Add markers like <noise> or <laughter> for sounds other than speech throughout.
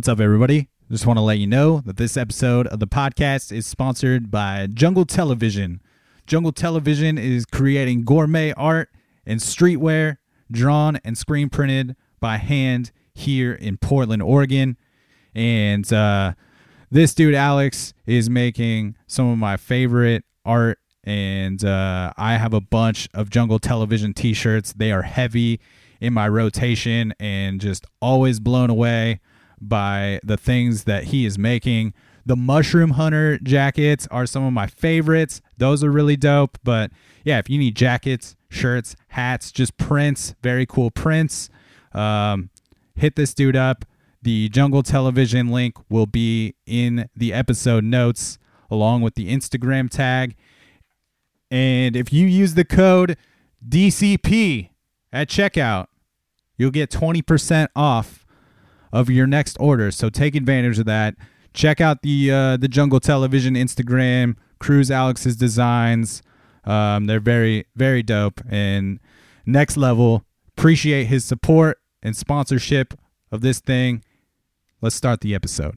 What's up, everybody? Just want to let you know that this episode of the podcast is sponsored by Jungle Television. Jungle Television is creating gourmet art and streetwear drawn and screen printed by hand here in Portland, Oregon. And uh, this dude, Alex, is making some of my favorite art. And uh, I have a bunch of Jungle Television t shirts. They are heavy in my rotation and just always blown away by the things that he is making. The Mushroom Hunter jackets are some of my favorites. Those are really dope. But yeah, if you need jackets, shirts, hats, just prints, very cool prints, um, hit this dude up. The Jungle Television link will be in the episode notes along with the Instagram tag. And if you use the code DCP at checkout, you'll get 20% off of your next order. So take advantage of that. Check out the uh, the Jungle Television Instagram, Cruise Alex's designs. Um, they're very very dope and next level. Appreciate his support and sponsorship of this thing. Let's start the episode.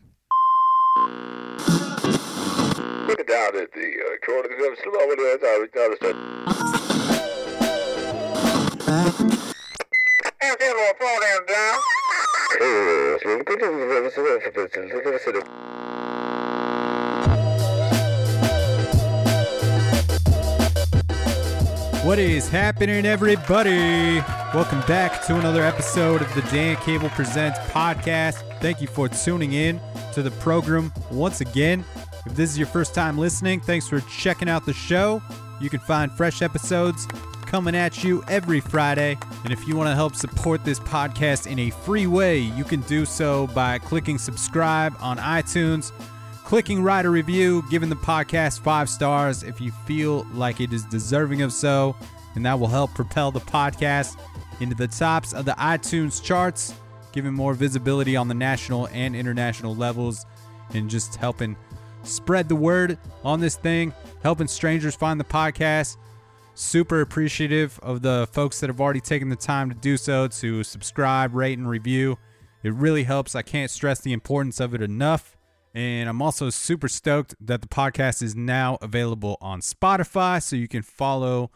What is happening, everybody? Welcome back to another episode of the Dan Cable Presents podcast. Thank you for tuning in to the program once again. If this is your first time listening, thanks for checking out the show. You can find fresh episodes coming at you every Friday. And if you want to help support this podcast in a free way, you can do so by clicking subscribe on iTunes, clicking write a review, giving the podcast five stars if you feel like it is deserving of so, and that will help propel the podcast into the tops of the iTunes charts, giving more visibility on the national and international levels, and just helping spread the word on this thing, helping strangers find the podcast. Super appreciative of the folks that have already taken the time to do so, to subscribe, rate, and review. It really helps. I can't stress the importance of it enough. And I'm also super stoked that the podcast is now available on Spotify, so you can follow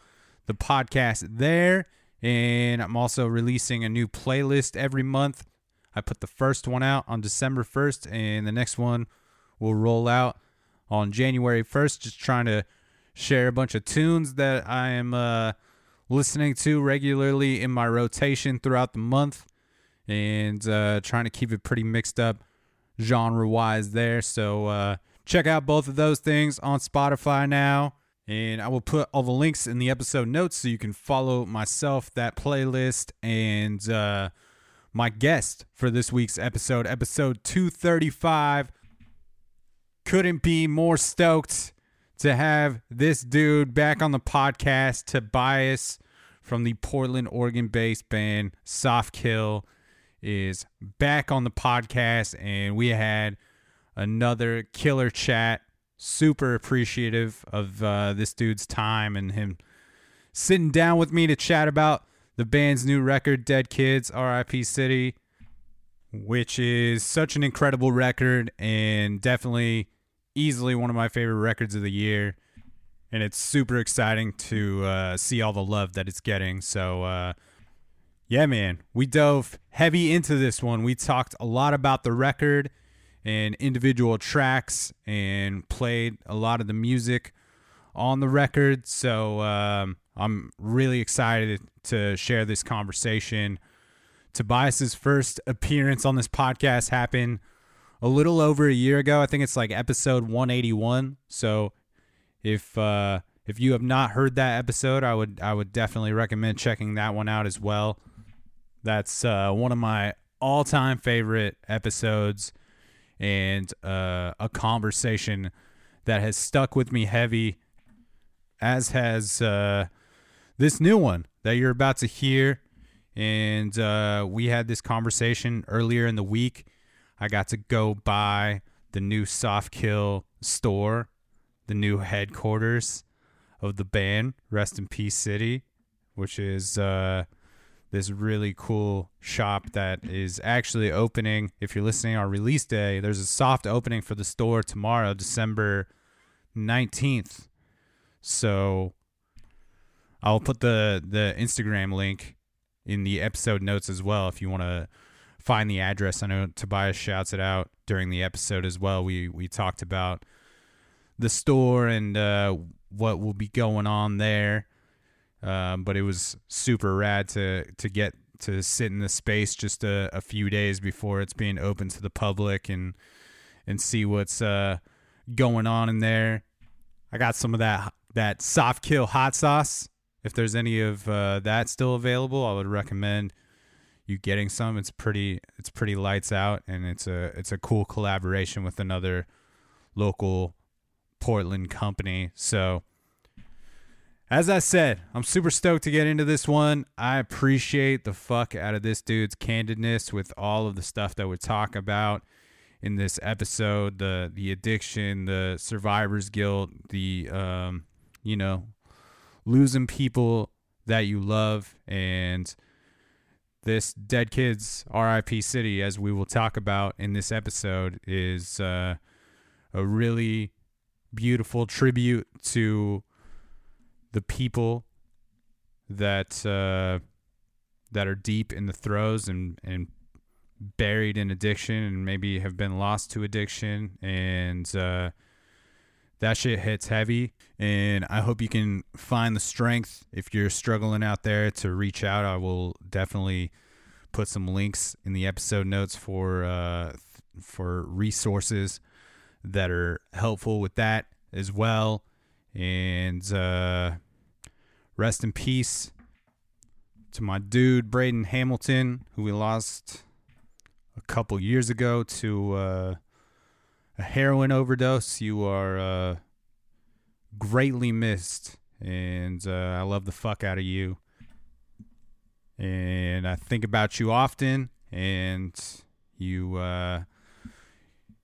the podcast there. And I'm also releasing a new playlist every month. I put the first one out on December 1st, and the next one will roll out on January 1st. Just trying to share a bunch of tunes that I am uh, listening to regularly in my rotation throughout the month and uh, trying to keep it pretty mixed up genre wise there. So uh, check out both of those things on Spotify now. And I will put all the links in the episode notes so you can follow myself, that playlist, and uh, my guest for this week's episode, episode 235. Couldn't be more stoked to have this dude back on the podcast, Tobias from the Portland, Oregon based band Soft Kill is back on the podcast, and we had another killer chat. Super appreciative of uh, this dude's time and him sitting down with me to chat about the band's new record, Dead Kids, RIP City, which is such an incredible record and definitely easily one of my favorite records of the year. And it's super exciting to uh, see all the love that it's getting. So, uh, yeah, man, we dove heavy into this one. We talked a lot about the record and individual tracks and played a lot of the music on the record. So um, I'm really excited to share this conversation. Tobias's first appearance on this podcast happened a little over a year ago. I think it's like episode 181. So if uh, if you have not heard that episode, I would I would definitely recommend checking that one out as well. That's uh, one of my all time favorite episodes and uh, a conversation that has stuck with me heavy, as has uh, this new one that you're about to hear. And uh, we had this conversation earlier in the week. I got to go by the new Soft Kill store, the new headquarters of the band, Rest in Peace City, which is uh, this really cool shop that is actually opening. If you're listening on release day, there's a soft opening for the store tomorrow, December 19th. So I'll put the the Instagram link in the episode notes as well if you want to find the address. I know Tobias shouts it out during the episode as well. We we talked about the store and uh, what will be going on there. Um, but it was super rad to to get to sit in the space just a, a few days before it's being open to the public and and see what's uh, going on in there. I got some of that that soft kill hot sauce. If there's any of uh, that still available, I would recommend you getting some. It's pretty it's pretty lights out and it's a it's a cool collaboration with another local Portland company. So as I said, I'm super stoked to get into this one. I appreciate the fuck out of this dude's candidness with all of the stuff that we talk about in this episode the the addiction, the survivor's guilt, the um, you know, losing people that you love and this dead kids RIP city as we will talk about in this episode is uh, a really beautiful tribute to the people that uh, that are deep in the throes and and buried in addiction and maybe have been lost to addiction. And uh, that shit hits heavy and i hope you can find the strength. If you're struggling out there to reach out i will definitely put some links in the episode notes for uh, for resources that are helpful with that as well. And uh, rest in peace to my dude braden hamilton who we lost a couple years ago to uh, a heroin overdose. You are uh, greatly missed, and uh, I love the fuck out of you. And I think about you often, and you uh,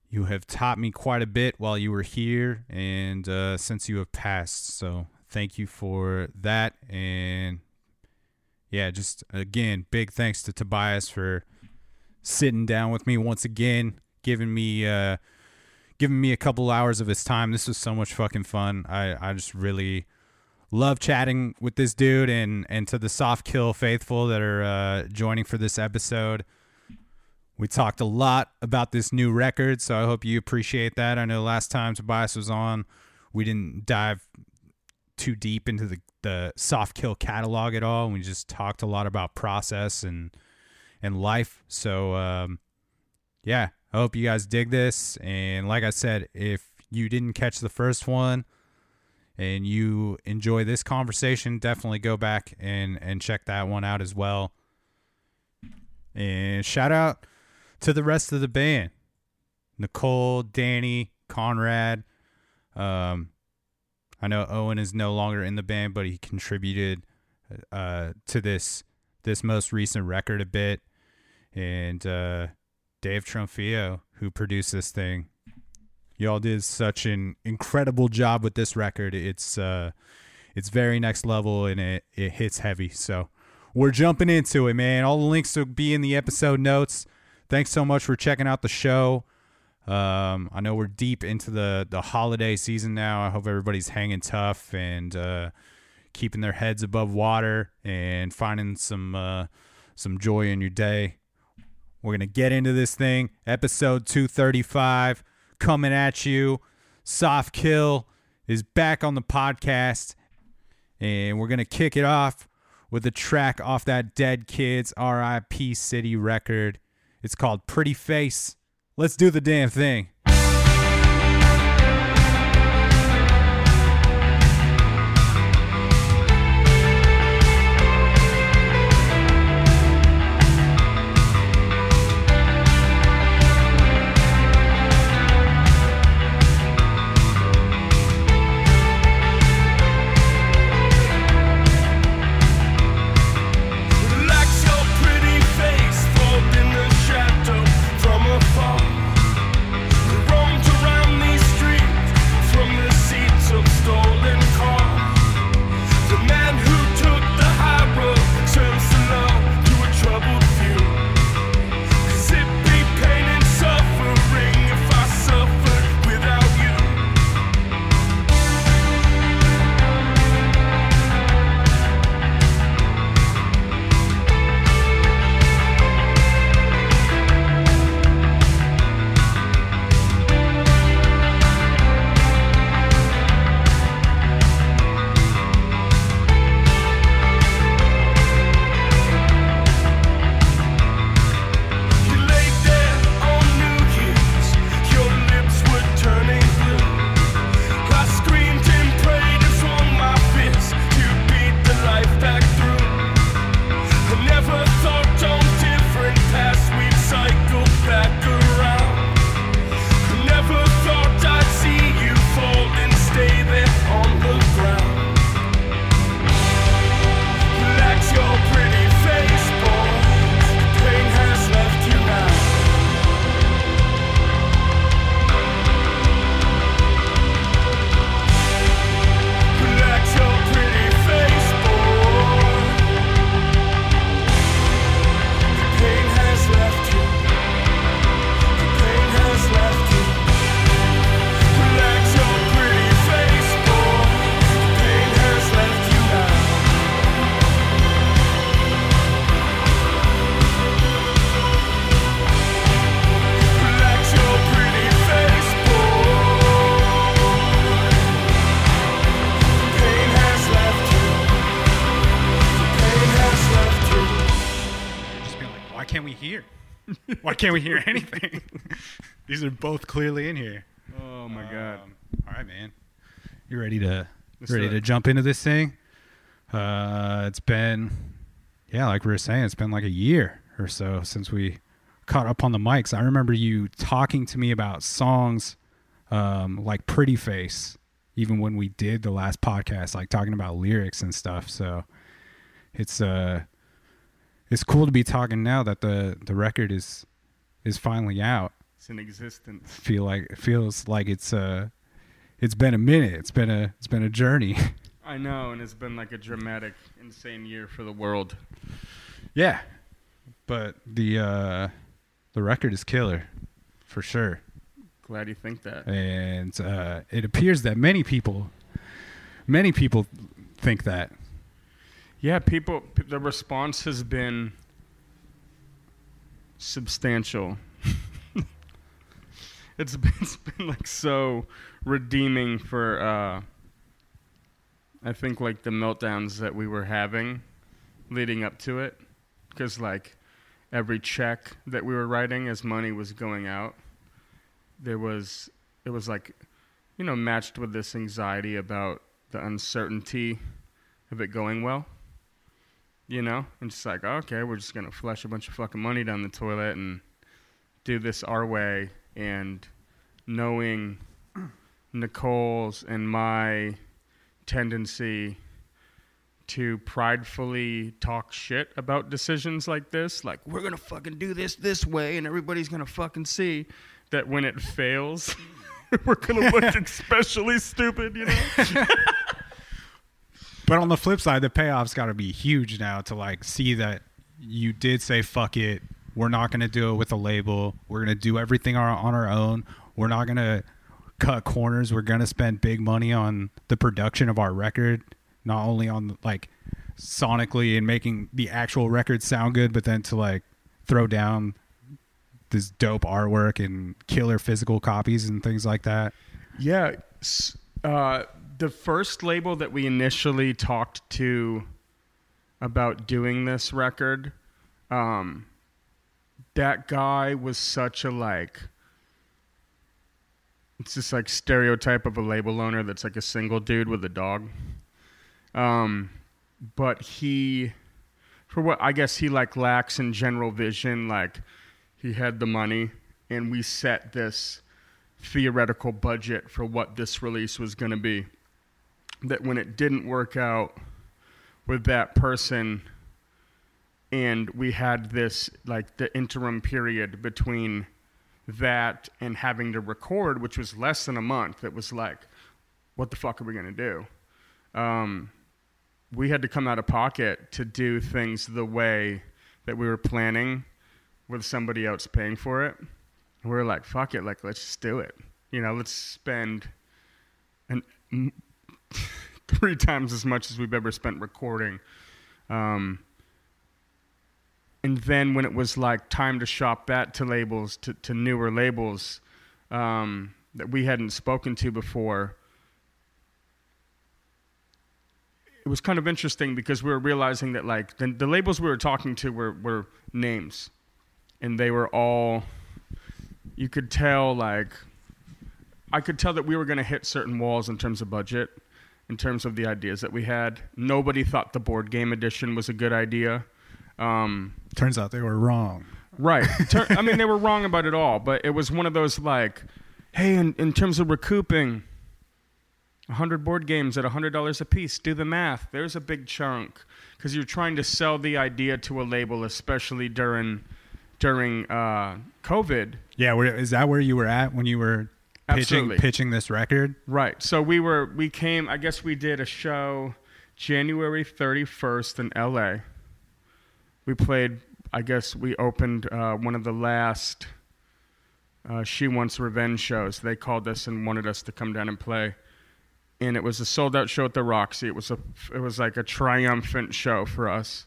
you have taught me quite a bit while you were here, and uh, since you have passed. So thank you for that, and yeah, just again, big thanks to Tobias for sitting down with me once again, giving me uh giving me a couple hours of his time. This was so much fucking fun. I I just really love chatting with this dude and and to the soft kill faithful that are uh joining for this episode. We talked a lot about this new record, so I hope you appreciate that. I know last time Tobias was on, we didn't dive too deep into the the soft kill catalog at all. We just talked a lot about process and and life. So um, yeah, I hope you guys dig this. And like I said, if you didn't catch the first one and you enjoy this conversation, definitely go back and and check that one out as well. And shout out to the rest of the band. Nicole, Danny, Conrad. Um, I know Owen is no longer in the band, but he contributed uh, to this this most recent record a bit. And uh, Dave Trumfio, who produced this thing, y'all did such an incredible job with this record. It's uh, it's very next level and it it hits heavy. So we're jumping into it, man. All the links will be in the episode notes. Thanks so much for checking out the show. Um, I know we're deep into the the holiday season now. I hope everybody's hanging tough and uh, keeping their heads above water and finding some uh, some joy in your day. We're gonna get into this thing. Episode two thirty five coming at you. Soft Kill is back on the podcast, and we're gonna kick it off with a track off that Dead Kids R.I.P. City record. It's called Pretty Face. Let's do the damn thing. Can't we hear anything? <laughs> These are both clearly in here. Oh my god. Um, all right, man. You ready to Let's ready to jump into this thing? Uh, it's been, yeah, like we were saying, it's been like a year or so since we caught up on the mics. I remember you talking to me about songs um, like Pretty Face, even when we did the last podcast, like talking about lyrics and stuff. So it's uh, it's cool to be talking now that the the record is is finally out It's in existence. feel like it feels like it's uh it's been a minute it's been a it's been a journey <laughs> I know, and it's been like a dramatic, insane year for the world. yeah but the uh the record is killer for sure Glad you think that. and uh it appears that many people many people think that Yeah, people. The response has been substantial. <laughs> it's been, it's been like so redeeming for. uh I think like the meltdowns that we were having leading up to it, because like every check that we were writing as money was going out, there was it was like, you know, matched with this anxiety about the uncertainty of it going well. You know, and just like, okay, we're just gonna flush a bunch of fucking money down the toilet and do this our way, and knowing Nicole's and my tendency to pridefully talk shit about decisions like this, like we're gonna fucking do this this way, and everybody's gonna fucking see that when it fails, <laughs> we're gonna look <laughs> especially stupid, you know. <laughs> but on the flip side the payoff's got to be huge now to like see that you did say fuck it. We're not going to do it with a label. We're going to do everything on our own. We're not going to cut corners. We're going to spend big money on the production of our record not only on like sonically and making the actual record sound good but then to like throw down this dope artwork and killer physical copies and things like that. Yeah. Uh, the first label that we initially talked to about doing this record, um, that guy was such a like. It's just like stereotype of a label owner that's like a single dude with a dog. Um, but he, for what I guess he like lacks in general vision, like he had the money, and we set this theoretical budget for what this release was going to be. That when it didn't work out with that person, and we had this like the interim period between that and having to record, which was less than a month, it was like, what the fuck are we going to do? Um, we had to come out of pocket to do things the way that we were planning with somebody else paying for it. We were like, fuck it, like let's just do it. You know, let's spend an <laughs> three times as much as we've ever spent recording. Um, and then when it was like time to shop that to labels, to, to newer labels um, that we hadn't spoken to before, it was kind of interesting because we were realizing that like the, the labels we were talking to were, were names and they were all you could tell like i could tell that we were going to hit certain walls in terms of budget in terms of the ideas that we had nobody thought the board game edition was a good idea um, turns out they were wrong Right. <laughs> Tur- I mean, they were wrong about it all, but it was one of those like, hey, in, in terms of recouping, 100 board games at $100 a piece, do the math. There's a big chunk because you're trying to sell the idea to a label, especially during during uh, COVID. Yeah, where, is that where you were at when you were Absolutely. pitching this record? Right. So we were we came. I guess we did a show January 31st in L.A. We played. I guess we opened uh, one of the last uh, She Wants Revenge shows. They called us and wanted us to come down and play. And it was a sold out show at the Roxy. It was a it was like a triumphant show for us.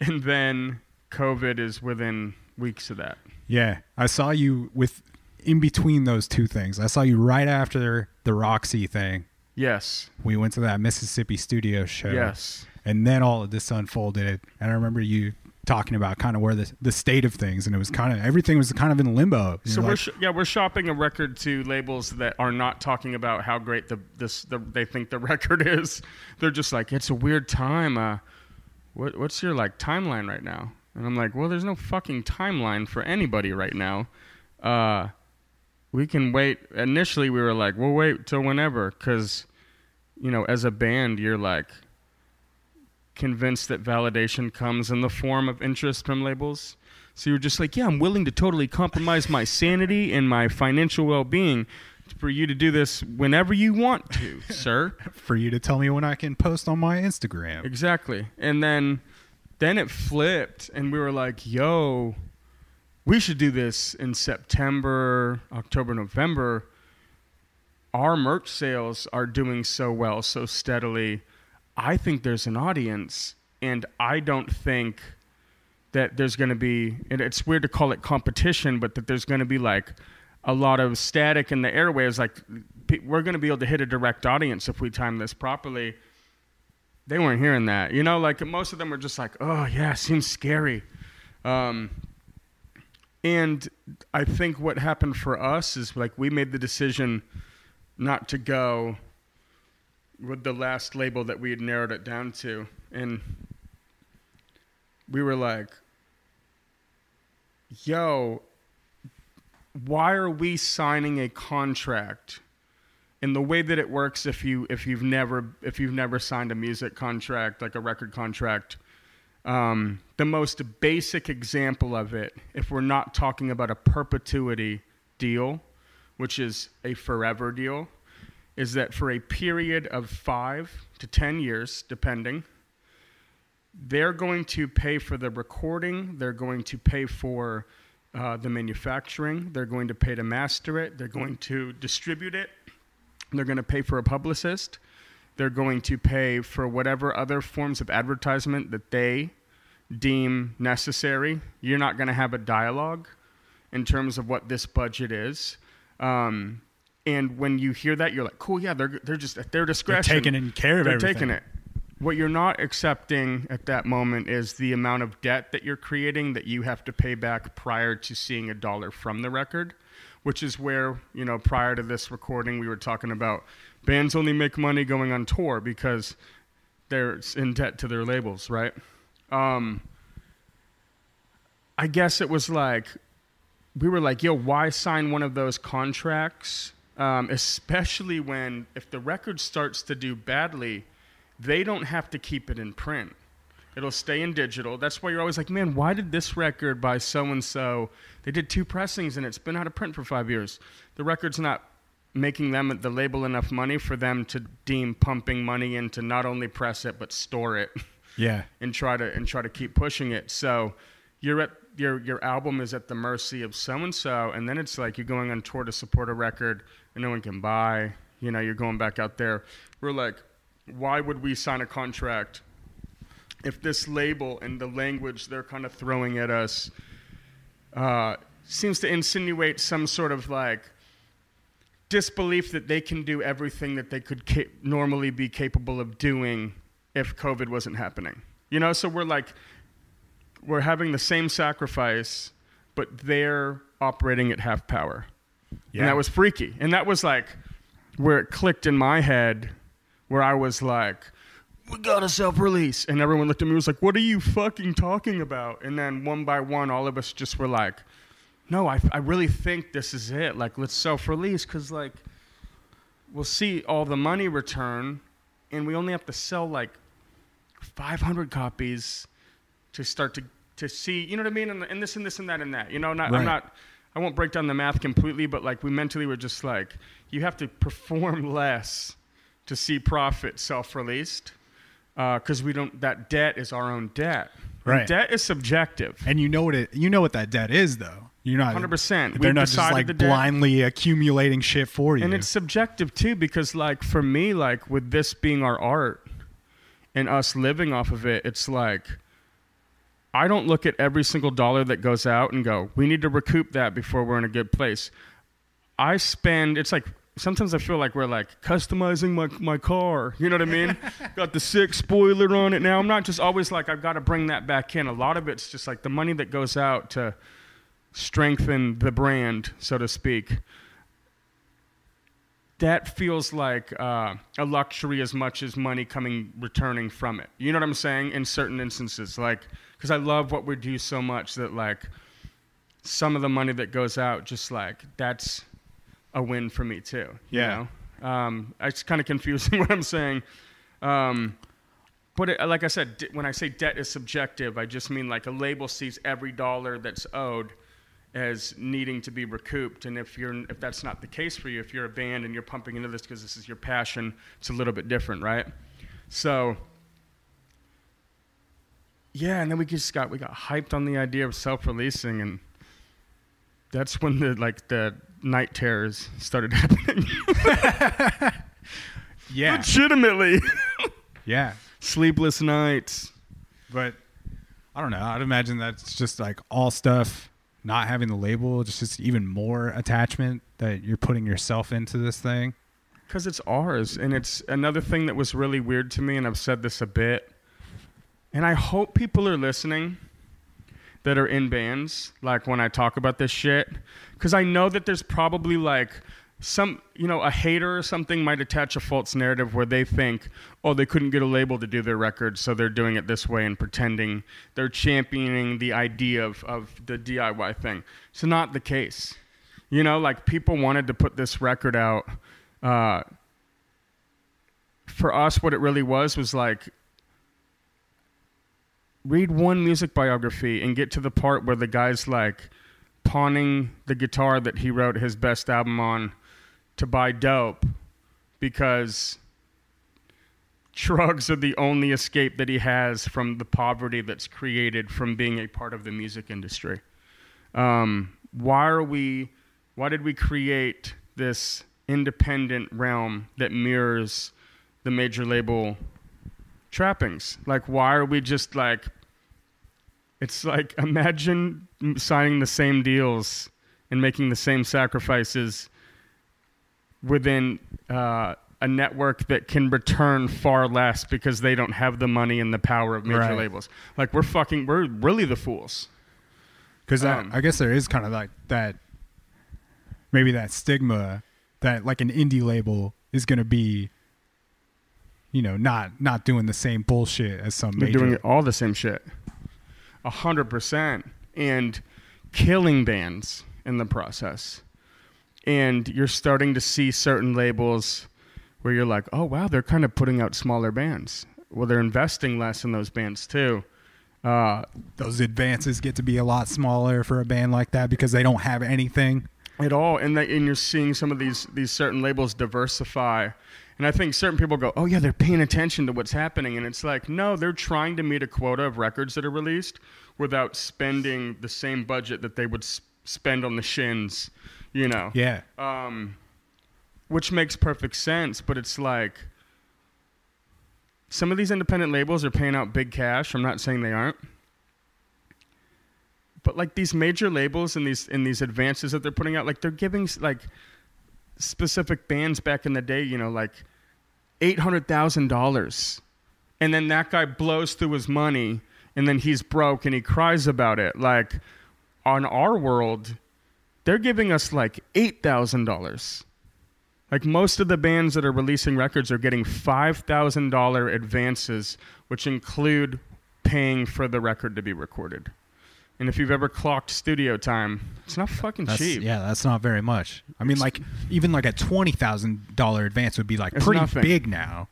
And then COVID is within weeks of that. Yeah, I saw you with in between those two things. I saw you right after the Roxy thing. Yes. We went to that Mississippi studio show. Yes. And then all of this unfolded. And I remember you talking about kind of where the the state of things, and it was kind of everything was kind of in limbo. So we're sh- yeah we're shopping a record to labels that are not talking about how great the this the, they think the <laughs> record is. They're just like it's a weird time. Uh, what what's your like timeline right now? And I'm like, well, there's no fucking timeline for anybody right now. Uh, we can wait. Initially, we were like, we'll wait till whenever, because you know, as a band, you're like convinced that validation comes in the form of interest from labels. So you're just like, yeah, I'm willing to totally compromise my sanity and my financial well-being for you to do this whenever you want to, <laughs> sir. for you to tell me when I can post on my Instagram. Exactly. And then then it flipped and we were like, yo, we should do this in September, October, November. Our merch sales are doing so well, so steadily. I think there's an audience, and I don't think that there's going to be, and it's weird to call it competition, but that there's going to be like a lot of static in the airwaves. Like, we're going to be able to hit a direct audience if we time this properly. They weren't hearing that. You know, like most of them were just like, oh, yeah, seems scary. Um, and I think what happened for us is like we made the decision not to go with the last label that we had narrowed it down to. And we were like, yo, why are we signing a contract? And the way that it works if you if you've never if you've never signed a music contract, like a record contract, um, the most basic example of it, if we're not talking about a perpetuity deal, which is a forever deal, is that for a period of five to 10 years, depending, they're going to pay for the recording, they're going to pay for uh, the manufacturing, they're going to pay to master it, they're going to distribute it, they're going to pay for a publicist, they're going to pay for whatever other forms of advertisement that they deem necessary. You're not going to have a dialogue in terms of what this budget is. Um, and when you hear that, you're like, cool, yeah, they're they're just at their discretion. They're taking care of they're everything. taking it. What you're not accepting at that moment is the amount of debt that you're creating that you have to pay back prior to seeing a dollar from the record, which is where, you know, prior to this recording, we were talking about bands only make money going on tour because they're in debt to their labels, right? Um, I guess it was like, we were like, yo, why sign one of those contracts um, <laughs> especially when if the record starts to do badly, they don't have to keep it in print. It'll stay in digital. That's why you're always like, man, why did this record by so and so? They did two pressings and it's been out of print for five years. The record's not making them the label enough money for them to deem pumping money into not only press it but store it. <laughs> Yeah. and try to and try to keep pushing it. So you're at your your album is at the mercy of so and so, and then it's like you're going on tour to support a record and no one can buy. You know, you're going back out there. We're like, why would we sign a contract if this label and the language they're kind of throwing at us uh, seems to insinuate some sort of like disbelief that they can do everything that they could ca- normally be capable of doing if COVID wasn't happening. You know, so we're like, we're having the same sacrifice, but they're operating at half power. Yeah. And that was freaky. And that was like where it clicked in my head, where I was like, we got to self release. And everyone looked at me and was like, what are you fucking talking about? And then one by one, all of us just were like, no, I, I really think this is it. Like, let's self release because, like, we'll see all the money return and we only have to sell like 500 copies to start to, to see, you know what I mean? And, and this and this and that and that. You know, not, Right. I'm not. I won't break down the math completely, but like we mentally were just like, you have to perform <laughs> less to see profit self-released, uh, because we don't. That debt is our own debt. And Right. debt is subjective. And you know what it you know what that debt is though. You're not 100%. They're We've not just like the debt. blindly accumulating shit for you. And it's subjective too, because like for me, like with this being our art and us living off of it, it's like I don't look at every single dollar that goes out and go, we need to recoup that before we're in a good place. I spend it's like sometimes I feel like we're like customizing my my car. You know what I mean? <laughs> got the six spoiler on it now. I'm not just always like I've got to bring that back in. A lot of it's just like the money that goes out to strengthen the brand, so to speak. That feels like uh, a luxury as much as money coming returning from it. You know what I'm saying? In certain instances, like because I love what we do so much that like some of the money that goes out, just like that's a win for me too. you Yeah. know? Um, it's kind of confusing <laughs> what I'm saying. Um, but it, like I said, d- when I say debt is subjective, I just mean like a label sees every dollar that's owed as needing to be recouped. And if you're if that's not the case for you, if you're a band and you're pumping into this because this is your passion, it's a little bit different, right? So yeah, and then we just got we got hyped on the idea of self-releasing, and that's when the like the night terrors started <laughs> happening. <laughs> Yeah. Legitimately, <laughs> Yeah. sleepless nights. But I don't know. I'd imagine that's just like all stuff, not having the label, just, just even more attachment that you're putting yourself into this thing. Because it's ours. And it's another thing that was really weird to me, and I've said this a bit. And I hope people are listening that are in bands, like when I talk about this shit. Because I know that there's probably like some, you know, a hater or something might attach a false narrative where they think, oh, they couldn't get a label to do their record, so they're doing it this way and pretending they're championing the idea of, of the DIY thing. It's not the case. You know, like people wanted to put this record out. Uh, for us, what it really was was like read one music biography and get to the part where the guy's like pawning the guitar that he wrote his best album on to buy dope because drugs are the only escape that he has from the poverty that's created from being a part of the music industry. Um, why are we? Why did we create this independent realm that mirrors the major label trappings? Like, why are we just like? It's like imagine signing the same deals and making the same sacrifices within uh, a network that can return far less because they don't have the money and the power of major Right. labels. Like we're fucking, we're really the fools. Because Um, I guess there is kind of like that, maybe that stigma that like an indie label is going to be, you know, not not doing the same bullshit as some They're major. doing all the same shit, a hundred percent, and killing bands in the process. And you're starting to see certain labels where you're like, oh wow, they're kind of putting out smaller bands. Well, they're investing less in those bands too. Uh, Those advances get to be a lot smaller for a band like that because they don't have anything. at all and, and you're seeing some of these these certain labels diversify and i think certain people go oh yeah they're paying attention to what's happening and it's like no they're trying to meet a quota of records that are released without spending the same budget that they would spend on the shins you know Yeah. um, which makes perfect sense. But it's like some of these independent labels are paying out big cash. I'm not saying they aren't, but like these major labels and these in these advances that they're putting out, like they're giving like specific bands back in the day, you know, like eight hundred thousand dollars, and then that guy blows through his money, and then he's broke and he cries about it. Like on our world, they're giving us like eight thousand dollars. Like most of the bands that are releasing records are getting five thousand dollar advances, which include paying for the record to be recorded. And if you've ever clocked studio time, it's not fucking That's, cheap. Yeah, that's not very much. I mean, like even like a twenty thousand dollar advance would be like pretty nothing. big now.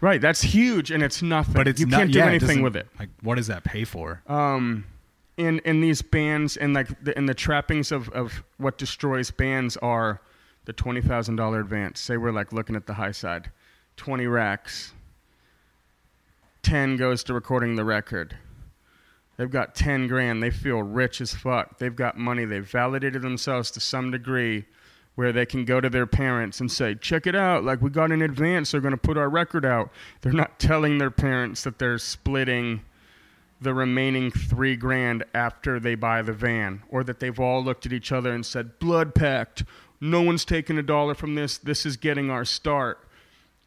Right, that's huge, and it's nothing. But it's you not, can't do yeah, anything with it. Like, what does that pay for? um, in in these bands and like the, and the trappings of, of what destroys bands are the twenty thousand dollar advance. Say we're like looking at the high side, twenty racks. Ten goes to recording the record. They've got ten grand. They feel rich as fuck. They've got money. They've validated themselves to some degree where they can go to their parents and say, check it out. Like, we got an advance. They're going to put our record out. They're not telling their parents that they're splitting the remaining three grand after they buy the van, or that they've all looked at each other and said, blood pact, no one's taking a dollar from this. This is getting our start.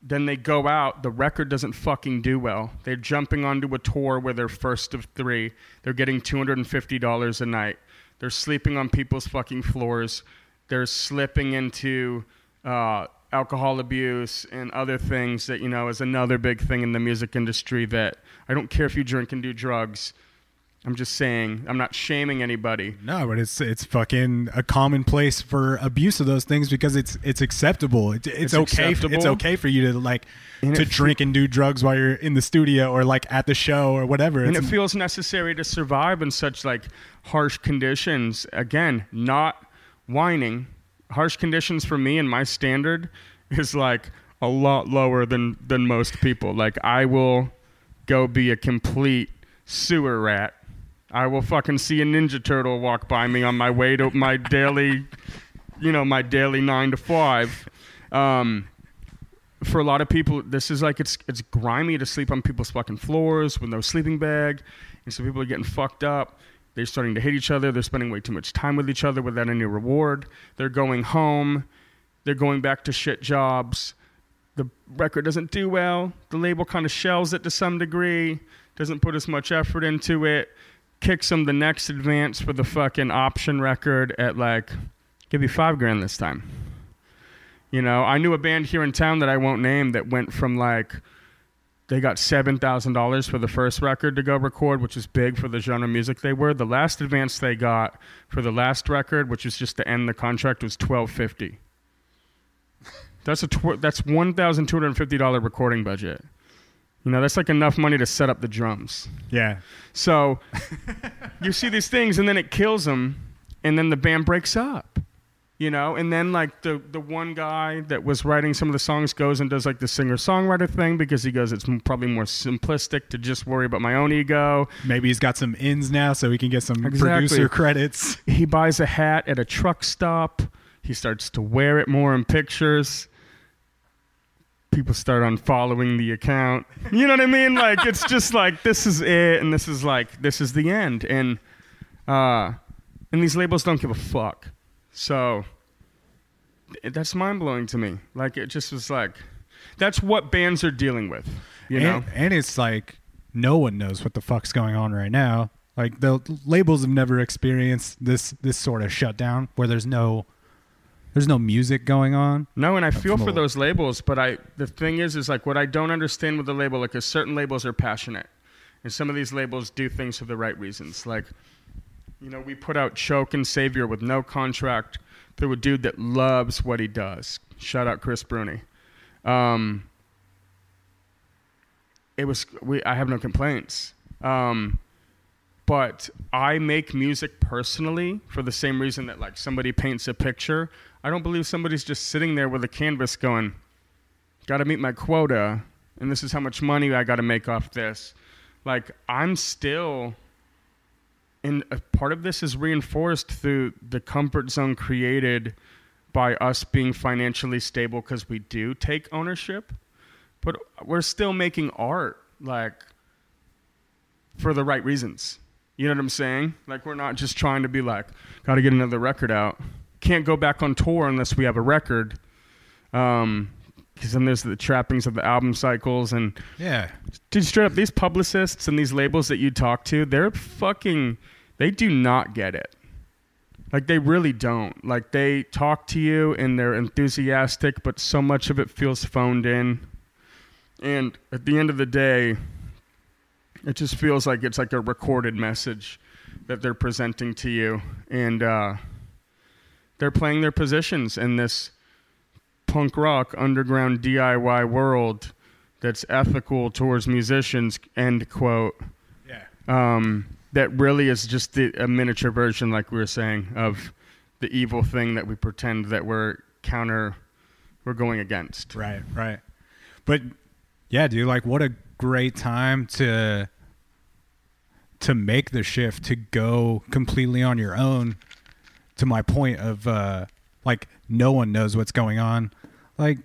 Then they go out. The record doesn't fucking do well. They're jumping onto a tour where they're first of three. They're getting $250 a night. They're sleeping on people's fucking floors. They're slipping into uh, alcohol abuse and other things that, you know, is another big thing in the music industry that I don't care if you drink and do drugs. I'm just saying, I'm not shaming anybody. No, but it's it's fucking a commonplace for abuse of those things because it's it's acceptable. It, it's, It's okay. For, it's okay for you to like And to fe- drink and do drugs while you're in the studio or like at the show or whatever. and it feels necessary to survive in such like harsh conditions again not whining harsh conditions for me and my standard is like a lot lower than than most people. Like i will go be a complete sewer rat. I will fucking see a ninja turtle walk by me on my way to my daily <laughs> you know my daily 9 to 5 um for a lot of people, this is like it's it's grimy to sleep on people's fucking floors with no sleeping bag, and so people are getting fucked up. They're starting to hate each other. They're spending way too much time with each other without any reward. They're going home. They're going back to shit jobs. The record doesn't do well. The label kind of shells it to some degree. Doesn't put as much effort into it. Kicks them the next advance for the fucking option record at like, give you five grand this time. You know, I knew a band here in town that I won't name that went from like they got seven thousand dollars for the first record to go record, which is big for the genre of music they were. The last advance they got for the last record, which was just to end the contract, was twelve fifty. That's a tw- that's one thousand two hundred fifty dollar recording budget. You know, that's like enough money to set up the drums. yeah, So you see these things, and then it kills them, and then the band breaks up. You know, and then like the the one guy that was writing some of the songs goes and does like the singer songwriter thing because he goes, it's probably more simplistic to just worry about my own ego. maybe he's got some ins now, so he can get some Exactly. producer credits. He buys a hat at a truck stop. He starts to wear it more in pictures. People start unfollowing the account. You know what I mean? Like it's just like this is it, and this is like this is the end, and uh, and these labels don't give a fuck. So that's mind blowing to me. Like it just was like that's what bands are dealing with. You know? and, and it's like no one knows what the fuck's going on right now. Like the labels have never experienced this this sort of shutdown where there's no there's no music going on. No, and I feel for those labels, but I the thing is is like what I don't understand with the label, like is certain labels are passionate. And some of these labels do things for the right reasons. Like, you know, we put out Choke and Savior with no contract through a dude that loves what he does. Shout out Chris Bruni. Um, it was we I have no complaints. Um, but I make music personally for the same reason that like somebody paints a picture. I don't believe somebody's just sitting there with a canvas going, "Got to meet my quota, and this is how much money I got to make off this." Like I'm still, and a part of this is reinforced through the comfort zone created by us being financially stable because we do take ownership, but we're still making art like for the right reasons. You know what I'm saying? Like we're not just trying to be like, got to get another record out. Can't go back on tour unless we have a record. Um, because then there's the trappings of the album cycles and Yeah. dude, straight up, these publicists and these labels that you talk to, they're fucking, they do not get it. Like they really don't. Like they talk to you and they're enthusiastic, but so much of it feels phoned in. And at the end of the day, it just feels like it's like a recorded message that they're presenting to you, and uh, they're playing their positions in this punk rock underground DIY world that's ethical towards musicians. End quote. Yeah. Um, that really is just the, a miniature version, like we were saying, of the evil thing that we pretend that we're counter, we're going against. Right, right. But yeah, dude, like what a great time to to make the shift to go completely on your own to my point of uh like no one knows what's going on. Like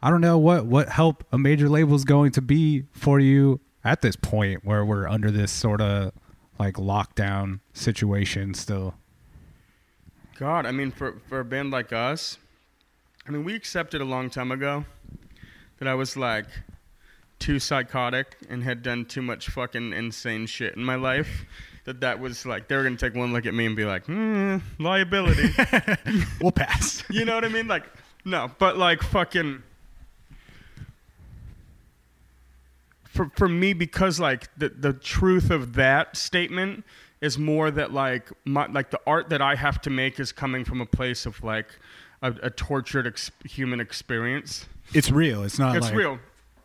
I don't know what what help a major label is going to be for you at this point where we're under this sort of like lockdown situation still. God, I mean, for for a band like us, I mean, we accepted a long time ago that I was like too psychotic and had done too much fucking insane shit in my life. That that was like they were gonna take one look at me and be like, hmm, liability. <laughs> We'll pass. you know what I mean? Like, no, but like fucking. For for me, because like the the truth of that statement is more that like my like the art that I have to make is coming from a place of like a, a tortured ex- human experience. It's real. It's not It's like real,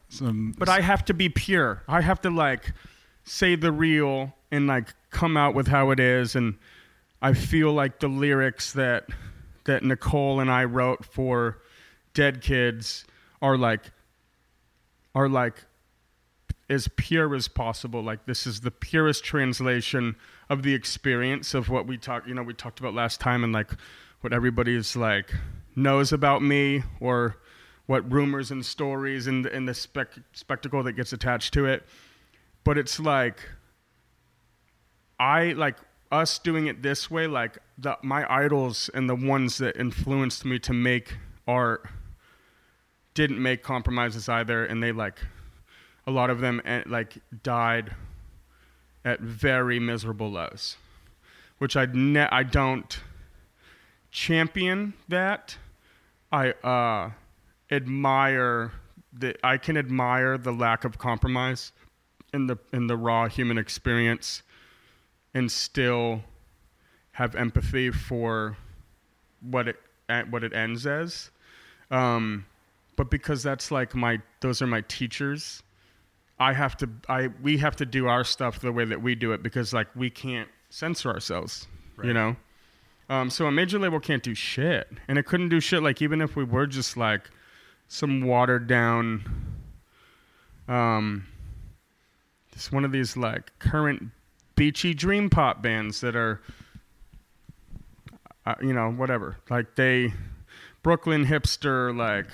some but I have to be pure. I have to like say the real and like come out with how it is and I feel like the lyrics that that Nicole and I wrote for Dead Kids are like are like as pure as possible. Like this is the purest translation of the experience of what we talked. You know, we talked about last time, and like what everybody's like knows about me, or what rumors and stories and and the spec- spectacle that gets attached to it. But it's like I like us doing it this way. Like the my idols and the ones that influenced me to make art didn't make compromises either, and they like a lot of them eh, like died at very miserable lows, which I ne- I don't champion that. I uh, admire I can admire the lack of compromise in the in the raw human experience, and still have empathy for what it eh, what it ends as. Um, but because that's like my those are my teachers I have to I we have to do our stuff the way that we do it because like we can't censor ourselves, you know. Um, so a major label can't do shit, and it couldn't do shit. Like even if we were just like some watered down, um, just one of these like current beachy dream pop bands that are, uh, you know, whatever. Like they, Brooklyn hipster like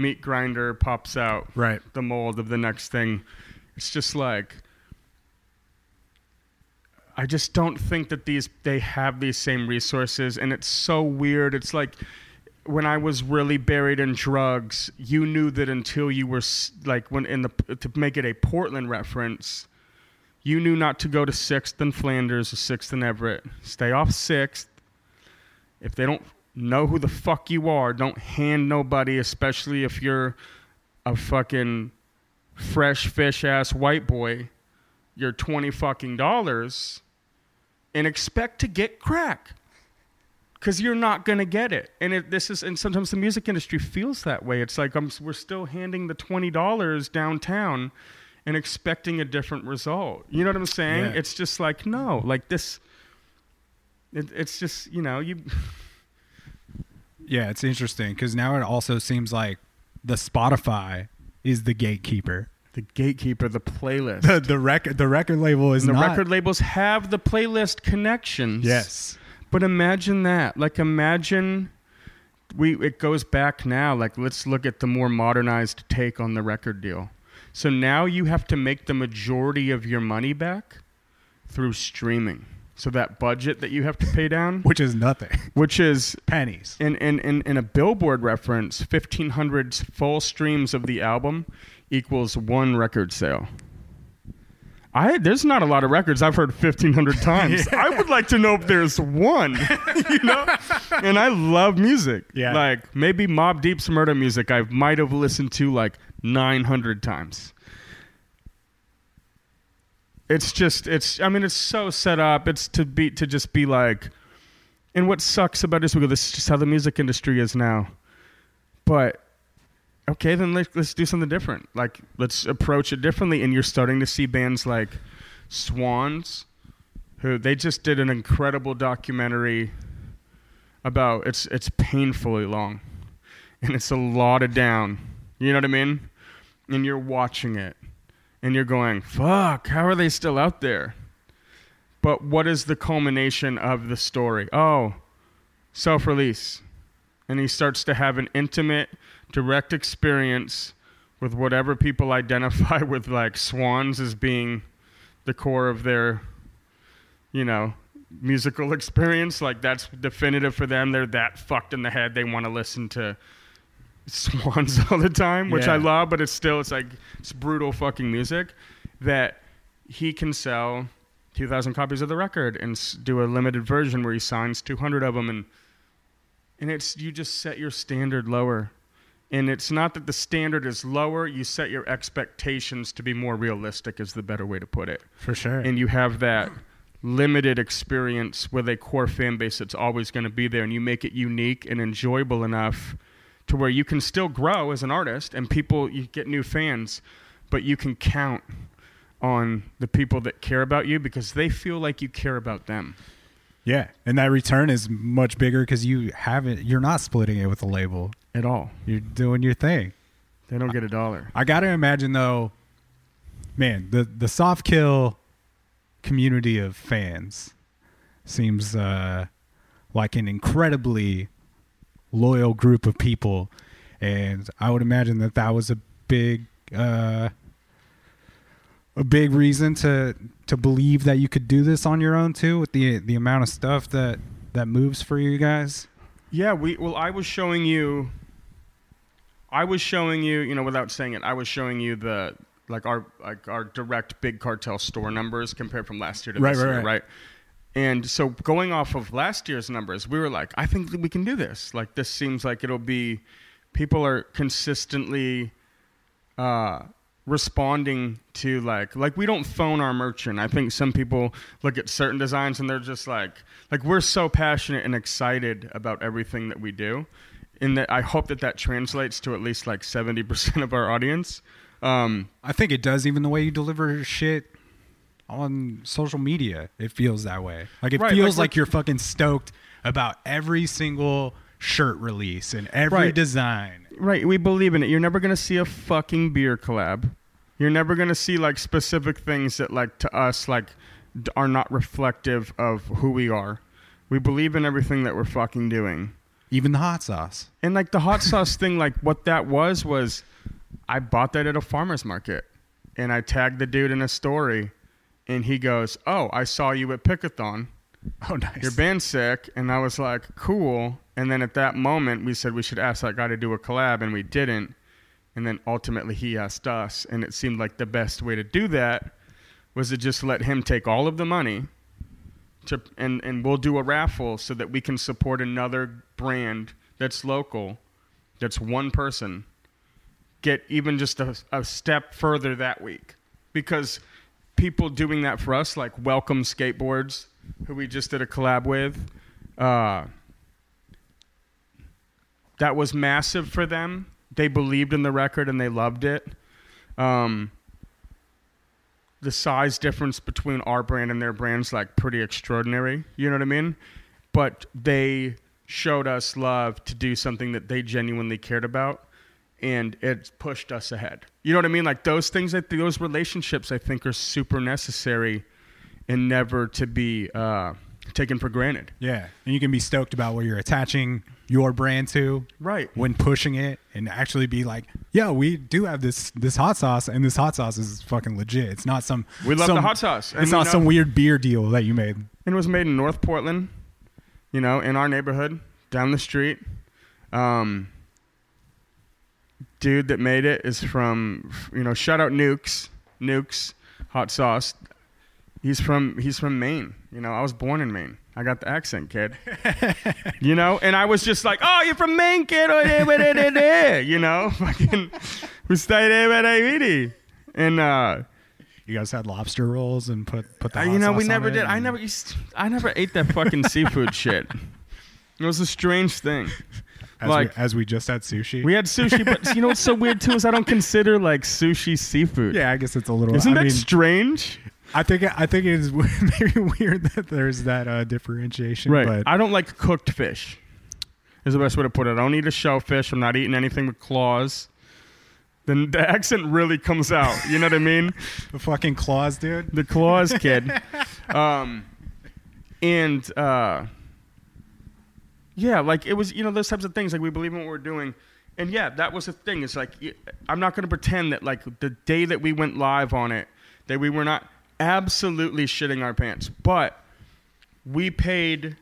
meat grinder pops out right. the mold of the next thing. It's just like I just don't think that these they have these same resources and it's so weird. It's like when I was really buried in drugs, you knew that until you were like when in the to make it a Portland reference, you knew not to go to 6th and Flanders or 6th and Everett. Stay off 6th. If they don't know who the fuck you are, don't hand nobody, especially if you're a fucking fresh fish ass white boy, your 20 fucking dollars and expect to get crack. Cause you're not gonna get it, and it, this is, and sometimes the music industry feels that way. It's like um, I'm, we're still handing the twenty dollars downtown, and expecting a different result. You know what I'm saying? Yeah. It's just like no, like this. It, it's just you know you. Yeah, it's interesting because now it also seems like the Spotify is the gatekeeper. The gatekeeper, the playlist. The the record the record label is And the not. record labels have the playlist connections. Yes. But imagine that. Like imagine we it goes back now. Like let's look at the more modernized take on the record deal. So now you have to make the majority of your money back through streaming. So that budget that you have to pay down, <laughs> Which is nothing. which is Pennies. in, in, in, in a billboard reference, 1,500 full streams of the album equals one record sale. I there's not a lot of records I've heard 1,500 <laughs> times. I would like to know if there's one, you know. <laughs> And I love music. Yeah. Like maybe Mobb Deep's Murda Muzik I might have listened to like 900 times. It's just it's I mean it's so set up. It's to be to just be like and what sucks about this, because this is just how the music industry is now. But okay, then let's, let's do something different. Like let's approach it differently. And you're starting to see bands like Swans, who they just did an incredible documentary about it's it's painfully long, and it's a lot of down. You know what I mean? And you're watching it, and you're going, "Fuck! How are they still out there?" But what is the culmination of the story? Oh, self release. And he starts to have an intimate, direct experience with whatever people <laughs> identify with, like swans as being the core of their, you know, musical <laughs> experience. Like that's definitive for them. They're that fucked in the head. They want to listen to Swans <laughs> all the time, which I love, but it's still it's like it's brutal fucking music that he can sell 2,000 copies of the record and s- do a limited version where he signs 200 of them and and it's you just set your standard lower. And it's not that the standard is lower you set your expectations to be more realistic is the better way to put it. For sure. and you have that limited experience with a core fan base that's always going to be there and you make it unique and enjoyable enough to where you can still grow as an artist and people you get new fans but you can count on the people that care about you because they feel like you care about them yeah, and that return is much bigger because you haven't. You're not splitting it with a label. at all You're doing your thing. they don't get a dollar I gotta imagine though, man, the the soft kill community of fans seems uh, like an incredibly loyal group of people, and I would imagine that that was a big uh, a big reason to to believe that you could do this on your own too, with the the amount of stuff that that moves for you guys. Yeah, we well I was showing you I was showing you, you know, without saying it, I was showing you the like our like our direct big cartel store numbers compared from last year to Right, this right, year, right. right? And so going off of last year's numbers, we were like, I think we can do this. Like this seems like it'll be people are consistently uh responding to like like we don't phone our merchant. I think some people look at certain designs and they're just like like we're so passionate and excited about everything that we do. And that I hope that that translates to at least like 70% of our audience. Um I think it does, even the way you deliver shit on social media. It feels that way. Like it Right, feels like- like, you're fucking stoked about every single shirt release and every Right. design. Right, we believe in it. You're never gonna see a fucking beer collab. You're never gonna see like specific things that like to us like are not reflective of who we are. We believe in everything that we're fucking doing. Even the hot sauce. And like the hot sauce thing, like what that was was I bought that at a farmer's market and I tagged the dude in a story and he goes, Oh, I saw you at Pickathon. <laughs> Oh, nice. Your band's sick. And I was like, Cool. And then at that moment we said we should ask that guy to do a collab and we didn't. And then ultimately he asked us and it seemed like the best way to do that was to just let him take all of the money to and, and we'll do a raffle so that we can support another brand that's local, that's one person, get even just a, a step further that week. Because people doing that for us, like Welcome Skateboards, who we just did a collab with, uh, that was massive for them. They believed in the record and they loved it. Um, the size difference between our brand and their brand's like pretty extraordinary. You know what I mean? But they showed us love to do something that they genuinely cared about, and it pushed us ahead. You know what I mean? Like those things, that those relationships, I think, are super necessary and never to be uh, taken for granted. Yeah. And you can be stoked about where you're attaching your brand to Right. when pushing it and actually be like, yeah, we do have this this hot sauce and this hot sauce is fucking legit. It's not some We love some- the hot sauce. It's not know- some weird beer deal that you made. And it was made in North Portland, you know, in our neighborhood, down the street. Um, dude that made it is from, you know, shout out Nukes, Nukes hot sauce. He's from he's from Maine. You know, I was born in Maine. I got the accent, kid. <laughs> you know, and I was just like, "Oh, you're from Maine, kid." Oh, yeah, but it- it- it," You know, <laughs> fucking, we stayed there, and uh, You guys had lobster rolls and put put the uh, you know, we never did. I never used. I never ate that fucking seafood <laughs> shit. It was a strange thing. As, like- we, as we just had sushi. We had sushi, but <laughs> you know what's so weird too is I don't consider like sushi seafood. yeah, I guess it's a little. Isn't I that mean, strange? I think I think it is <laughs> maybe weird that there's that uh, differentiation. Right. But I don't like cooked fish. Is the best way to put it. I don't eat a shellfish. I'm not eating anything with claws. Then the accent really comes out. You know what I mean? <laughs> the fucking claws, dude. the claws kid um and uh yeah like it was you know those types of things like we believe in what we're doing and yeah that was the thing it's like I'm not going to pretend that like the day that we went live on it that we were not absolutely shitting our pants but we paid.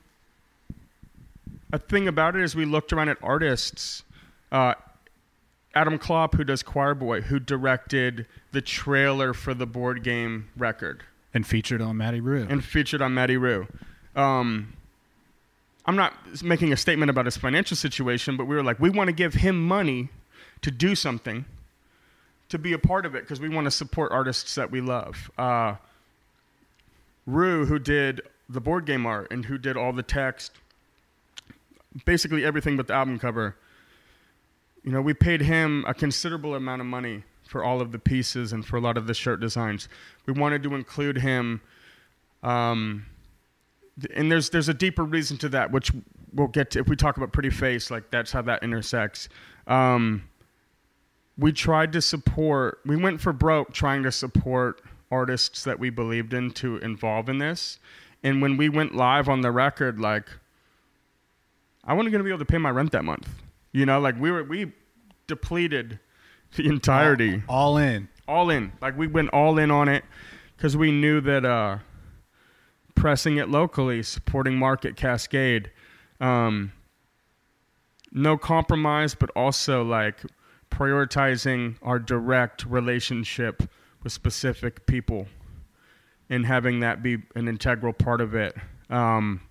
A thing about it is we looked around at artists. Uh, Adam Klopp, who does Choir Boy, who directed the trailer for the board game record And featured on Matty Rue. and featured on Matty Rue. Um, I'm not making a statement about his financial situation, but we were like, we want to give him money to do something, to be a part of it, because we want to support artists that we love. Uh, Rue, who did the board game art and who did all the text, basically everything but the album cover, you know, we paid him a considerable amount of money for all of the pieces and for a lot of the shirt designs. We wanted to include him. Um, and there's there's a deeper reason to that, which we'll get to if we talk about Pretty Face. Like that's how that intersects. Um, we tried to support. We went for broke trying to support artists that we believed in to involve in this. And when we went live on the record, like I wasn't gonna be able to pay my rent that month. You know, like we were we depleted the entirety All in. all in. Like we went all in on it because we knew that uh, pressing it locally, supporting Market Cascade, um, no compromise, but also like prioritizing our direct relationship with specific people and having that be an integral part of it. Um,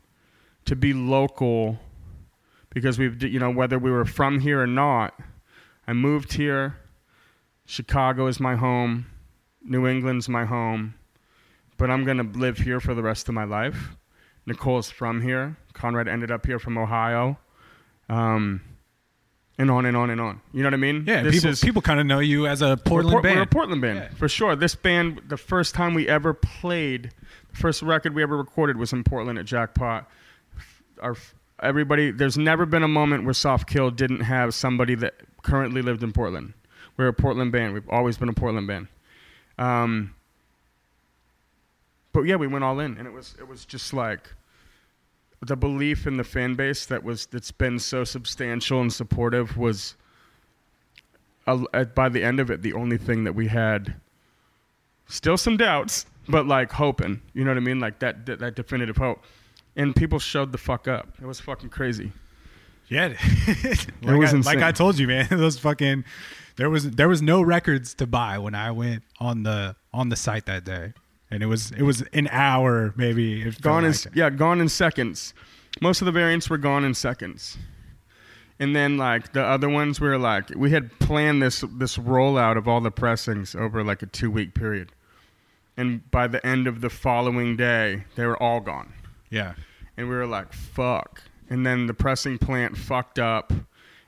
to be local because we've, you know, whether we were from here or not, I moved here. Chicago is my home. New England's my home. But I'm going to live here for the rest of my life. Nicole's from here. Conrad ended up here from Ohio. Um, and on and on and on. You know what I mean? Yeah, This people is- people kind of know you as a we're, Portland band. we're a Portland band, Yeah. for sure. This band, the first time we ever played, the first record we ever recorded was in Portland at Jackpot. Our everybody, there's never been a moment where Soft Kill didn't have somebody that currently lived in Portland. We're a Portland band. We've always been a Portland band. Um, but yeah, we went all in, and it was it was just like the belief in the fan base that was that's been so substantial and supportive was uh, by the end of it the only thing that we had still some doubts but like hoping you know what i mean? Like that that, that definitive hope. And people showed the fuck up. It was fucking crazy. Yeah, <laughs> like, was I, like I told you, man. <laughs> Those fucking there was there was no records to buy when I went on the on the site that day, and it was it was an hour maybe. It gone in like it. yeah gone in seconds most of the variants were gone in seconds and then like the other ones we were like we had planned this this rollout of all the pressings over like a two week period and by the end of the following day they were all gone yeah. and we were like fuck and then the pressing plant fucked up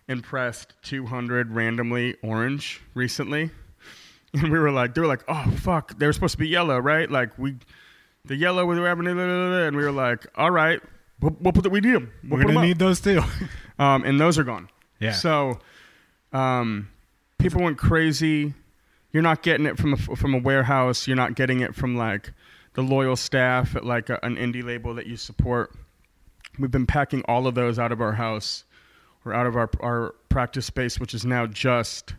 and pressed 200 randomly orange recently <laughs> and we were like they were like oh fuck they were supposed to be yellow right? Like we the yellow was having and we were like all right we'll, we'll put the, we need them we'll We're gonna need those too. <laughs> um, and those are gone. Yeah. so um, people went crazy. You're not getting it from a, from a warehouse. You're not getting it from like the loyal staff at like a, an indie label that you support. We've been packing all of those out of our house or out of our, our practice space which is now just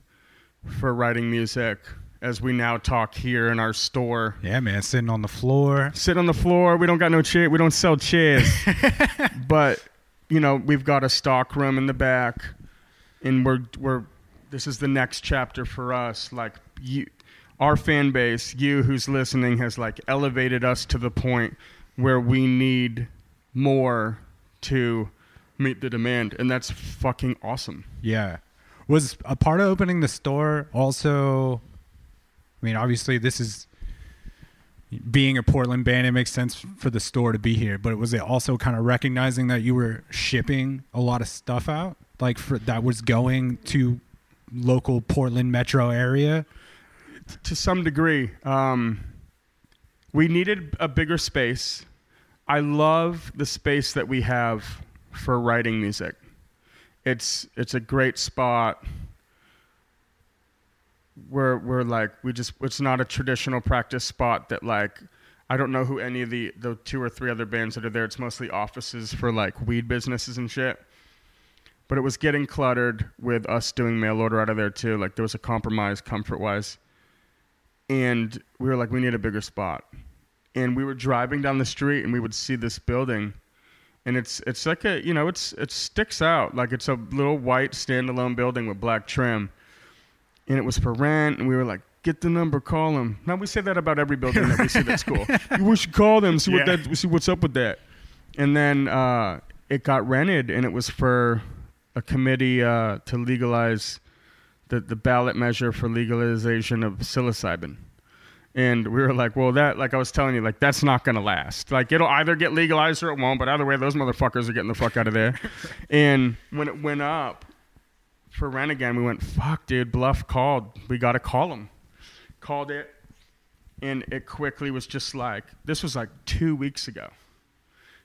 for writing music as we now talk here in our store yeah, man, sitting on the floor. sit on the floor. We don't got no chair. We don't sell chairs. <laughs> but you know, we've got a stock room in the back, and we're we're. This is the next chapter for us. Like you, our fan base, you who's listening, has like elevated us to the point where we need more to meet the demand, and that's fucking awesome. Yeah. Was a part of opening the store also I mean, obviously this is being a Portland band, it makes sense for the store to be here, but was it also kind of recognizing that you were shipping a lot of stuff out? Like for that was going to local Portland metro area? to some degree. Um, we needed a bigger space. I love the space that we have for writing music. It's it's a great spot. We're we're like we just it's not a traditional practice spot that like I don't know who any of the the two or three other bands that are there. It's mostly offices for like weed businesses and shit. But it was getting cluttered with us doing mail order out of there too. Like there was a compromise comfort wise and we were like, we need a bigger spot. and we were driving down the street and we would see this building and it's it's like a you know it's it sticks out like it's a little white standalone building with black trim and it was for rent and we were like get the number call them now we say that about every building that we see that's cool <laughs> we should call them see what Yeah. that see what's up with that and then uh, it got rented and it was for a committee uh, to legalize the, the ballot measure for legalization of psilocybin and we were like, well, that, like I was telling you, like that's not gonna last. Like it'll either get legalized or it won't. But either way, those motherfuckers are getting the fuck out of there. <laughs> and when it went up for rent again, we went, fuck, dude, Bluff called. We gotta call him. Called it, and it quickly was just like, this was like two weeks ago.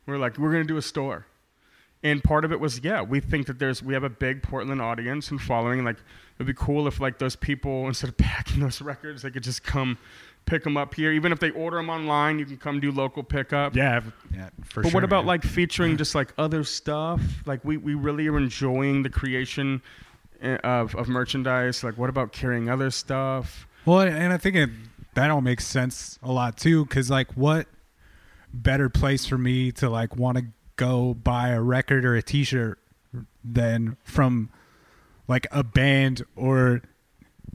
We're like, we're gonna do a store. And part of it was, yeah, we think that there's, we have a big Portland audience and following. Like, it'd be cool if like those people, instead of <laughs> packing those records, they could just come pick them up here. Even if they order them online, you can come do local pickup. Yeah, yeah, for But sure. what about man. like featuring just like other stuff? Like we, we really are enjoying the creation Eh, of, of merchandise. Like what about carrying other stuff? Well, and I think it, that all makes sense a lot too, because like, what better place for me to like want to go buy a record or a T-shirt than from like a band or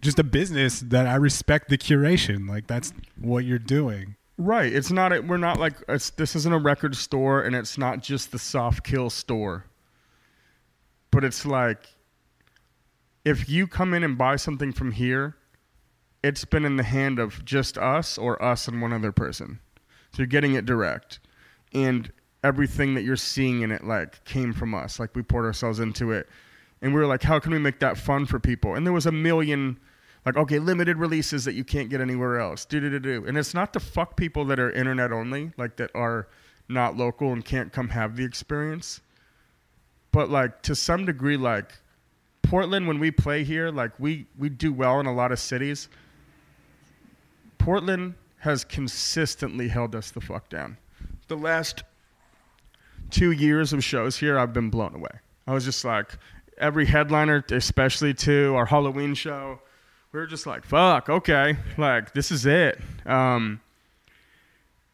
just a business that I respect the curation. Like that's what you're doing. Right. It's not. We're not like. It's, this isn't a record store, and it's not just the soft kill store. But it's like, if you come in and buy something from here, it's been in the hand of just us or us and one other person. So you're getting it direct, and everything that you're seeing in it like came from us. Like we poured ourselves into it, and we were like, how can we make that fun for people? And there was a million like okay limited releases that you can't get anywhere else do do do do and it's not to fuck people that are internet only like that are not local and can't come have the experience but like to some degree like portland when we play here like we we do well in a lot of cities. Portland has consistently held us the fuck down. The last two years of shows here i've been blown away. I was just like every headliner especially to our halloween show we were just like, fuck, okay, like this is it. Um,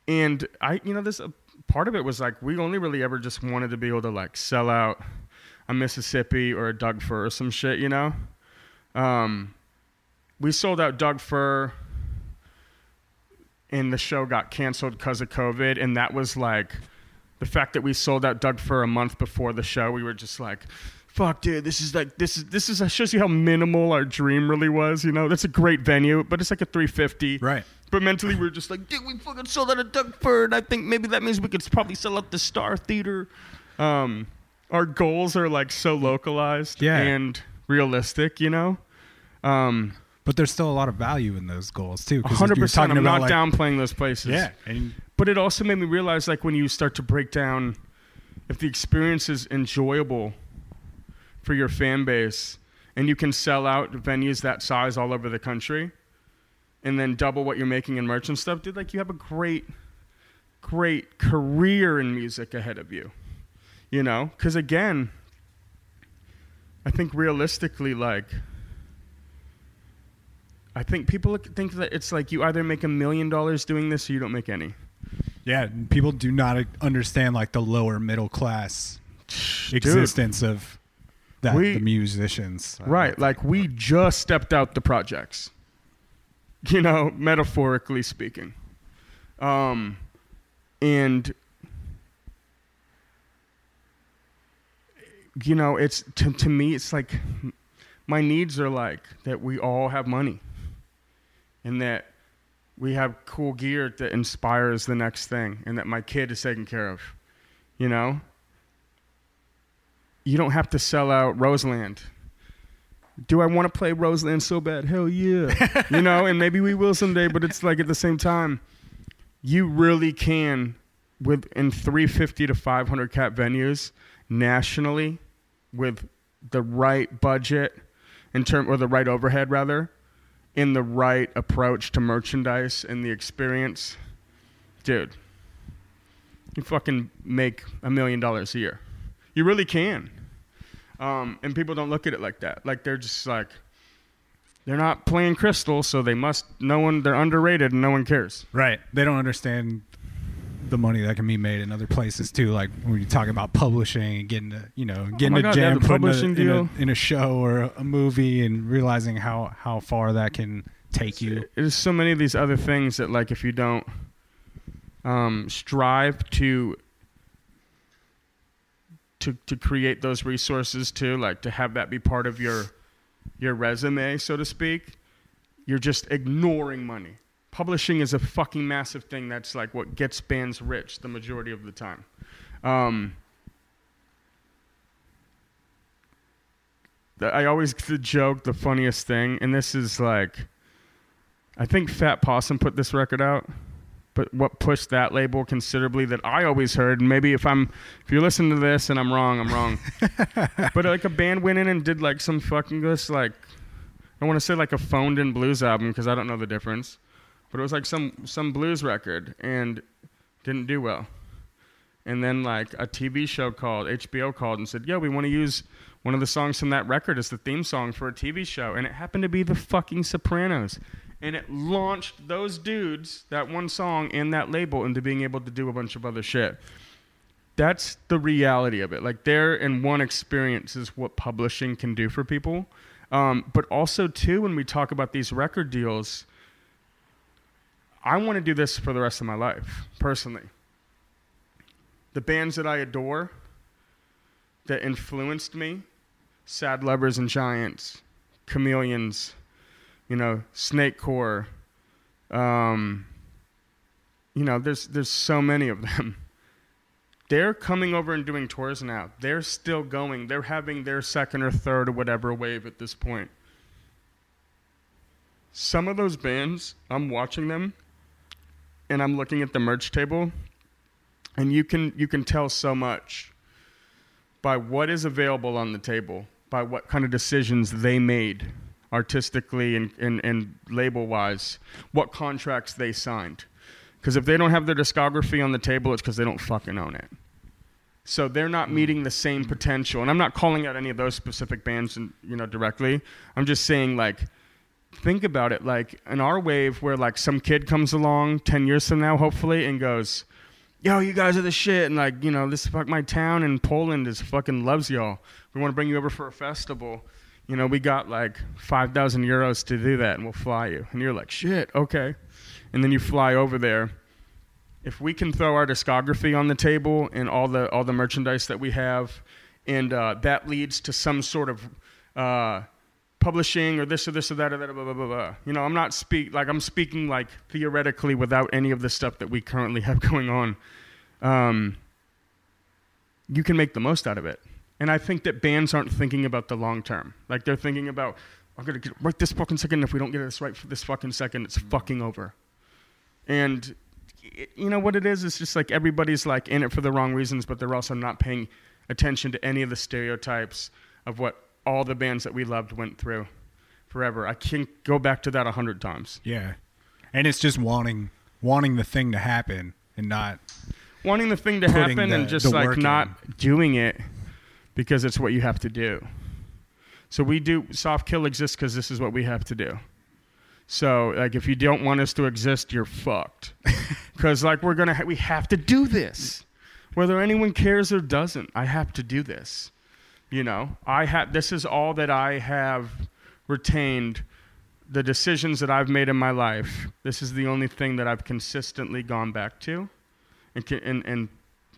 and I, you know, this uh, part of it was like we only really ever just wanted to be able to like sell out a Mississippi or a Doug Fir or some shit, you know. Um, we sold out Doug Fir, and the show got canceled because of COVID, and that was like the fact that we sold out Doug Fir a month before the show. We were just like, fuck dude this is like this is this is shows you how minimal our dream really was you know that's a great venue but it's like a 350 Right. but mentally we were just like dude we fucking sold out a Doug Fir and I think maybe that means we could probably sell out the Star Theater um our goals are like so localized Yeah. and realistic you know um But there's still a lot of value in those goals too. 100% I'm about, not like, downplaying those places Yeah, and but it also made me realize like when you start to break down if the experience is enjoyable for your fan base and you can sell out venues that size all over the country and then double what you're making in merch and stuff dude like you have a great great career in music ahead of you you know because again i think realistically like i think people think that it's like you either make a million dollars doing this or you don't make any yeah, people do not understand like the lower middle class existence of that We- the musicians. Right. Like we just stepped out the projects. You know, metaphorically speaking. Um and you know, it's to to me it's like my needs are like that we all have money and that we have cool gear that inspires the next thing and that my kid is taken care of. You know? You don't have to sell out Roseland. Do I want to play Roseland so bad? Hell yeah. <laughs> you know, and maybe we will someday, but it's like at the same time, you really can with in 350 to 500 cap venues nationally with the right budget in term or the right overhead rather in the right approach to merchandise and the experience dude you fucking make a million dollars a year you really can um, and people don't look at it like that like they're just like they're not playing Crystal, so they must. No one. They're underrated, and no one cares. Right. They don't understand the money that can be made in other places too. Like when you talk about publishing and getting, a, you know, getting my a God, jam put in a, publishing in, a, in a show or a, a movie, and realizing how how far that can take you. There's so many of these other things that, like, if you don't um, strive to to to create those resources too, like to have that be part of your your resume, so to speak, you're just ignoring money. Publishing is a fucking massive thing. That's like what gets bands rich the majority of the time. Um, I always the joke, the funniest thing, and this is like, I think Fat Possum put this record out, but what pushed that label considerably that I always heard, and maybe if I'm, if you listen to this and I'm wrong, I'm wrong. <laughs> but like a band went in and did like some fucking this like, I want to say like a phoned in blues album because I don't know the difference, but it was like some some blues record and didn't do well. And then like a TV show called HBO called and said, "Yo, we want to use one of the songs from that record as the theme song for a TV show." And it happened to be the fucking Sopranos. And it launched those dudes, that one song and that label into being able to do a bunch of other shit. That's the reality of it. Like there in one experience is what publishing can do for people. Um, but also too when we talk about these record deals, I want to do this for the rest of my life, personally the bands that I adore that influenced me Sad Lovers and Giants, Chameleons, you know, Snake Core. Um, you know, there's there's so many of them. <laughs> They're coming over and doing tours now. They're still going. They're having their second or third or whatever wave at this point. Some of those bands, I'm watching them and I'm looking at the merch table and you can you can tell so much by what is available on the table by what kind of decisions they made artistically and, and, and label wise what contracts they signed. Because if they don't have their discography on the table it's because they don't fucking own it. So they're not mm. meeting the same potential and i'm not calling out any of those specific bands and you know directly. I'm just saying like think about it like in our wave where like some kid comes along 10 years from now hopefully and goes yo, you guys are the shit, and like, you know, this fuck my town in Poland is fucking loves y'all. We want to bring you over for a festival. You know, we got like five thousand euros to do that, and we'll fly you. And you're like, shit, okay. And then you fly over there. If we can throw our discography on the table and all the all the merchandise that we have, and uh, that leads to some sort of uh, publishing or this or this or that or that blah blah blah blah. You know, I'm not speak like I'm speaking like theoretically without any of the stuff that we currently have <laughs> going on. Um, you can make the most out of it, and I think that bands aren't thinking about the long term. Like they're thinking about, I'm gonna get right this fucking second. If we don't get this right for this fucking second, it's fucking over. And you know what it is? It's just like everybody's like in it for the wrong reasons, but they're also not paying attention to any of the stereotypes of what all the bands that we loved went through forever. I can go back to that a hundred times. Yeah. And it's just wanting wanting the thing to happen and not Wanting the thing to happen the- and just like not in. doing it because it's what you have to do. So we do soft kill exists because this is what we have to do. So like if you don't want us to exist, you're fucked. <laughs> Because like we're gonna ha- we have to do this, whether anyone cares or doesn't. I have to do this. You know, I have. This is all that I have retained. The decisions that I've made in my life. This is the only thing that I've consistently gone back to, and and and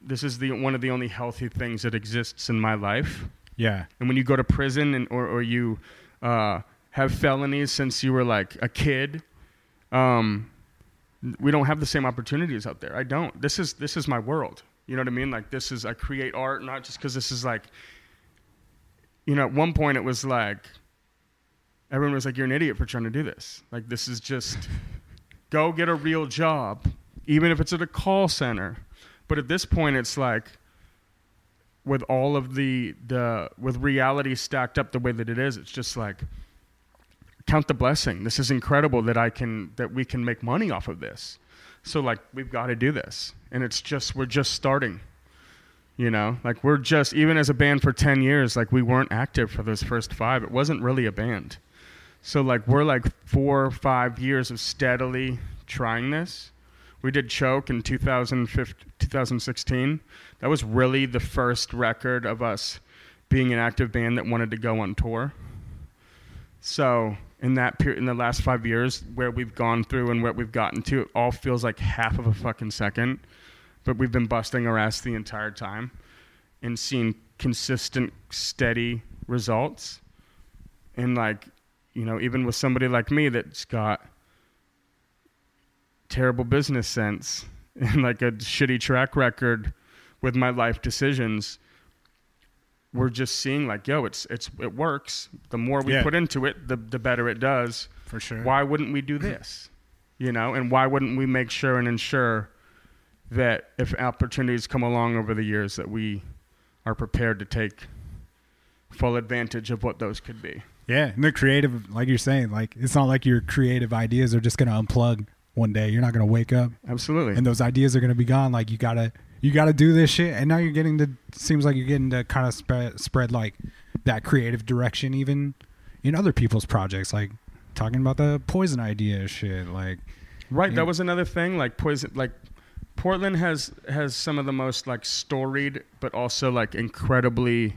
this is the one of the only healthy things that exists in my life. yeah. And when you go to prison and or, or you uh, have felonies since you were like a kid, um, we don't have the same opportunities out there. I don't. This is this is my world. You know what I mean? Like this is I create art not just because this is like. You know, at one point it was like. Everyone was like, "You're an idiot for trying to do this. Like this is just, <laughs> go get a real job, even if it's at a call center." But at this point, it's like, with all of the the with reality stacked up the way that it is it's just like count the blessing this is incredible that i can that we can make money off of this so like we've got to do this and it's just we're just starting you know like we're just even as a band for 10 years like we weren't active for those first five it wasn't really a band So like we're like four or five years of steadily trying this. We did Choke in 2015, 2016. That was really the first record of us being an active band that wanted to go on tour. So in that period, in the last five years, where we've gone through and what we've gotten to, it all feels like half of a fucking second. But we've been busting our ass the entire time and seeing consistent, steady results. And like, you know, even with somebody like me that's got terrible business sense <laughs> and like a shitty track record with my life decisions, we're just seeing like, yo, it's it's it works. The more we Yeah. put into it, the the better it does. For sure. Why wouldn't we do this? You know, and why wouldn't we make sure and ensure that if opportunities come along over the years that we are prepared to take full advantage of what those could be. Yeah, and they're creative, like you're saying, like it's not like your creative ideas are just gonna unplug one day. You're not gonna wake up Absolutely. and those ideas are gonna be gone. Like you gotta, you gotta do this shit. And now you're getting to. Seems like you're getting to kind of spread, spread like that creative direction even in other people's projects. Like talking about the poison idea shit. Like Right, that was another thing. Like poison, like Portland has has some of the most like storied, but also like incredibly,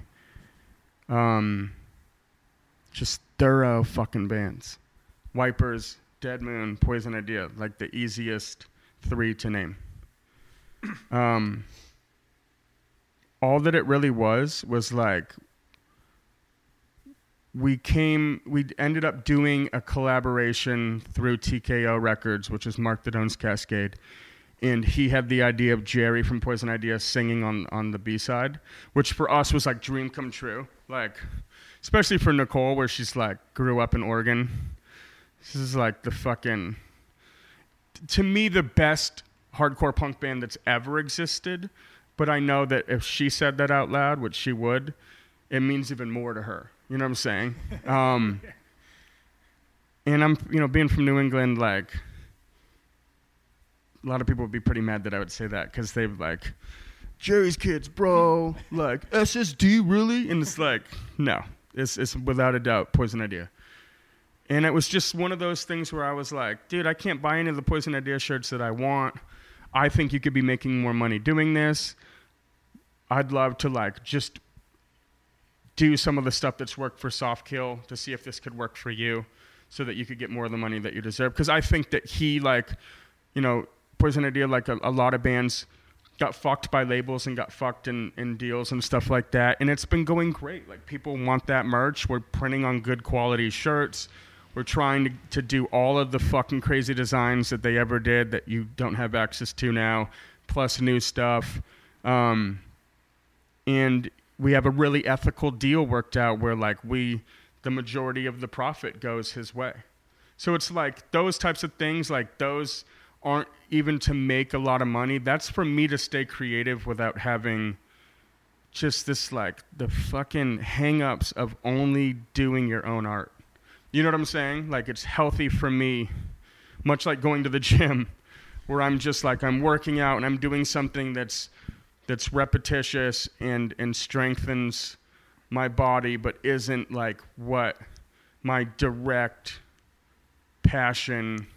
um, just thorough fucking bands. Wipers, Dead Moon, Poison Idea, like the easiest three to name. <clears throat> Um, all that it really was was like we came we ended up doing a collaboration through TKO Records, which is Mark Dadone's Cascade. And he had the idea of Jerry from Poison Idea singing on, on the B side, which for us was like dream come true. Like, especially for Nicole, where she's like grew up in Oregon. This is like the fucking, to me, the best hardcore punk band that's ever existed. But I know that if she said that out loud, which she would, it means even more to her. You know what I'm saying? <laughs> Um, and I'm, you know, being from New England, like, a lot of people would be pretty mad that I would say that because they've like, Jerry's kids, bro, <laughs> like SSD, really? And it's like, no, it's, it's without a doubt Poison Idea. And it was just one of those things where I was like, dude, I can't buy any of the Poison Idea shirts that I want. I think you could be making more money doing this. I'd love to like just do some of the stuff that's worked for Soft Kill to see if this could work for you so that you could get more of the money that you deserve. Because I think that he, like, you know, Poison Idea, like a, a lot of bands, got fucked by labels and got fucked in, in deals and stuff like that. And it's been going great. Like, people want that merch. We're printing on good quality shirts. We're trying to, to do all of the fucking crazy designs that they ever did that you don't have access to now, plus new stuff. Um, and we have a really ethical deal worked out where like we the majority of the profit goes his way so it's like those types of things like those aren't even to make a lot of money that's for me to stay creative without having just this like the fucking hang-ups of only doing your own art. You know what i'm saying? Like it's healthy for me much like going to the <laughs> gym where i'm just like i'm working out and i'm doing something that's that's repetitious and and strengthens my body but isn't like what my direct passion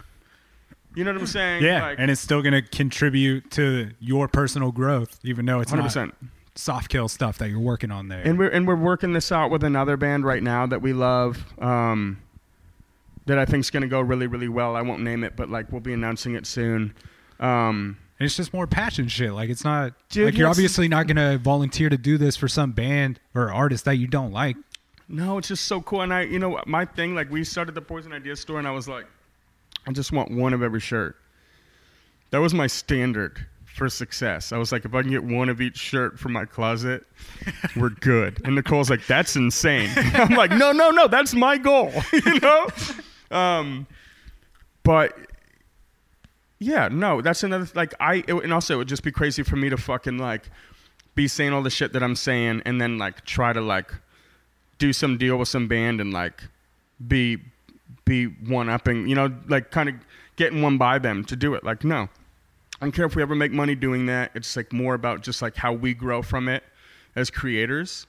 you know what i'm saying yeah, like, and it's still gonna contribute to your personal growth, even though it's 100% not soft kill stuff that you're working on there. and we're and we're working this out with another band right now that we love um, that i think is going to go really really well i won't name it but like we'll be announcing it soon um, And it's just more passion shit. Like it's not Dude, like you're obviously not gonna volunteer to do this for some band or artist that you don't like. No, it's just so cool. And I, you know, my thing, like, we started the Poison Idea store, and I was like, I just want one of every shirt. That was my standard for success. I was like, if I can get one of each shirt from my closet, <laughs> we're good. And Nicole's like, that's insane. <laughs> I'm like, no, no, no, that's my goal, <laughs> you know? Um, but yeah, no, that's another, like, I, it, and also it would just be crazy for me to fucking, like, be saying all the shit that I'm saying and then, like, try to, like, do some deal with some band and like be be one upping, you know, like kind of getting one by them to do it. Like, no. I don't care if we ever make money doing that. It's like more about just like how we grow from it as creators.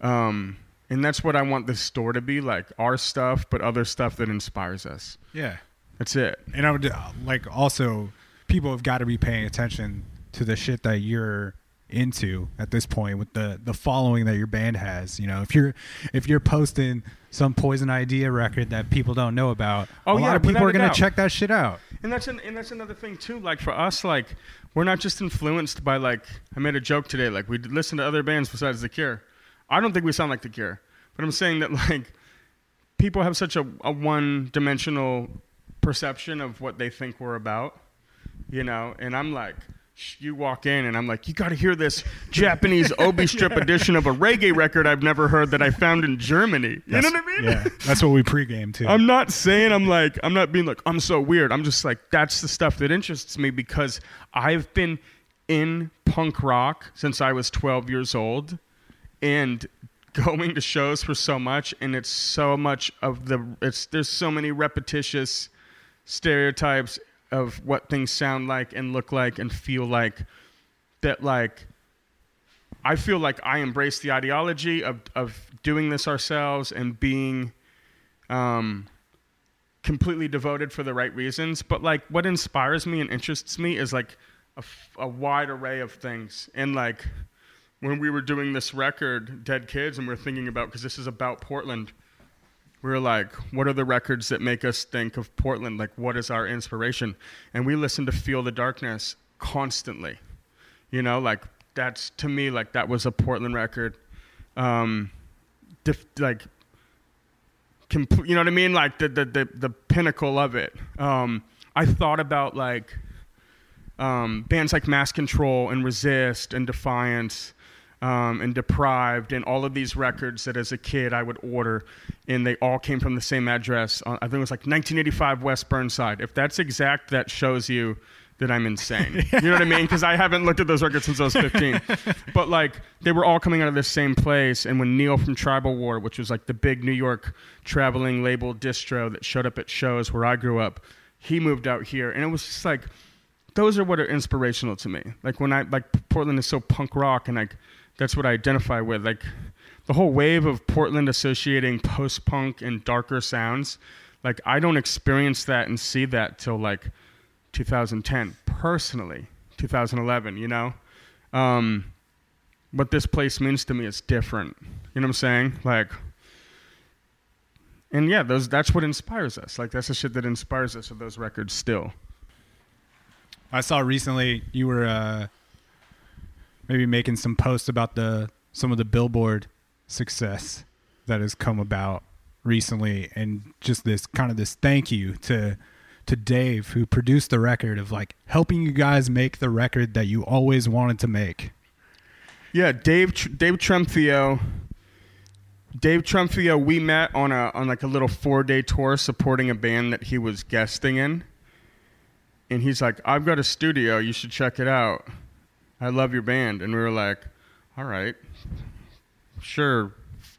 Um, And that's what I want this store to be like our stuff, but other stuff that inspires us. Yeah. That's it. And I would uh, like also people have got to be paying attention to the shit that you're into at this point with the the following that your band has. You know, if you're if you're posting some Poison Idea record that people don't know about, Oh, a yeah, lot of people are gonna check that shit out. And that's an, and that's another thing too. Like for us, like we're not just influenced by like I made a joke today. Like we listen to other bands besides The Cure. I don't think we sound like The Cure, but I'm saying that <laughs> like people have such a, a one-dimensional perception of what they think we're about, you know. And I'm like, you walk in and I'm like, you got to hear this Japanese obi strip <laughs> edition of a reggae record I've never heard that I found in Germany. You know what I mean? Yeah, that's what we pregame too. I'm not saying I'm like I'm not being like I'm so weird. I'm just like that's the stuff that interests me because I've been in punk rock since I was 12 years old and going to shows for so much and it's so much of the it's there's so many repetitious stereotypes of what things sound like and look like and feel like that like I feel like I embrace the ideology of of doing this ourselves and being um, completely devoted for the right reasons. But like, what inspires me and interests me is like a, wide array of things. And like, when we were doing this record, Dead Kids, and we are thinking about because this is about Portland. We were like, what are the records that make us think of Portland? Like, what is our inspiration? And we listened to Feel the Darkness constantly. You know, like that's to me like that was a Portland record. Um, dif- like comp- you know what I mean? Like the the the, the pinnacle of it. Um, I thought about like um, bands like Mass Control and Resist and Defiance um, and Deprived and all of these records that as a kid I would order, and they all came from the same address. Uh, I think it was like 1985 West Burnside. If that's exact, that shows you that I'm insane. <laughs> You know what I mean? Because I haven't looked at those records since I was 15. <laughs> but like they were all coming out of the same place. And when Neil from Tribal War, which was like the big New York traveling label distro that showed up at shows where I grew up, he moved out here, and it was just like those are what are inspirational to me. Like when I like Portland is so punk rock, and like that's what I identify with. Like the whole wave of Portland associating post punk and darker sounds. Like I don't experience that and see that till like 2010 personally 2011 you know um, what this place means to me is different you know what i'm saying like and yeah those that's what inspires us like that's the shit that inspires us of those records still I saw recently you were uh, maybe making some posts about the some of the Billboard success that has come about recently, and just this kind of this thank you to to Dave who produced the record of like helping you guys make the record that you always wanted to make. Yeah, Dave Dave Trumfio. Dave Trumfio, we met on a on like a little four day tour supporting a band that he was guesting in, and he's like, "I've got a studio. You should check it out. I love your band." And we were like, "All right, sure,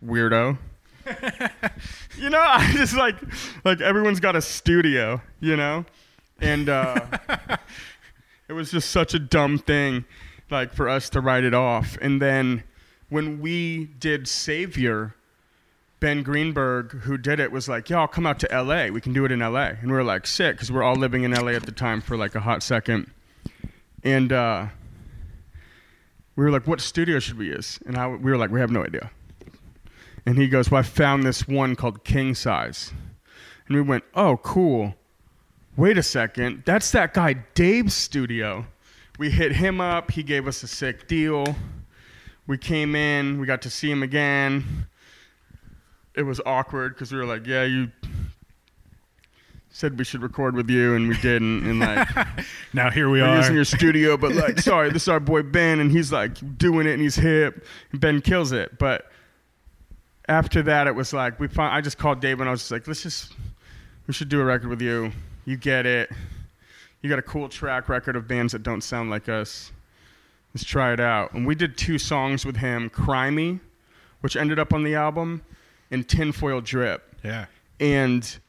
weirdo." <laughs> you know, I just like like everyone's got a studio, you know, and uh, <laughs> it was just such a dumb thing, like for us to write it off. And then when we did Savior, Ben Greenberg, who did it, was like, "Yeah, I'll come out to L.A. We can do it in L.A." And we were like, "Sick," because we are all living in L.A. at the time for like a hot second. And uh, we were like, "What studio should we use?" And I, we were like, "We have no idea." And he goes, Well, I found this one called King Size. And we went, Oh, cool. Wait a second. That's that guy Dave's studio. We hit him up. He gave us a sick deal. We came in. We got to see him again. It was awkward because we were like, Yeah, you said we should record with you, and we didn't. And like, <laughs> Now here we are. using your studio, but like, <laughs> sorry, this is our boy Ben, and he's like doing it, and he's hip. And Ben kills it, but after that, it was like we. Find, I just called Dave, and I was just like, let's just, we should do a record with you. You get it. You got a cool track record of bands that don't sound like us. Let's try it out. And we did two songs with him, "Cry Me," which ended up on the album, and "Tinfoil Drip." yeah. and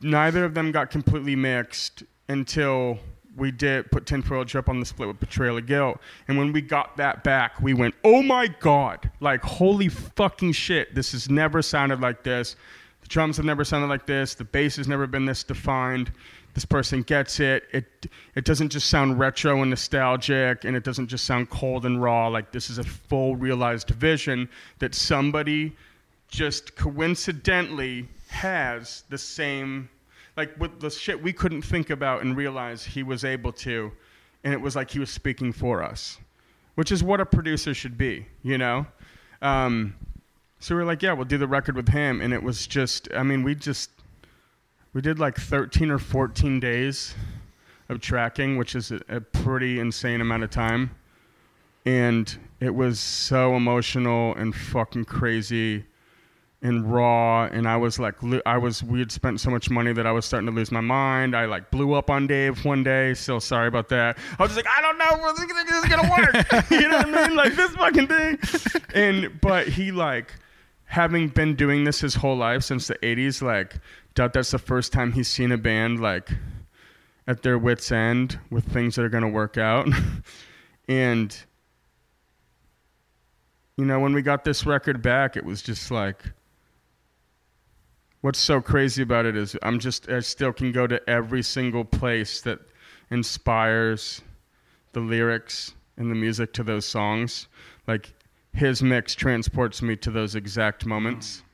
neither of them got completely mixed until we did put tinfoil drip on the split with Betrayal of Guilt. And when we got that back, we went, oh my God, like, holy fucking shit, this has never sounded like this. The drums have never sounded like this. The bass has never been this defined. This person gets it. It it doesn't just sound retro and nostalgic, and it doesn't just sound cold and raw. Like this is a full realized vision that somebody just coincidentally has the same like with the shit we couldn't think about and realize he was able to and it was like he was speaking for us which is what a producer should be you know? Um, so we were like yeah we'll do the record with him and it was just i mean we just we did like 13 or 14 days of tracking which is a, a pretty insane amount of time. And it was so emotional and fucking crazy and raw and i was like i was we had spent so much money that i was starting to lose my mind. I like blew up on dave one day. Still sorry about that. I was just like i don't know if this is gonna work. <laughs> <laughs> You know what i mean? Like this fucking thing. And but he like having been doing this his whole life since the 80s like doubt that's the first time he's seen a band like at their wits end with things that are gonna work out. <laughs> And you know when we got this record back it was just like what's so crazy about it is I'm just I still can go to every single place that inspires the lyrics and the music to those songs. Like his mix transports me to those exact moments. Hmm.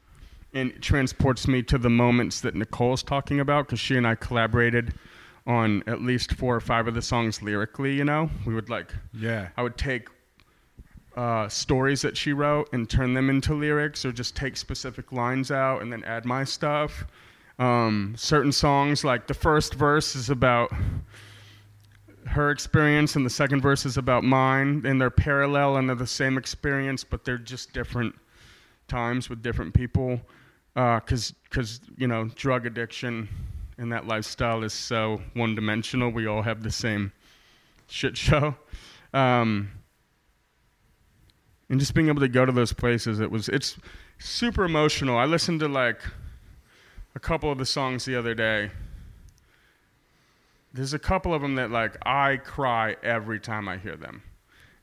And transports me to the moments that Nicole's talking about because she and I collaborated on at least four or five of the songs lyrically, you know? We would like Yeah. I would take uh, stories that she wrote and turn them into lyrics, or just take specific lines out and then add my stuff. Um, certain songs, like the first verse is about her experience, and the second verse is about mine, and they're parallel and they're the same experience, but they're just different times with different people. Because, because you know, drug addiction and that lifestyle is so one-dimensional. We all have the same shit show. Um, and just being able to go to those places it was it's super emotional. I listened to like a couple of the songs the other day. There's a couple of them that like i cry every time i hear them.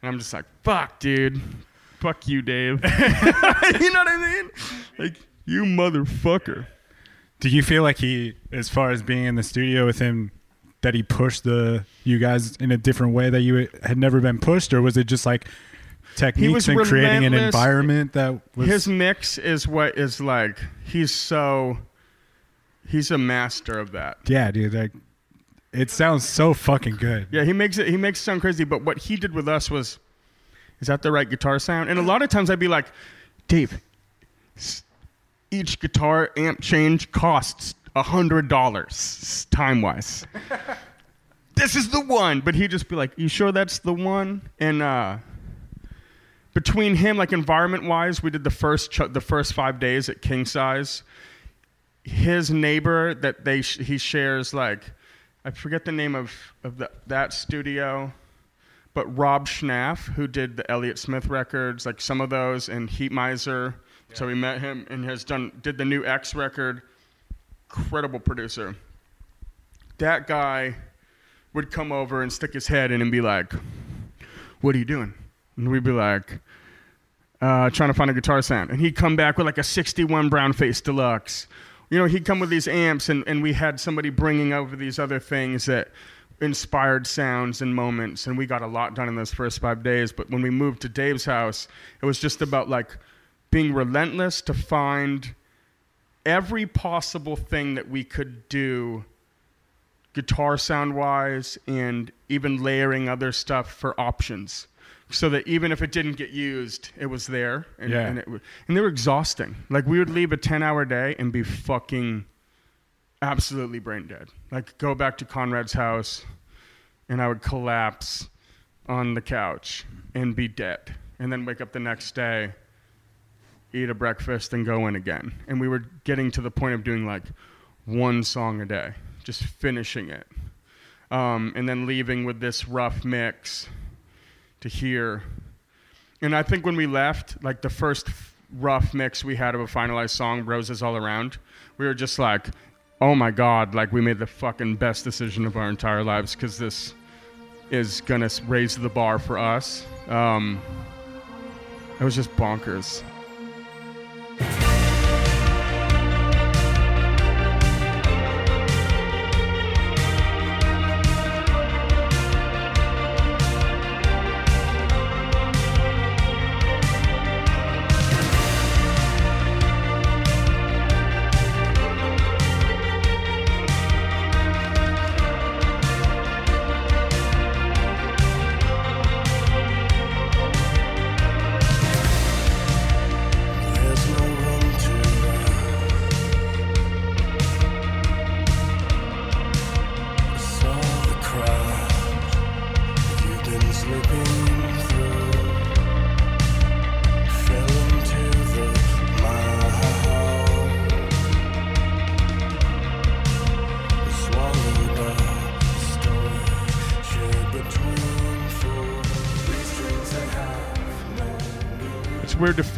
And i'm just like fuck dude. Fuck you dave. <laughs> You know what i mean? Like you motherfucker. Do you feel like he, as far as being in the studio with him, that he pushed the you guys in a different way that you had never been pushed, or was it just like techniques and creating an environment that was his mix is what is like he's so he's a master of that yeah, dude. Like, it sounds so fucking good. Yeah, he makes it. He makes it sound crazy. But what he did with us was, is that the right guitar sound? And a lot of times I'd be like, Dave, each guitar amp change costs a hundred dollars time wise. <laughs> this is the one. But he'd just be like, you sure that's the one? And uh, between him, like environment wise, we did the first ch- the first five days at King Size. His neighbor that they sh- he shares like I forget the name of of the, that studio, but Rob Schnapf who did the Elliott Smith records, like some of those, and Heatmiser. So we met him and has done did the new X record. Incredible producer. That guy would come over and stick his head in and be like, "What are you doing?" And we'd be like, uh, trying to find a guitar sound. And he'd come back with like a 61 Brown Face Deluxe. You know, he'd come with these amps, and, and we had somebody bringing over these other things that inspired sounds and moments. And we got a lot done in those first five days. But when we moved to Dave's house, it was just about like being relentless to find every possible thing that we could do guitar sound wise and even layering other stuff for options so that even if it didn't get used it was there. And, Yeah. and, it, and they were exhausting. Like we would leave a 10 hour day and be fucking absolutely brain dead. Like go back to conrad's house and i would collapse on the couch and be dead. And then wake up the next day eat a breakfast and go in again. And we were getting to the point of doing like one song a day just finishing it. Um, and then leaving with this rough mix to hear and i think when we left like the first rough mix we had of a finalized song roses all around we were just like oh my god, like we made the fucking best decision of our entire lives because this is gonna raise the bar for us. Um, it was just bonkers.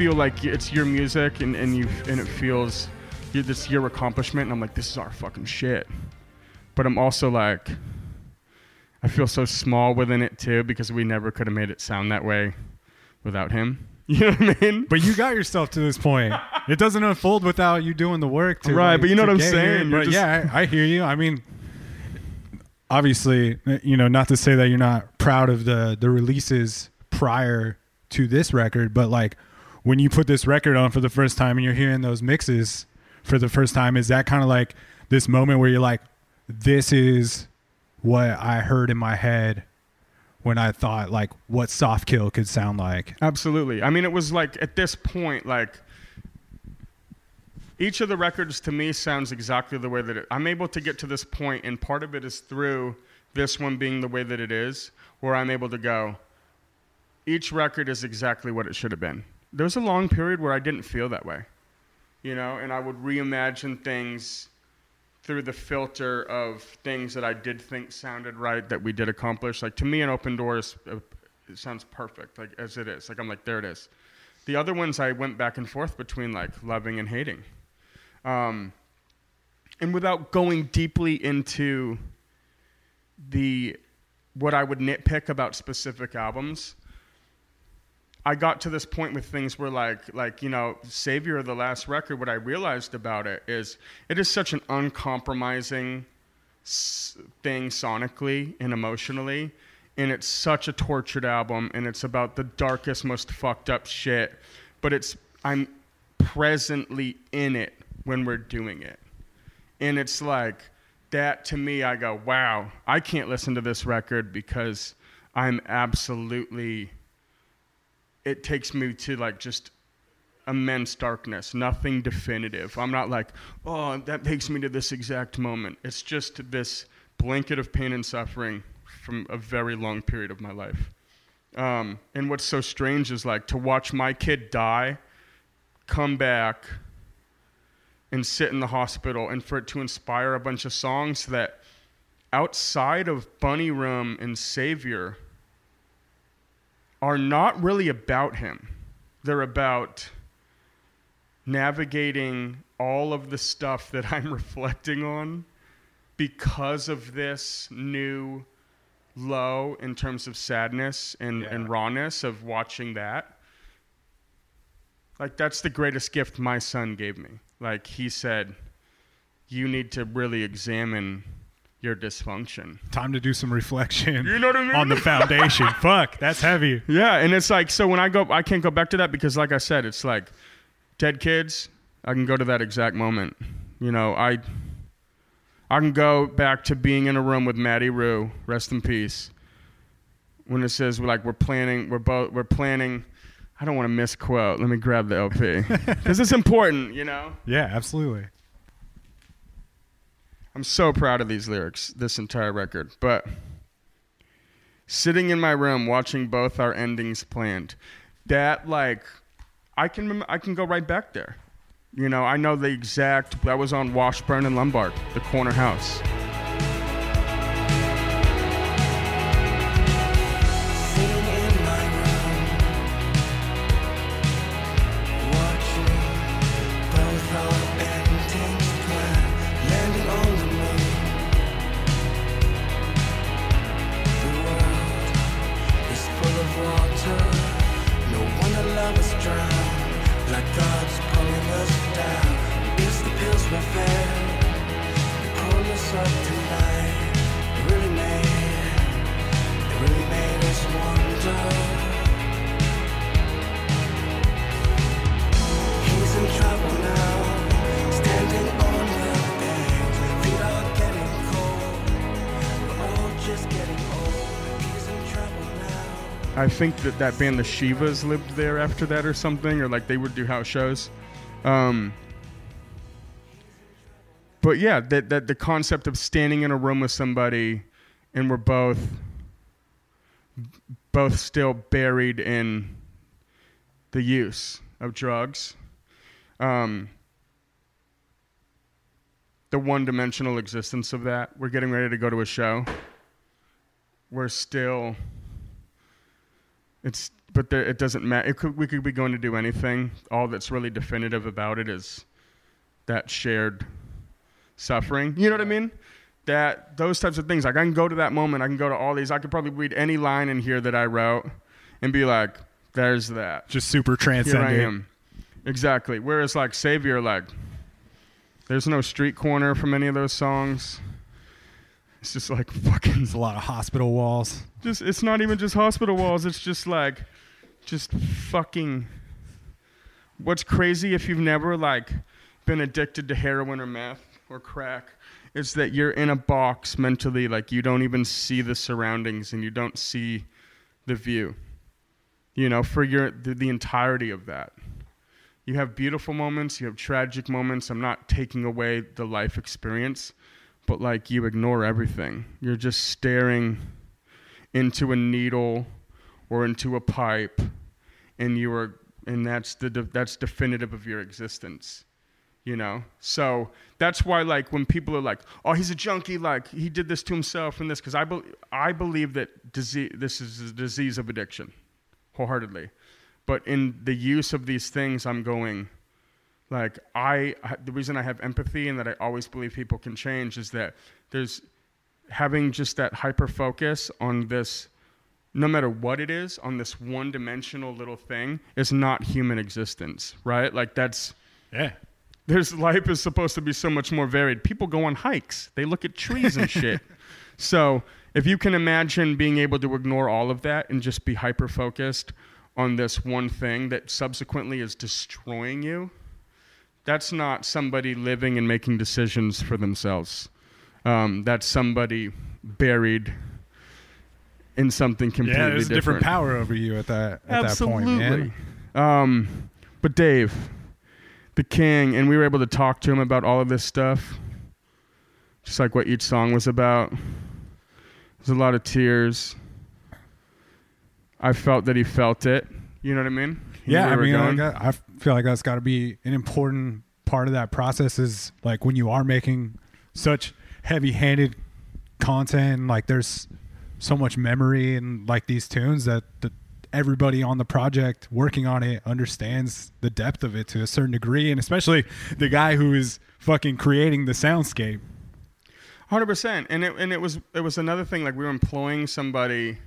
Feel like it's your music and, and you and it feels this your accomplishment and I'm like this is our fucking shit. But I'm also like I feel so small within it too because we never could have made it sound that way without him. <laughs> You know what I mean? But you got yourself to this point. It doesn't unfold without you doing the work. To, Right, like, but you know what I'm saying? But just- yeah, I, I hear you. I mean, obviously, you know, not to say that you're not proud of the the releases prior to this record, but like when you put this record on for the first time and you're hearing those mixes for the first time, is that kind of like this moment where you're like, this is what I heard in my head when I thought like what soft kill could sound like. Absolutely. I mean, it was like at this point, like each of the records to me sounds exactly the way that it, I'm able to get to this point, and part of it is through this one being the way that it is, where I'm able to go. Each record is exactly what it should have been. There was a long period where I didn't feel that way, you know, and I would reimagine things through the filter of things that I did think sounded right that we did accomplish. Like to me, an open door is uh, sounds perfect, like as it is. Like I'm like there it is. The other ones I went back and forth between like loving and hating, um, and without going deeply into the what I would nitpick about specific albums. I got to this point with things where like like you know Savior of the last record what I realized about it is it is such an uncompromising thing sonically and emotionally and it's such a tortured album and it's about the darkest most fucked up shit but it's I'm presently in it when we're doing it. And it's like that to me I go wow I can't listen to this record because I'm absolutely it takes me to like just immense darkness, nothing definitive. I'm not like, oh, that takes me to this exact moment. It's just this blanket of pain and suffering from a very long period of my life. Um, and what's so strange is like to watch my kid die, come back, and sit in the hospital, and for it to inspire a bunch of songs that outside of Bunny Room and Savior are not really about him. They're about navigating all of the stuff <laughs> that I'm reflecting on because of this new low in terms of sadness and, and rawness of watching that. Like, that's the greatest gift my son gave me. Like, he said, You need to really examine your dysfunction. Time to do some reflection. You know what I mean? on the foundation. <laughs> Fuck, that's heavy. Yeah, and it's like so when I go, I can't go back to that because, like I said, it's like dead kids. I can go to that exact moment. You know, I I can go back to being in a room with Maddie Rue, rest in peace. When it says we're like we're planning, we're both we're planning. I don't want to misquote. Let me grab the LP because <laughs> it's important. You know, Yeah, absolutely. I'm so proud of these lyrics, this entire record. But sitting in my room watching both our endings planned, that like I can I can go right back there. You know, I know the exact. That was on Washburn and Lombard, the corner house. Think that that band, the Shivas, lived there after that or something, or like they would do house shows. Um, but yeah, that that the concept of standing in a room with somebody, and we're both both still buried in the use of drugs. Um, the one-dimensional existence of that. We're getting ready to go to a show. We're still it's but there, it doesn't matter. It could, we could be going to do anything. All that's really definitive about it is that shared suffering. You know what I mean? That those types of things. Like I can go to that moment. I can go to all these. I could probably read any line in here that I wrote and be like, "There's that. Just super transcendent. Here. I am." Exactly. Whereas like Savior, like there's no street corner from any of those songs. It's just like <laughs> fucking There's a lot of hospital walls. Just it's not even just hospital walls it's just like just fucking what's crazy if you've never like been addicted to heroin or meth or crack is that you're in a box mentally like you don't even see the surroundings and you don't see the view you know for your the, the entirety of that. You have beautiful moments you have tragic moments. I'm not taking away the life experience but like you ignore everything. You're just staring into a needle or into a pipe and you are and that's the that's definitive of your existence you know? So that's why like when people are like oh he's a junkie like he did this to himself and this because i be, i believe that disease this is a disease of addiction wholeheartedly. But in the use of these things i'm going like I the reason i have empathy and that i always believe people can change is that there's having just that hyper focus on this no matter what it is on this one dimensional little thing is not human existence right? Like that's Yeah. there's life is supposed to be so much more varied. People go on hikes. They look at trees and shit. <laughs> So if you can imagine being able to ignore all of that and just be hyper focused on this one thing that subsequently is destroying you that's not somebody living and making decisions for themselves um, that's somebody buried in something completely Yeah, there's a different different power over you at that at Absolutely. that point, man. Um, but Dave, the king, and we were able to talk to him about all of this stuff, just like what each song was about. There's a lot of tears. I felt that he felt it. You know what I mean? Know Yeah, I mean, like, I I feel like that's got to be an important part of that process. Is like when you are making such heavy-handed content, like there's so much memory and like these tunes that the, everybody on the project working on it understands the depth of it to a certain degree, and especially the guy who is fucking creating the soundscape. Hundred percent, and it and it was it was another thing. Like we were employing somebody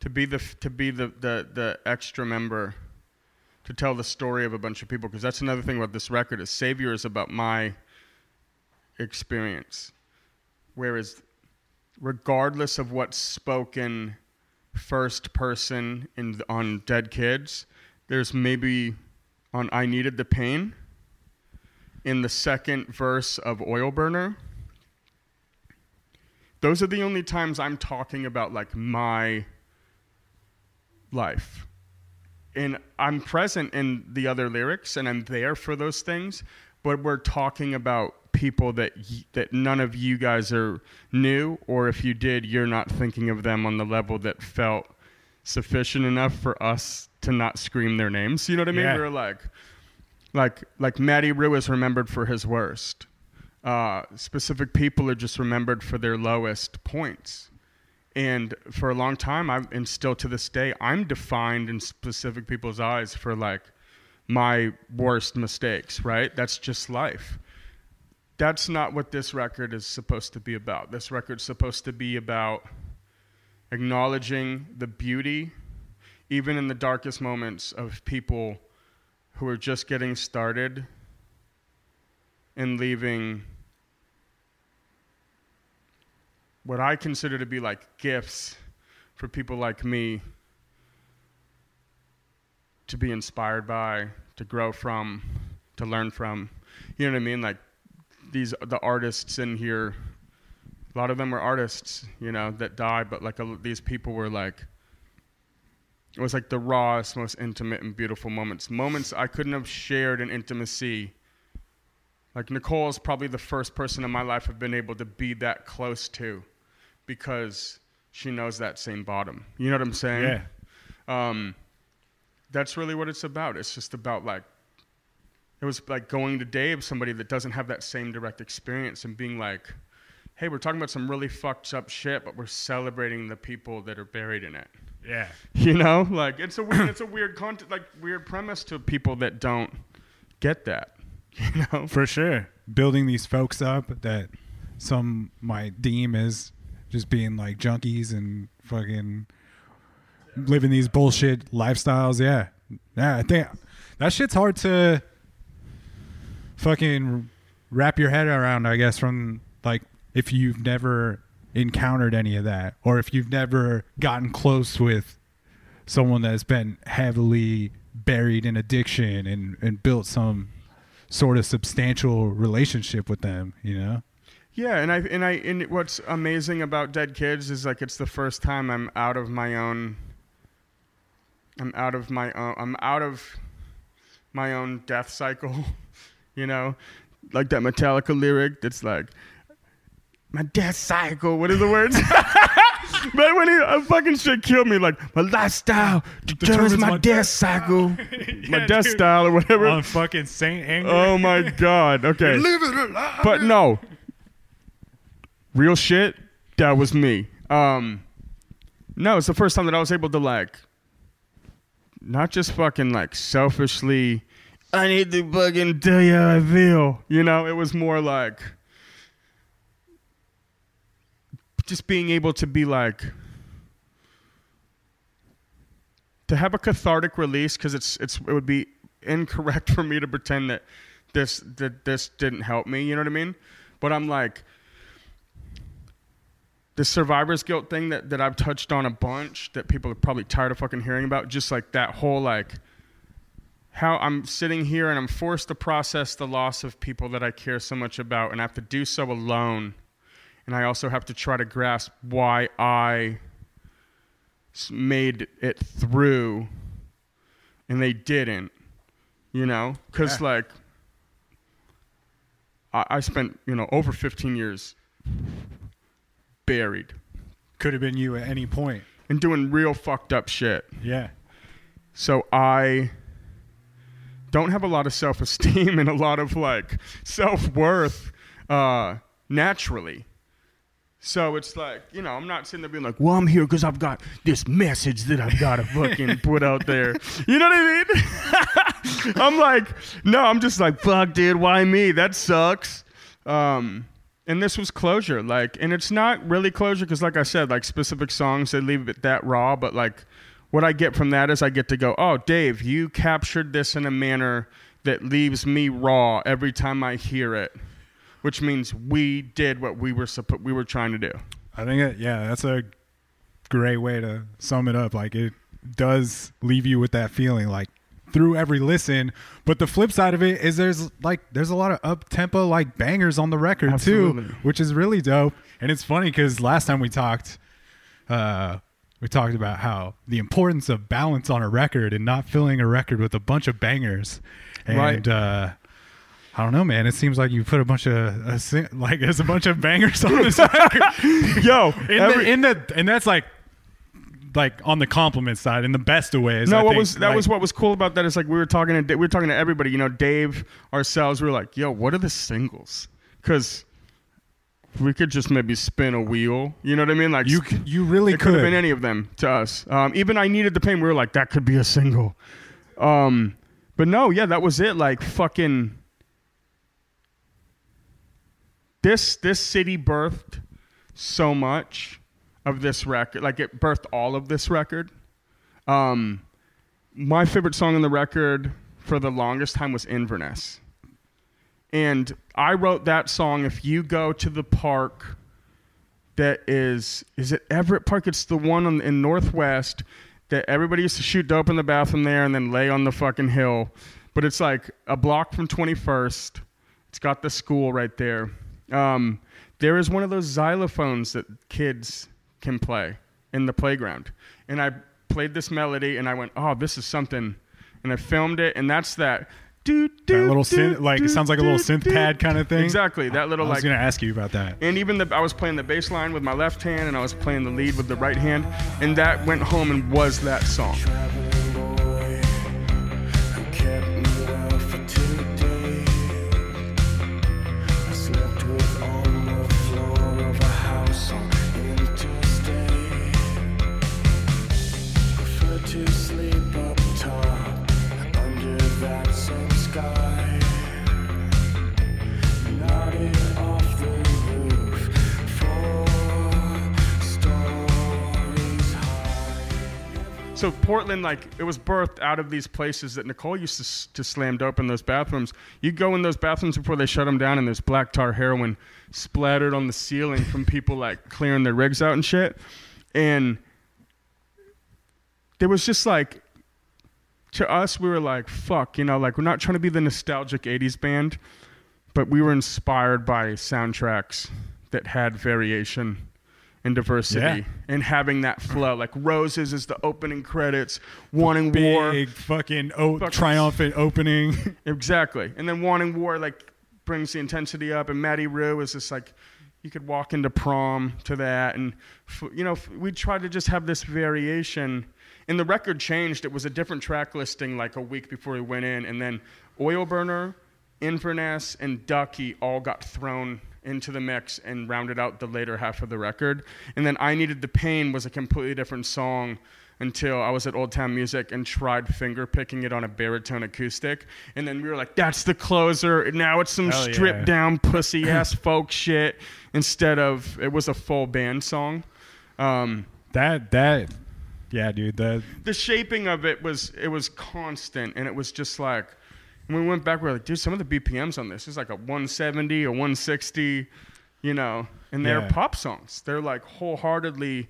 to be the to be the the, the extra member to tell the story of a bunch of people because that's another thing about this record is Savior is about my experience, whereas regardless of what's spoken first person in on Dead Kids, there's maybe on I Needed the Pain in the second verse of Oil Burner those are the only times I'm talking about like my life. And I'm present in the other lyrics and I'm there for those things, but we're talking about people that y- that none of you guys are new or if you did you're not thinking of them on the level that felt sufficient enough for us to not scream their names. You know what I mean? Yeah. We're like like like Matty Rue is remembered for his worst. Uh, specific people are just remembered for their lowest points. And for a long time, I'm, and still to this day, I'm defined in specific people's eyes for like my worst mistakes, right? That's just life. That's not what this record is supposed to be about. This record's supposed to be about acknowledging the beauty, even in the darkest moments, of people who are just getting started and leaving what I consider to be like gifts for people like me to be inspired by, to grow from, to learn from. You know what I mean? Like these the artists in here a lot of them were artists, you know, that died, but like a, these people were like it was like the rawest, most intimate and beautiful moments. Moments I couldn't have shared in intimacy. Like Nicole is probably the first person in my life I've been able to be that close to because she knows that same bottom. You know what I'm saying? Yeah. Um, that's really what it's about. It's just about like it was like going to Dave, somebody that doesn't have that same direct experience, and being like, "Hey, we're talking about some really fucked up shit, but we're celebrating the people that are buried in it." Yeah. <laughs> You know, like it's a weird, it's a weird content, like weird premise to people that don't get that. <laughs> You know, For sure. Building these folks up that some might deem as just being like junkies and fucking living these bullshit lifestyles. Yeah. Yeah. I think that shit's hard to fucking wrap your head around, I guess, from like if you've never encountered any of that or if you've never gotten close with someone that's been heavily buried in addiction and, and built some sort of substantial relationship with them, you know? Yeah, and I and I and what's amazing about Dead Kids is like it's the first time I'm out of my own. I'm out of my own. I'm out of my own death cycle. <laughs> You know, like that Metallica lyric that's like, "My death cycle." What are the words? <laughs> but when he uh, fucking shit killed me, like my lifestyle determines my, death cycle, <laughs> my Yeah, death dude. style or whatever. On fucking Saint Anger. Oh my <laughs> god. Okay. But no. Real shit, that was me. Um No, it's the first time that I was able to like not just fucking like selfishly I need to fucking tell you how I feel. You know, it was more like just being able to be like to have a cathartic release because it's it's it would be incorrect <laughs> for me to pretend that this that this didn't help me. You know what I mean? But I'm like the survivor's guilt thing that, that I've touched on a bunch that people are probably tired of fucking hearing about. Just like that whole like how I'm sitting here and I'm forced to process the loss of people that I care so much about, and I have to do so alone. And I also have to try to grasp why I made it through and they didn't, you know? Because, Yeah. like, I, I spent, you know, over 15 years buried Could have been you at any point. and doing real fucked up shit. Yeah. So I don't have a lot of self esteem <laughs> and a lot of like self worth uh, naturally. So it's like, you know, I'm not sitting there being like, well, I'm here because I've got this message that I've got to <laughs> fucking put out there. You know what I mean? <laughs> I'm like, no, I'm just like, fuck, dude, why me? That sucks. Um, and this was closure. Like, and it's not really closure because, like I said, like specific songs, they leave it that raw. But like, what I get from that is I get to go, oh, Dave, you captured this in a manner that leaves me raw every time I hear it, which means we did what we were suppo- we were trying to do. I think, it, yeah, that's a great way to sum it up. Like, it does leave you with that feeling, like, through every listen. But the flip side of it is there's like there's a lot of up tempo like bangers on the record Absolutely. too, which is really dope. And it's funny because last time we talked, uh, we talked about how the importance of balance on a record and not filling a record with a bunch of bangers. And Right. uh, I don't know, man. It seems like you put a bunch of si- like there's a bunch of bangers on this <laughs> record. Yo, in, every- the, in the and that's like like on the compliment side in the best of ways. no, I what think, was that like- was what was cool about that is like we were talking to we were talking to everybody. You know, Dave, ourselves, we were like, "Yo, what are the singles?" Because we could just maybe spin a wheel. You know what I mean? Like you you really it could could. have been any of them to us. Um, even I needed the pain. We were like, that could be a single. Um, but no, yeah, that was it. Like fucking. This this city birthed so much of this record. Like it birthed all of this record. Um, my favorite song on the record for the longest time was Inverness. And I wrote that song. If you go to the park that is, is it Everett Park? It's the one on, in Northwest that everybody used to shoot dope in the bathroom there and then lay on the fucking hill. But it's like a block from 21st. It's got the school right there. Um, there is one of those xylophones that kids can play in the playground. And I played this melody and I went, oh, this is something. And I filmed it, and that's that. Do, do, That little do, synth, like it sounds like a little synth do. pad kind of thing. Exactly. That little like I was like gonna ask you about that. and even the I was playing the bass line with my left hand and I was playing the lead with the right hand and that went home and was that song. So Portland, like it was birthed out of these places that Nicole used to, to slam dope in those bathrooms. You go in those bathrooms before they shut them down, and there's black tar heroin splattered on the ceiling from people like clearing their rigs out and shit. And there was just like, to us, we were like, fuck, you know, like we're not trying to be the nostalgic '80s band, but we were inspired by soundtracks that had variation and diversity Yeah. and having that flow. Like Roses is the opening credits, Wanting War. Big fucking o- Fucking- triumphant opening. <laughs> Exactly. And then Wanting War like brings the intensity up and Maddie Rue is just like you could walk into prom to that and f- you know f- we tried to just have this variation and the record changed it was a different track listing like a week before we went in and then Oil Burner, Inverness and Ducky all got thrown into the mix and rounded out the later half of the record and then I Needed the Pain was a completely different song until I was at Old Town Music and tried finger picking it on a baritone acoustic. And then we were like, that's the closer. And now it's some Hell yeah. stripped down <laughs> pussy ass folk shit instead of it was a full band song. Um, that that, yeah, dude. That the shaping of it was it was constant and it was just like when we went back we were like dude some of the bpms on this is like a 170 or 160 you know and they're Yeah. pop songs they're like wholeheartedly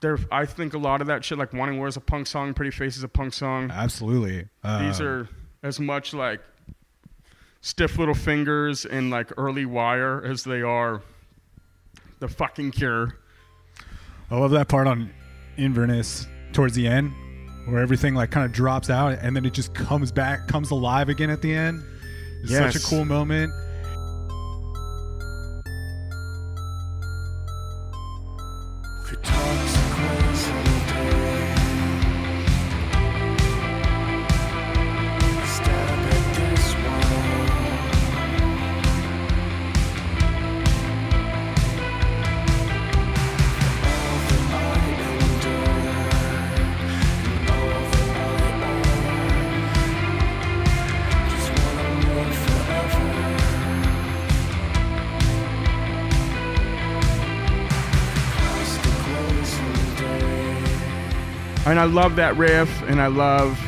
they're i think a lot of that shit like wanting war is a punk song pretty face is a punk song absolutely. Uh, these are as much like stiff little fingers and like early wire as they are the fucking cure I love that part on Inverness towards the end, where everything like kind of drops out and then it just comes back, comes alive again at the end. It's such a cool moment. I love that riff, and I love.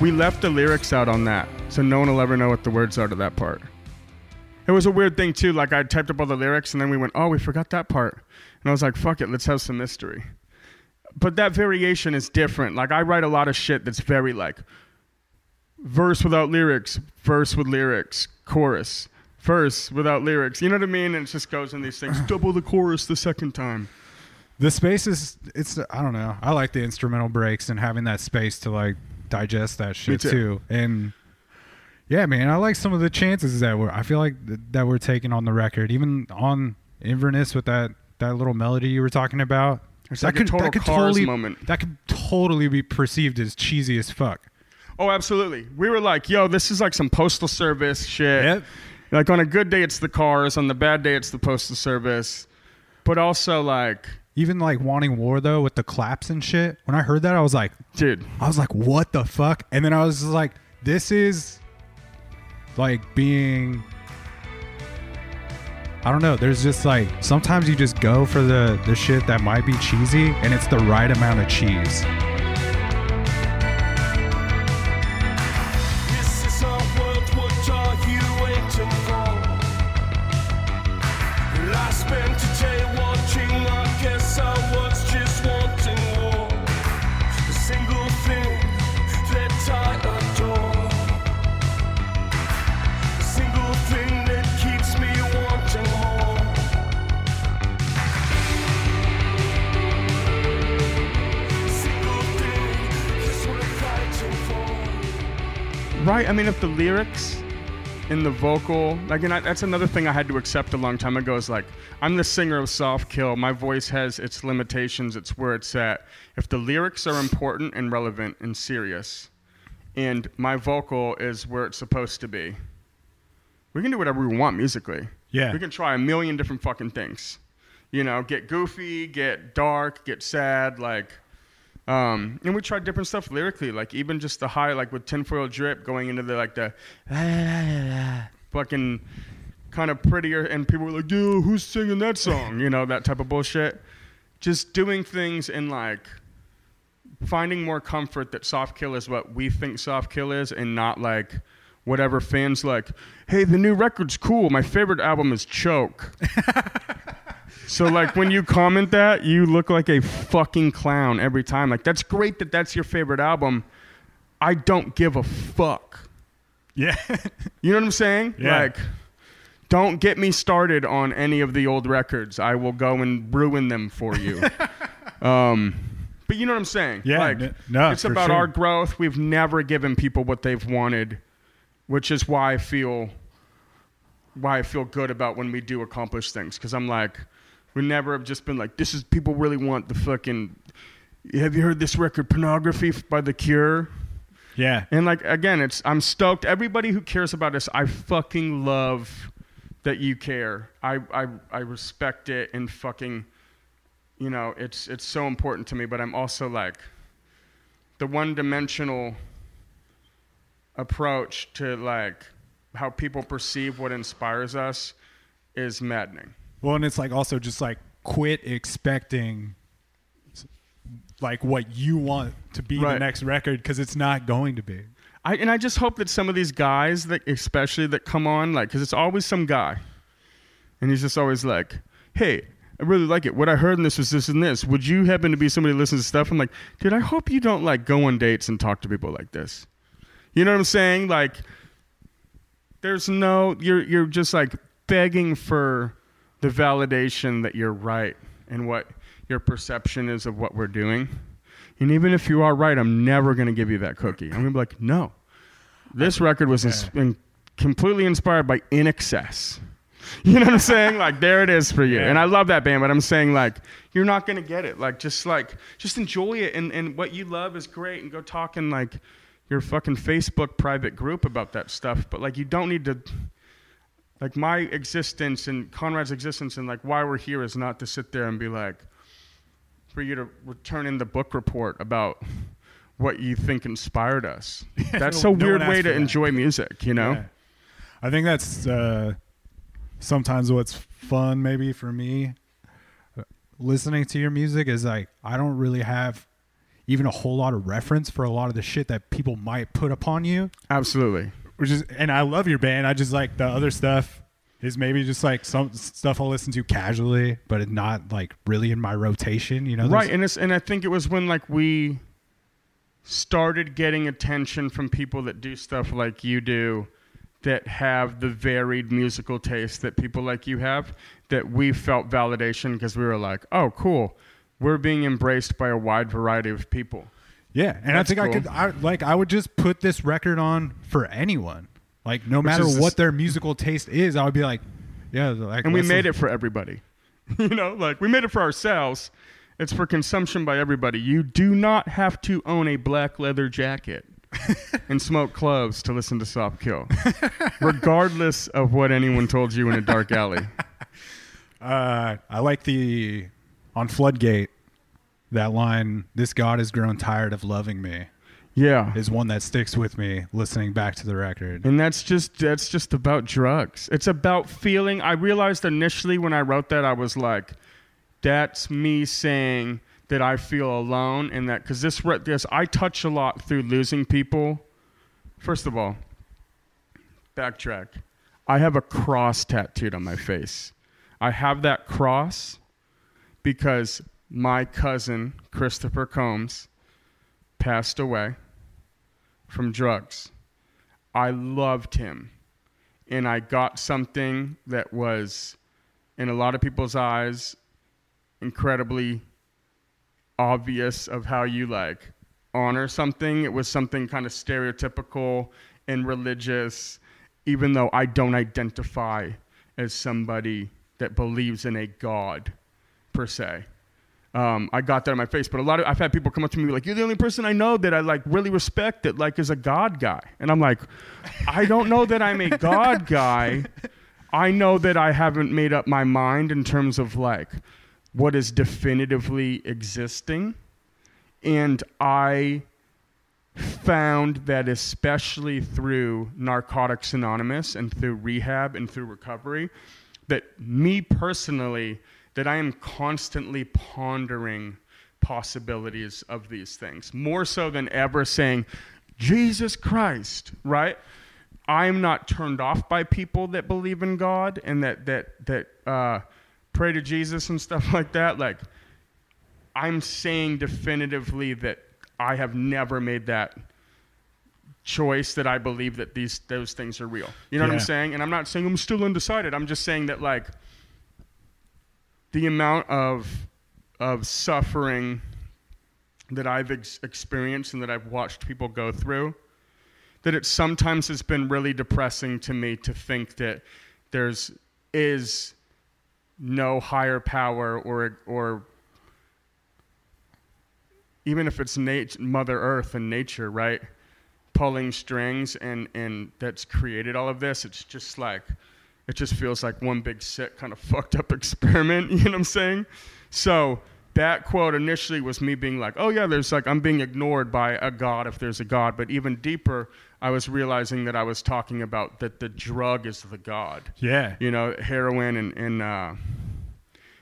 We left the lyrics out on that, so no one will ever know what the words are to that part. It was a weird thing too. Like I typed up all the lyrics, and then we went, "Oh, we forgot that part," and I was like, "Fuck it, let's have some mystery." But that variation is different. Like I write a lot of shit that's very like verse without lyrics, verse with lyrics, chorus, verse without lyrics. You know what I mean? And it just goes in these things. <sighs> Double the chorus the second time. The space is it's I don't know. I like the instrumental breaks and having that space to like digest that shit too. too. And yeah, man, I like some of the chances that we're I feel like th- that we're taking on the record, even on Inverness with that that little melody you were talking about. It's like a total Cars totally moment. That could totally be perceived as cheesy as fuck. Oh, absolutely. We were like, yo, this is like some postal service shit. Yep. Like on a good day, it's the cars. On the bad day, it's the postal service. But also, like, Even like wanting war though with the claps and shit. When I heard that, I was like, dude, I was like, what the fuck? And then I was like, this is like being. I don't know. There's just like sometimes you just go for the the shit that might be cheesy, and it's the right amount of cheese. Right. I mean, if the lyrics and the vocal, like, and I, that's another thing I had to accept a long time ago. Is like, I'm the singer of Soft Kill. My voice has its limitations. It's where it's at. If the lyrics are important and relevant and serious, and my vocal is where it's supposed to be, we can do whatever we want musically. Yeah. We can try a million different fucking things. You know, get goofy, get dark, get sad, like. Um, and we tried different stuff lyrically, like even just the high, like with tinfoil drip, going into the like the <laughs> fucking kind of prettier, and people were like, "Yo, who's singing that song?" You know, that type of bullshit. Just doing things in like finding more comfort that soft kill is what we think soft kill is, and not like whatever fans like. Hey, the new record's cool. My favorite album is Choke. <laughs> So like when you comment that, you look like a fucking clown every time. Like that's great that that's your favorite album. I don't give a fuck. Yeah. You know what I'm saying? Yeah. Like don't get me started on any of the old records. I will go and ruin them for you. <laughs> um but you know what I'm saying? Yeah, Like n- no, it's about sure. our growth. We've never given people what they've wanted, which is why I feel why I feel good about when we do accomplish things because I'm like, we never have just been like, this is people really want the fucking. Have you heard this record, Pornography by The Cure? yeah. And like again, it's I'm stoked. Everybody who cares about this, I fucking love that you care. I I I respect it and fucking, you know, it's it's so important to me. But I'm also like, the one-dimensional approach to like how people perceive what inspires us is maddening. Well, and it's like also just like quit expecting like what you want to be the next record because it's not going to be. I, and I just hope that some of these guys that especially that come on like because it's always some guy and he's just always like hey i really like it. What i heard in this was this and this. Would you happen to be somebody who listens to stuff? I'm like dude i hope you don't like go on dates and talk to people like this. You know what i'm saying? Like there's no you're you're just like begging for the validation that you're right and what your perception is of what we're doing. And even if you are right i'm never going to give you that cookie. I'm going to be like no. This record was ins- in, completely inspired by INXS. You know what i'm saying? <laughs> Like there it is for you. Yeah. and i love that band but i'm saying like you're not going to get it. Like just like just enjoy it and, and what you love is great and go talk in like your fucking facebook private group about that stuff. But like you don't need to like my existence and Conrad's existence and like why we're here is not to sit there and be like for you to return in the book report about what you think inspired us. <laughs> That's no- a weird one way to enjoy music, you know? Yeah. I think that's uh, sometimes what's fun, maybe for me, uh, listening to your music is like I don't really have even a whole lot of reference for a lot of the shit that people might put upon you. Absolutely. Which is, and I love your band. I just like the other stuff is maybe just like some stuff I'll listen to casually, but it's not like really in my rotation. You know, Right, and it's and I think it was when like we started getting attention from people that do stuff like you do that have the varied musical taste that people like you have that we felt validation because we were like, "Oh, cool. We're being embraced by a wide variety of people." Yeah, and That's I think I could, I, like, I would just put this record on for anyone. Like, no matter is this- what their musical taste is, I would be like, yeah, like, And we made it for everybody. <laughs> you know, like we made it for ourselves. It's for consumption by everybody. You do not have to own a black leather jacket <laughs> and smoke cloves to listen to Soft Kill, regardless of what anyone told you in a dark alley. <laughs> Uh, I like the on Floodgate that line. This God has grown tired of loving me Yeah. is one that sticks with me listening back to the record. And that's just that's just about drugs. It's about feeling. I realized initially when I wrote that I was like, that's me saying that I feel alone and that because this re- this I touch a lot through losing people. First of all, backtrack. I have a cross tattooed on my face. I have that cross because my cousin Christopher Combs passed away from drugs. I loved him. And I got something that was, in a lot of people's eyes, incredibly obvious of how you like honor something. It was something kind of stereotypical and religious, even though I don't identify as somebody that believes in a God per se. Um, I got that in my face, but a lot of I've had people come up to me like, "You're the only person I know that I like really respect that like is a God guy," and I'm like, I don't know that I'm a God guy. I know that I haven't made up my mind in terms of like what is definitively existing, and I found that especially through Narcotics Anonymous and through rehab and through recovery, that me personally, that I am constantly pondering possibilities of these things more so than ever saying, Jesus Christ, right? I'm not turned off by people that believe in God and that that that uh, pray to Jesus and stuff <laughs> like that. Like, I'm saying definitively that I have never made that choice that I believe that these those things are real. You know what I'm saying? And I'm not saying I'm still undecided. I'm just saying that like the amount of of suffering that I've ex- experienced and that I've watched people go through that it sometimes has been really depressing to me to think that there's is no higher power or or even if it's nat- mother earth and nature right? Pulling strings and and that's created all of this. It's just like it just feels like one big sick kind of <laughs> fucked up experiment <laughs> you know what i'm saying so that quote initially was me being like oh yeah there's like i'm being ignored by a god if there's a god but even deeper i was realizing that i was talking about that the drug is the god Yeah. you know, heroin and and uh,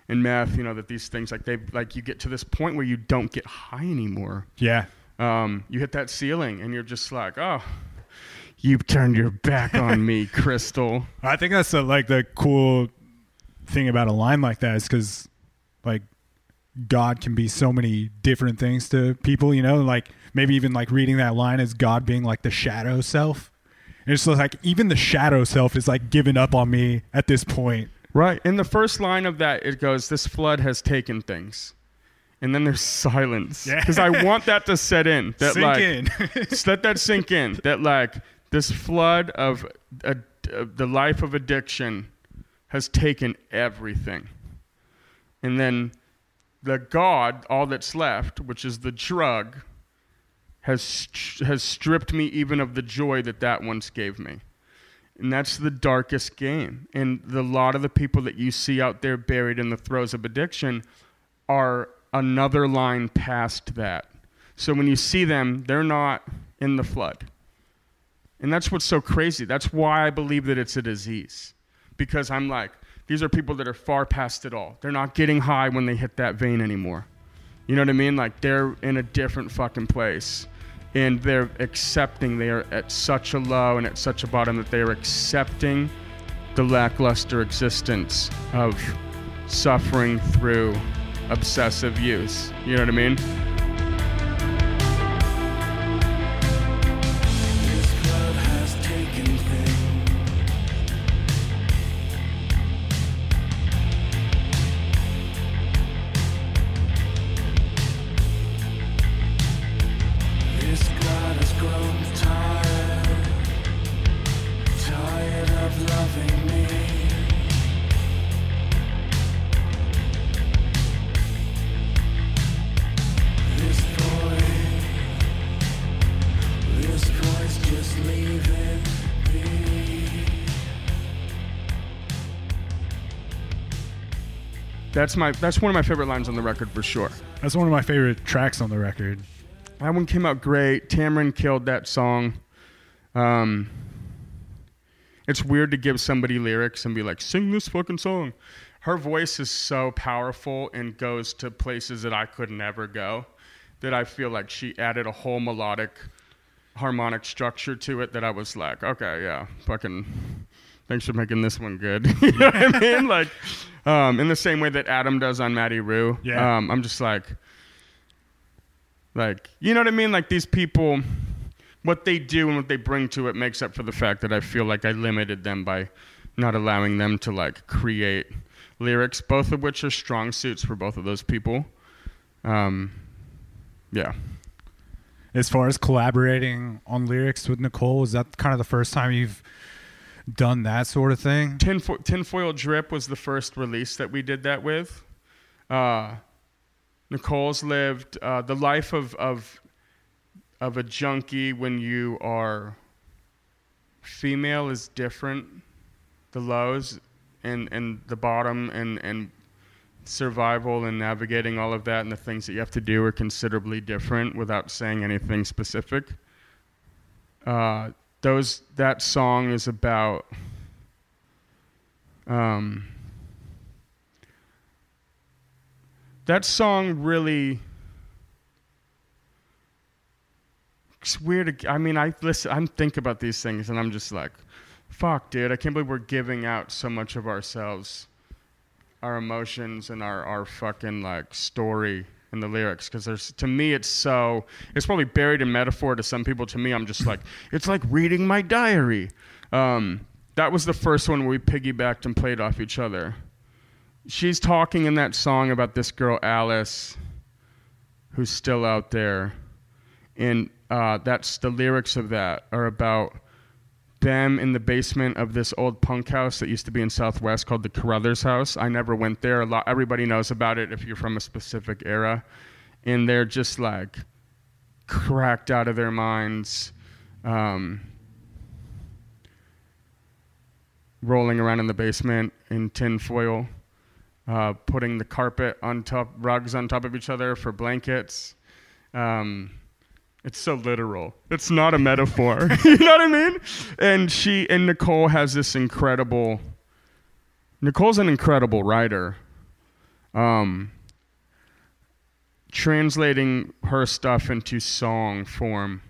and meth. You know that these things like they like you get to this point where you don't get high anymore. Yeah. Um, you hit that ceiling and you're just like, oh, you've turned your back on me, <laughs> Crystal. I think that's the, like the cool thing about a line like that is because like God can be so many different things to people, you know, like maybe even like reading that line as God being like the shadow self. And it's like even the shadow self is like giving up on me at this point. Right. In the first line of that, it goes, "This flood has taken things," and then there's <laughs> silence Yeah. because I want that to set in. That Sink like, in. <laughs> Let that sink in. That like this flood of uh, the life of addiction has taken everything, and then the God, all that's left, which is the drug, has has stripped me even of the joy that that once gave me. And that's the darkest game. And the lot of the people that you see out there buried in the throes of addiction are another line past that. So when you see them, they're not in the flood. And that's what's so crazy. That's why I believe that it's a disease. Because I'm like, these are people that are far past it all. They're not getting high when they hit that vein anymore. You know what I mean? Like they're in a different fucking place. And they're accepting, they are at such a low and at such a bottom that they are accepting the lackluster existence of suffering through obsessive use. You know what I mean? That's my that's one of my favorite lines on the record for sure. That's one of my favorite tracks on the record. That one came out great. Tamron killed that song. Um, it's weird to give somebody lyrics and be like, "Sing this fucking song." Her voice is so powerful and goes to places that I could never go. That I feel like she added a whole melodic, harmonic structure to it. That I was like, okay, yeah, fucking. Thanks for making this one good. <laughs> you know what I mean? <laughs> Like, um, in the same way that Adam does on Matty Rue. Yeah. Um, I'm just like, like, you know what I mean? Like these people, what they do and what they bring to it makes up for the fact that I feel like I limited them by not allowing them to like create lyrics, both of which are strong suits for both of those people. Um, yeah. as far as collaborating on lyrics with Nicole, is that kind of the first time you've done that sort of thing? Tinfo- Tinfoil Drip was the first release that we did that with. Uh, Nicole's lived uh, the life of, of of a junkie when you are female is different. The lows and, and the bottom and, and survival and navigating all of that and the things that you have to do are considerably different without saying anything specific. Uh, those that song is about um, that song really it's weird. I mean i listen i'm think about these things and i'm just like fuck dude. I can't believe we're giving out so much of ourselves our emotions and our, our fucking like story in the lyrics because there's to me it's so it's probably buried in metaphor to some people. To me i'm just like it's like reading my diary. Um, that was the first one where we piggybacked and played off each other. She's talking in that song about this girl alice who's still out there. And uh, that's the lyrics of that are about them in the basement of this old punk house that used to be in Southwest called the Carruthers House. I never went there. A lot, everybody knows about it if you're from a specific era, and they're just like cracked out of their minds, um, rolling around in the basement in tinfoil, uh, putting the carpet on top, rugs on top of each other for blankets. Um, it's so literal. It's not a metaphor. <laughs> you know what I mean? And she and Nicole has this incredible. Nicole's an incredible writer. Um, translating her stuff into song form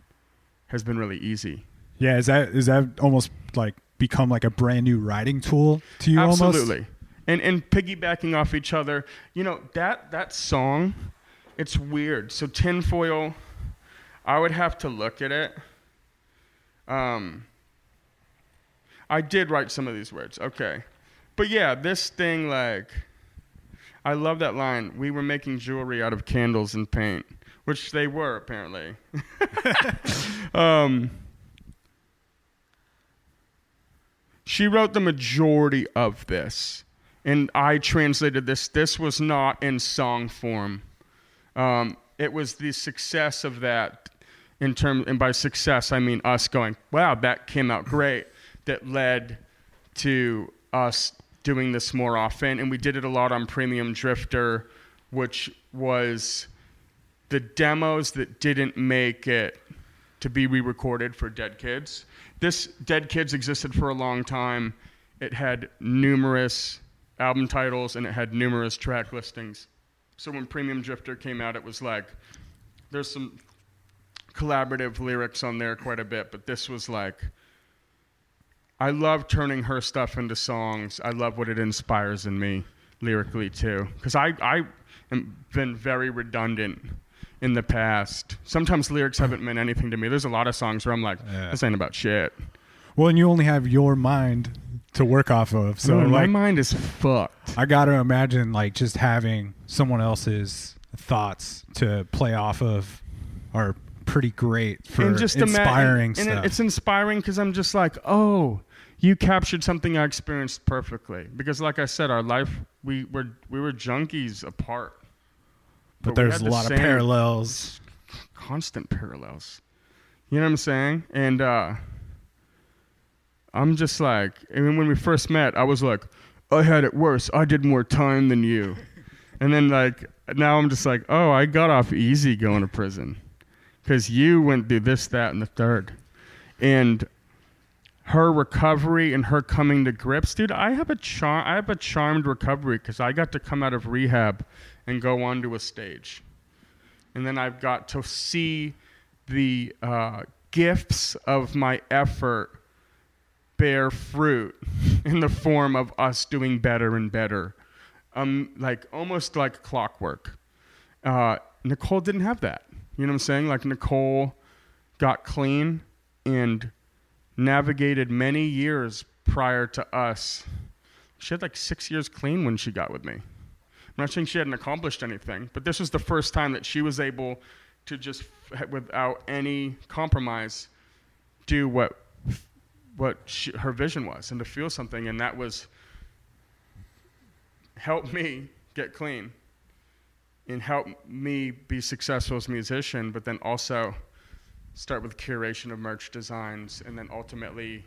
has been really easy. Yeah, is that is that almost like become like a brand new writing tool to you? Almost? Absolutely. And and piggybacking off each other. You know that that song, it's weird. So tinfoil I would have to look at it. Um, I did write some of these words. Okay. But yeah, this thing, like, I love that line. We were making jewelry out of candles and paint, which they were, apparently. <laughs> um, she wrote the majority of this, and I translated this. This was not in song form. Um, it was the success of that in terms and by success I mean us going, wow, that came out great. That led to us doing this more often, and we did it a lot on Premium Drifter, which was the demos that didn't make it to be re-recorded for Dead Kids. This Dead Kids existed for a long time. It had numerous album titles and it had numerous track listings. So when Premium Drifter came out, it was like there's some collaborative lyrics on there quite a bit, but this was like I love turning her stuff into songs. I love what it inspires in me lyrically too, because I I am been very redundant in the past. Sometimes lyrics haven't meant anything to me. There's a lot of songs where I'm like, Yeah. this ain't about shit. Well, and you only have your mind to work off of, so Dude, my mind is fucked. I got to imagine like just having someone else's thoughts to play off of are pretty great for and just ima- inspiring and, and stuff. it's inspiring because I'm just like, oh, you captured something I experienced perfectly. Because, like I said, our life we were we were junkies apart, but we there's a the lot of parallels. constant parallels. You know what I'm saying? And uh, I'm just like, I mean, when we first met, I was like, I had it worse. I did more time than you. and then like now I'm just like, oh, I got off easy going to prison because you went through this, that, and the third. And her recovery and her coming to grips, dude. I have a char- I have a charmed recovery because I got to come out of rehab and go onto a stage, and then I've got to see the uh, gifts of my effort bear fruit <laughs> in the form of us doing better and better, um, like almost like clockwork. Uh, Nicole didn't have that. You know what I'm saying? Like Nicole got clean and navigated many years prior to us. She had like six years clean when she got with me. I'm not saying she hadn't accomplished anything, but this was the first time that she was able to just without any compromise do what what she, her vision was and to feel something and that was help me get clean and help me be successful as a musician but then also start with curation of merch designs and then ultimately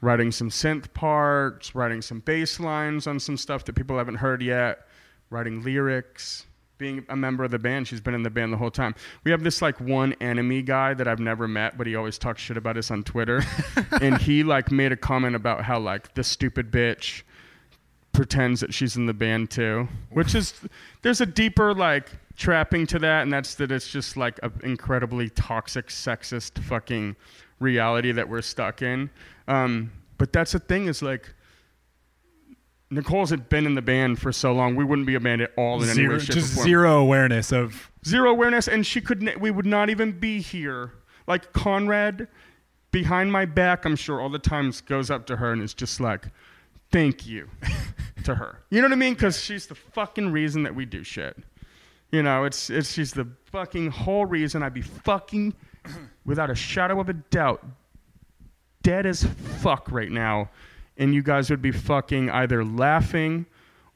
writing some synth parts writing some bass lines on some stuff that people haven't heard yet writing lyrics being a member of the band. She's been in the band the whole time. We have this like one enemy guy that i've never met but he always talks shit about us on twitter. <laughs> And he like made a comment about how like this stupid bitch pretends that she's in the band too which is there's a deeper like trapping to that and that's that it's just like an incredibly toxic sexist fucking reality that we're stuck in um, but that's the thing is like Nicole's had been in the band for so long, we wouldn't be a band at all in any Zero, way, shape, just zero awareness of Zero awareness, and she could. n- We would not even be here. Like Conrad, behind my back, I'm sure all the times goes up to her and is just like, "Thank you," <laughs> to her. You know what I mean? Because she's the fucking reason that we do shit. You know, it's it's she's the fucking whole reason I'd be fucking, <clears throat> without a shadow of a doubt, dead as fuck right now, and you guys would be fucking either laughing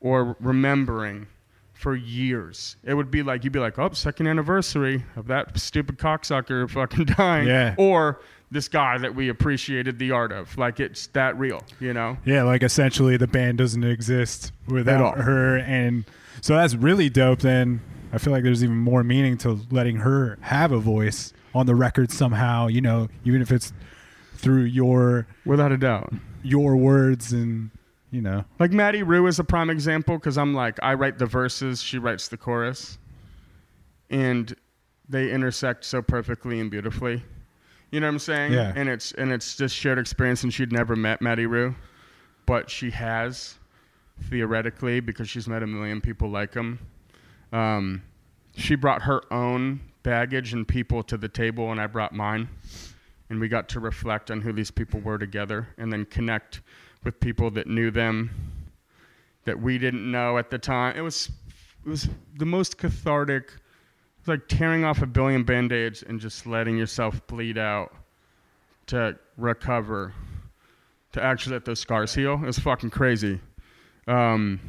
or remembering for years. It would be like you'd be like, "Oh, second anniversary of that stupid cocksucker fucking dying," Yeah. or this guy that we appreciated the art of. Like it's that real, you know? yeah, like essentially the band doesn't exist without her, and so that's really dope. Then I feel like there's even more meaning to letting her have a voice on the record somehow. You know, even if it's through your Without a doubt. your words and you know Like Matty Rue is a prime example because I'm like, I write the verses, she writes the chorus. And they intersect so perfectly and beautifully. You know what I'm saying? Yeah. And it's and it's just shared experience and she'd never met Matty Rue. But she has, theoretically, because she's met a million people like him. Um, she brought her own baggage and people to the table and I brought mine. And we got to reflect on who these people were together and then connect with people that knew them that we didn't know at the time. It was it was the most cathartic. It was like tearing off a billion band-aids and just letting yourself bleed out to recover, to actually let those scars heal. It was fucking crazy. Um,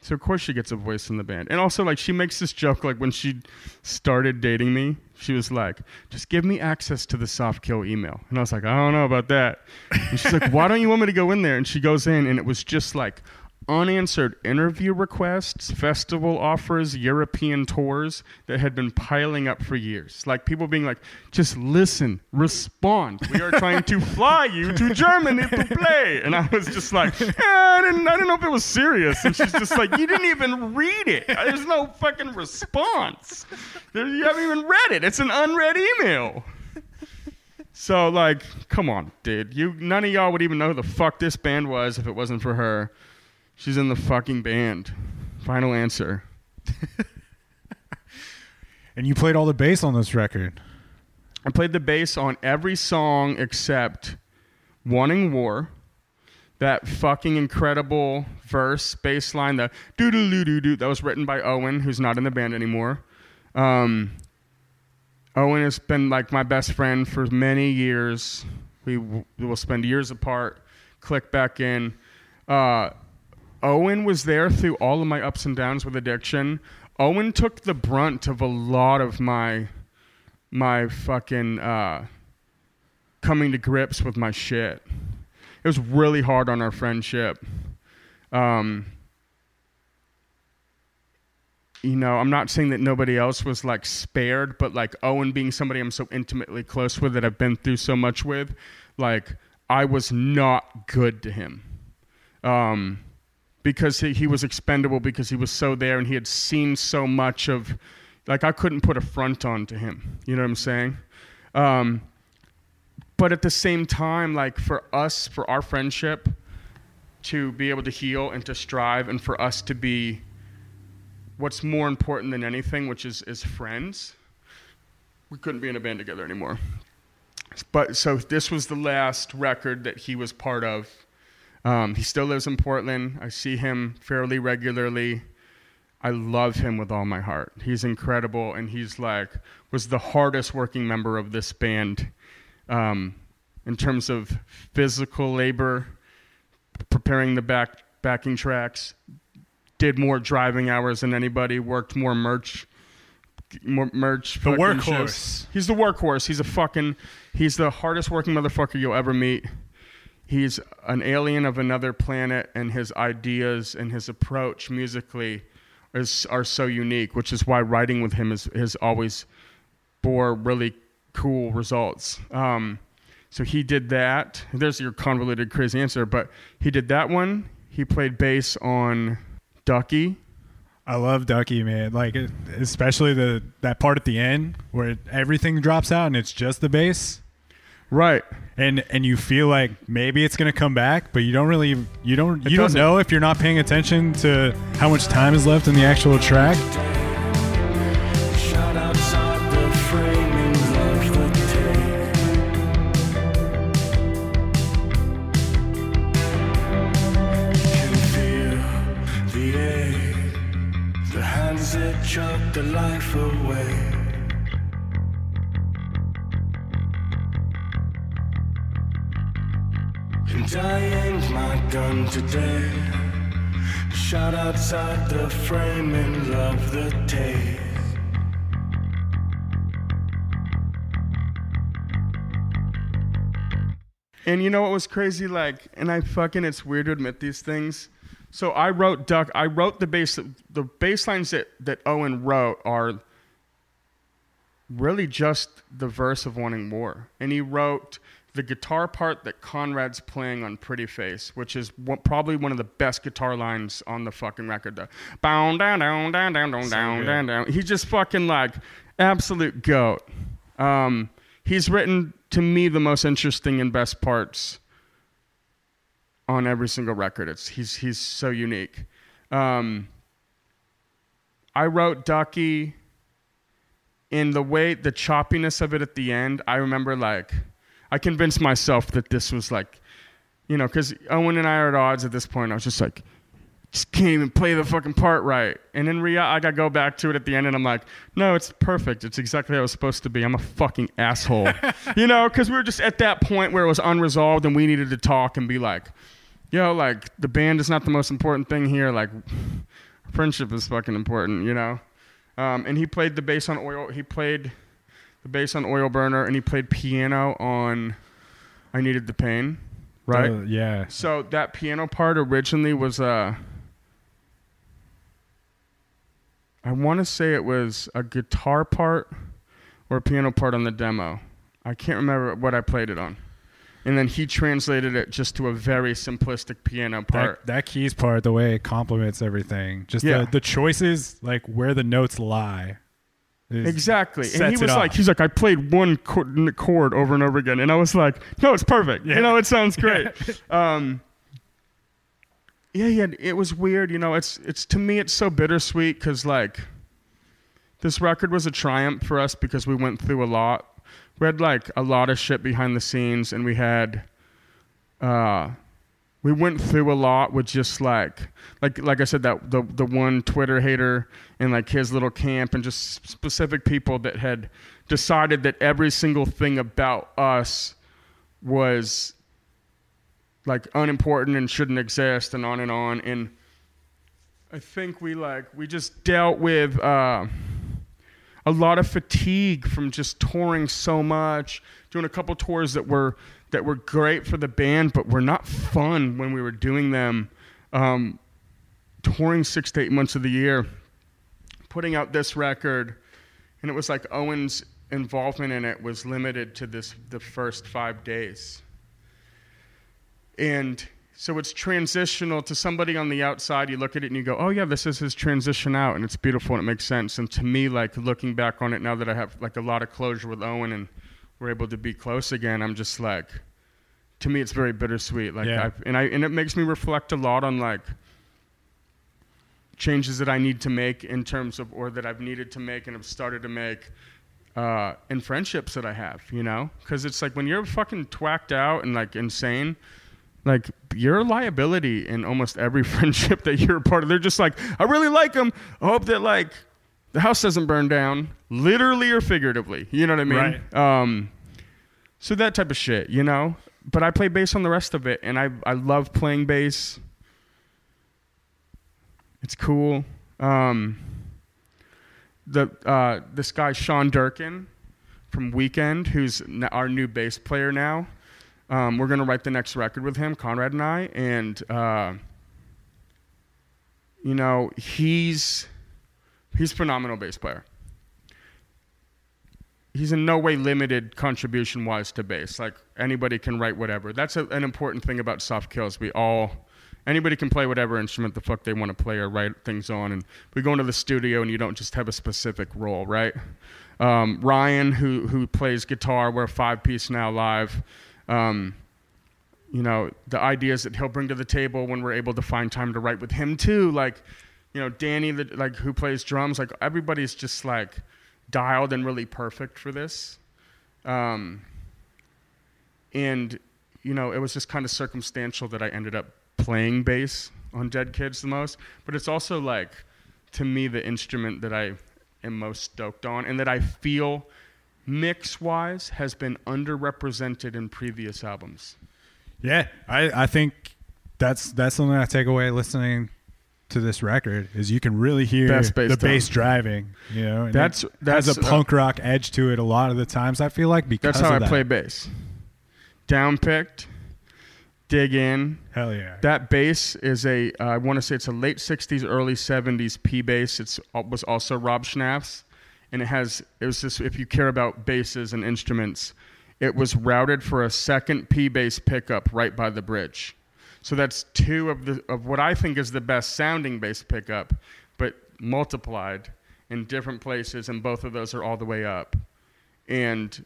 so of course she gets a voice in the band, and also like she makes this joke like when she started dating me, she was like, "Just give me access to the soft kill email," and I was like, "I don't know about that." And she's like, "Why don't you want me to go in there?" And she goes in, and it was just like unanswered interview requests, festival offers, European tours that had been piling up for years. Like people being like, just listen, respond. We are trying to <laughs> fly you to Germany to play. And I was just like, eh, I, didn't, I didn't know if it was serious. And she's just like, you didn't even read it. There's no fucking response. There, you haven't even read it. It's an unread email. So like, come on, dude. You none of y'all would even know who the fuck this band was if it wasn't for her. She's in the fucking band. Final answer. <laughs> and you played all the bass on this record. I played the bass on every song except Wanting War. That fucking incredible verse, bass line, the doo doo doo doo that was written by Owen, who's not in the band anymore. Um, Owen has been like my best friend for many years. We w- will spend years apart. Click back in. Uh, Owen was there through all of my ups and downs with addiction. Owen took the brunt of a lot of my my fucking uh, coming to grips with my shit. It was really hard on our friendship. Um, you know, I'm not saying that nobody else was like spared, but like Owen being somebody I'm so intimately close with that I've been through so much with, like I was not good to him. Um, because he, he was expendable because he was so there and he had seen so much of like I couldn't put a front on to him. You know what I'm saying? Um, but at the same time, like for us, for our friendship to be able to heal and to strive and for us to be what's more important than anything, which is is friends, we couldn't be in a band together anymore. But so this was the last record that he was part of. Um, he still lives in Portland. I see him fairly regularly. I love him with all my heart. He's incredible, and he's like was the hardest working member of this band um, in terms of physical labor, preparing the back backing tracks. Did more driving hours than anybody. Worked more merch, more merch. The workhorse. shifts. He's the workhorse. He's a fucking. He's the hardest working motherfucker you'll ever meet. He's an alien of another planet, and his ideas and his approach musically is are so unique, which is why writing with him is has always bore really cool results. Um, so he did that. There's your convoluted, crazy answer, but he did that one. He played bass on Ducky. I love Ducky, man. Like especially the that part at the end where everything drops out and it's just the bass. Right. and and you feel like maybe it's gonna come back, but you don't really you don't It you don't doesn't. know if you're not paying attention to how much time is left in the actual track. Gun today. Shot outside the frame and love the taste. And you know what was crazy? Like, and I fucking, it's weird to admit these things. So I wrote Duck. I wrote the bass. The bass lines that that Owen wrote are really just the verse of Wanting War. and he wrote the guitar part that Conrad's playing on Pretty Face, which is one, probably one of the best guitar lines on the fucking record. The down down down down down down down down. He's just fucking like absolute goat. Um, he's written to me the most interesting and best parts on every single record. It's he's he's so unique. Um, I wrote Ducky in the way the choppiness of it at the end. I remember like I convinced myself that this was like, you know, because Owen and I are at odds at this point. I was just like, just can't even play the fucking part right. And in reality, I got to go back to it at the end, and I'm like, no, it's perfect. It's exactly how it was supposed to be. I'm a fucking asshole, <laughs> you know, because we were just at that point where it was unresolved, and we needed to talk and be like, yo, like the band is not the most important thing here. Like, friendship is fucking important, you know. Um, and he played the bass on oil. He played the bass on Oil Burner, and he played piano on I Needed the Pain, right? Uh, yeah. So that piano part originally was uh I want to say it was a guitar part or a piano part on the demo. I can't remember what I played it on. And then he translated it just to a very simplistic piano part. That, that keys part, the way it complements everything, just Yeah. the, the choices, like where the notes lie. Exactly. And he was like, off. he's like, I played one chord, chord over and over again. And I was like, no, it's perfect. You know, it sounds <laughs> great. um, yeah, yeah, it was weird. You know, it's, it's, to me, it's so bittersweet because, like, this record was a triumph for us because we went through a lot. We had, like, a lot of shit behind the scenes and we had, uh, we went through a lot with just like like like I said that the the one Twitter hater and like his little camp and just specific people that had decided that every single thing about us was like unimportant and shouldn't exist and on and on. And I think we like we just dealt with uh a lot of fatigue from just touring so much, doing a couple tours that were that were great for the band, but were not fun when we were doing them. Um, touring six to eight months of the year, putting out this record, and it was like Owen's involvement in it was limited to this the first five days. And so it's transitional to somebody on the outside. You look at it and you go, "Oh yeah, this is his transition out," and it's beautiful and it makes sense. And to me, like looking back on it now that I have like a lot of closure with Owen and we're able to be close again, I'm just like, to me, it's very bittersweet. Like, Yeah. I've, and I and it makes me reflect a lot on like changes that I need to make in terms of, or that I've needed to make and have started to make uh, in friendships that I have, you know? Because it's like when you're fucking twacked out and like insane, like you're a liability in almost every <laughs> friendship that you're a part of. They're just like, I really like him. I hope that like the house doesn't burn down, literally or figuratively. You know what I mean? Right. Um, so that type of shit, you know. But I play bass on the rest of it, and I I love playing bass. It's cool. Um, the uh, this guy Shaun Durkan from Weekend, who's our new bass player now. Um, we're gonna write the next record with him, Conrad and I, and uh, you know he's he's a phenomenal bass player. He's in no way limited contribution wise to bass. Like anybody can write whatever. That's a, an important thing about soft kills. We all anybody can play whatever instrument the fuck they want to play or write things on. And we go into the studio and you don't just have a specific role, right? Um, Ryan, who who plays guitar, we're a five piece now live. Um, you know the ideas that he'll bring to the table when we're able to find time to write with him too. Like, you know, Danny, the, like who plays drums. Like everybody's just like dialed and really perfect for this. Um, and you know, it was just kind of circumstantial that I ended up playing bass on Dead Kids the most. But it's also like, to me, the instrument that I am most stoked on, and that I feel mix wise has been underrepresented in previous albums. Yeah, I, I think that's that's something I take away listening to this record is you can really hear bass the bass driving. You know, That's- that's, has a uh, punk rock edge to it a lot of the times. I feel like because That's how I that. play bass. Downpicked, dig in. Hell yeah, That bass is a, uh, I want to say it's a late 60s, early 70s P bass. It's uh, was also Rob Schnapf's. And it has, it was just, if you care about basses and instruments, it was routed for a second P bass pickup right by the bridge. So that's two of the of what I think is the best sounding bass pickup, but multiplied in different places, and both of those are all the way up. And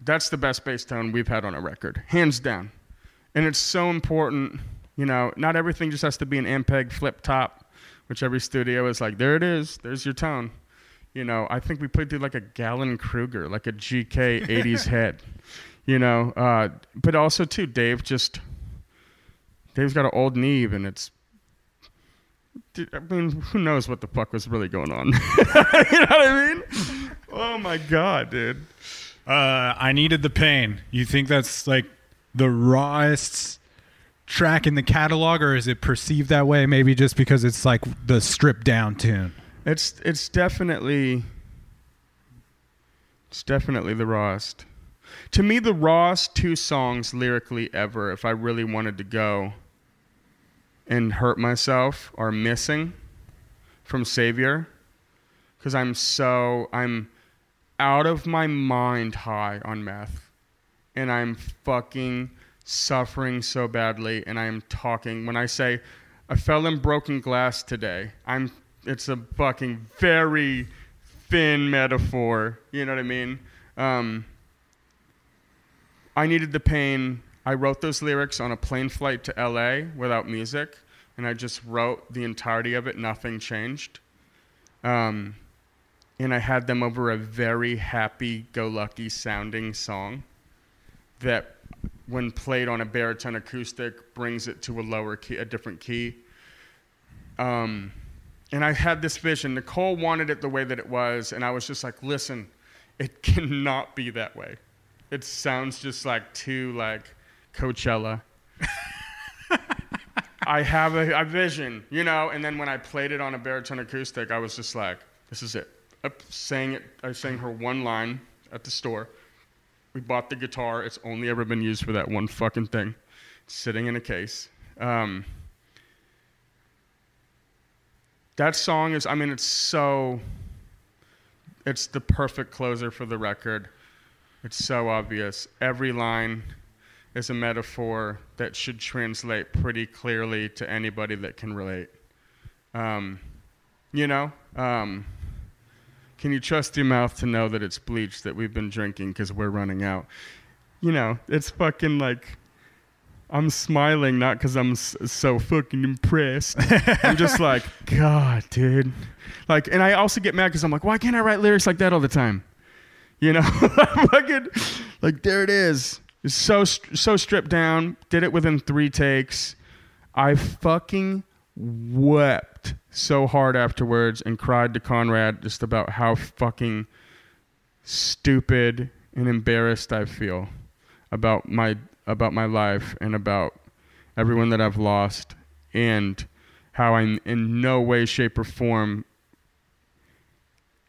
that's the best bass tone we've had on a record, hands down. And it's so important, you know, not everything just has to be an Ampeg flip top, which every studio is like, there it is, there's your tone. You know, I think we played through like a Gallien-Krueger, like a GK 80s <laughs> head, you know. Uh, but also, too, Dave just, Dave's got an old Neve and it's. I mean, who knows what the fuck was really going on? <laughs> you know what I mean? Oh my God, dude. Uh, I needed the pain. You think that's like the rawest track in the catalog, or is it perceived that way? Maybe just because it's like the stripped down tune. It's it's definitely it's definitely the rawest. To me, the rawest two songs lyrically ever, if I really wanted to go and hurt myself, are "Missing" from Savior, because I'm so I'm out of my mind high on meth, and I'm fucking suffering so badly, and I am talking when I say I fell in broken glass today. I'm it's a fucking very thin metaphor. You know what I mean? Um, I needed the pain. I wrote those lyrics on a plane flight to LA without music, and I just wrote the entirety of it. Nothing changed. Um, and I had them over a very happy go lucky sounding song that, when played on a baritone acoustic, brings it to a lower key, a different key. Um, and I had this vision. Nicole wanted it the way that it was, and I was just like, listen, it <laughs> cannot be that way. It sounds just like too like Coachella. I have a, a vision, you know. And then when I played it on a baritone acoustic, I was just like, this is it. I sang it. I sang her one line at the store. We bought the guitar. It's only ever been used for that one fucking thing. It's sitting in a case. Um, that song is, I mean, it's so, it's the perfect closer for the record. It's so obvious. Every line is a metaphor that should translate pretty clearly to anybody that can relate. Um, you know, um, can you trust your mouth to know that it's bleach that we've been drinking because we're running out? You know, it's fucking like I'm smiling not because I'm so fucking impressed. <laughs> I'm just like, God, dude. Like, and I also get mad because I'm like, why can't I write lyrics like that all the time? You know, <laughs> fucking, like there it is. So so stripped down. Did it within three takes. I fucking wept so hard afterwards and cried to Conrad just about how fucking stupid and embarrassed I feel about my about my life and about everyone that I've lost and how I'm in no way shape or form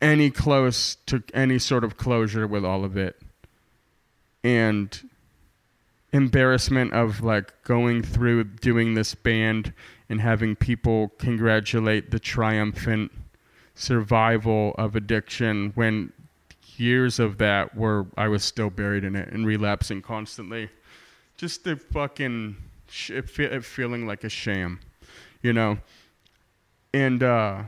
any close to any sort of closure with all of it and embarrassment of like going through doing this band and having people congratulate the triumphant survival of addiction when years of that were I was still buried in it and relapsing constantly. Just the fucking sh- it, fe- it feeling like a sham, you know. And uh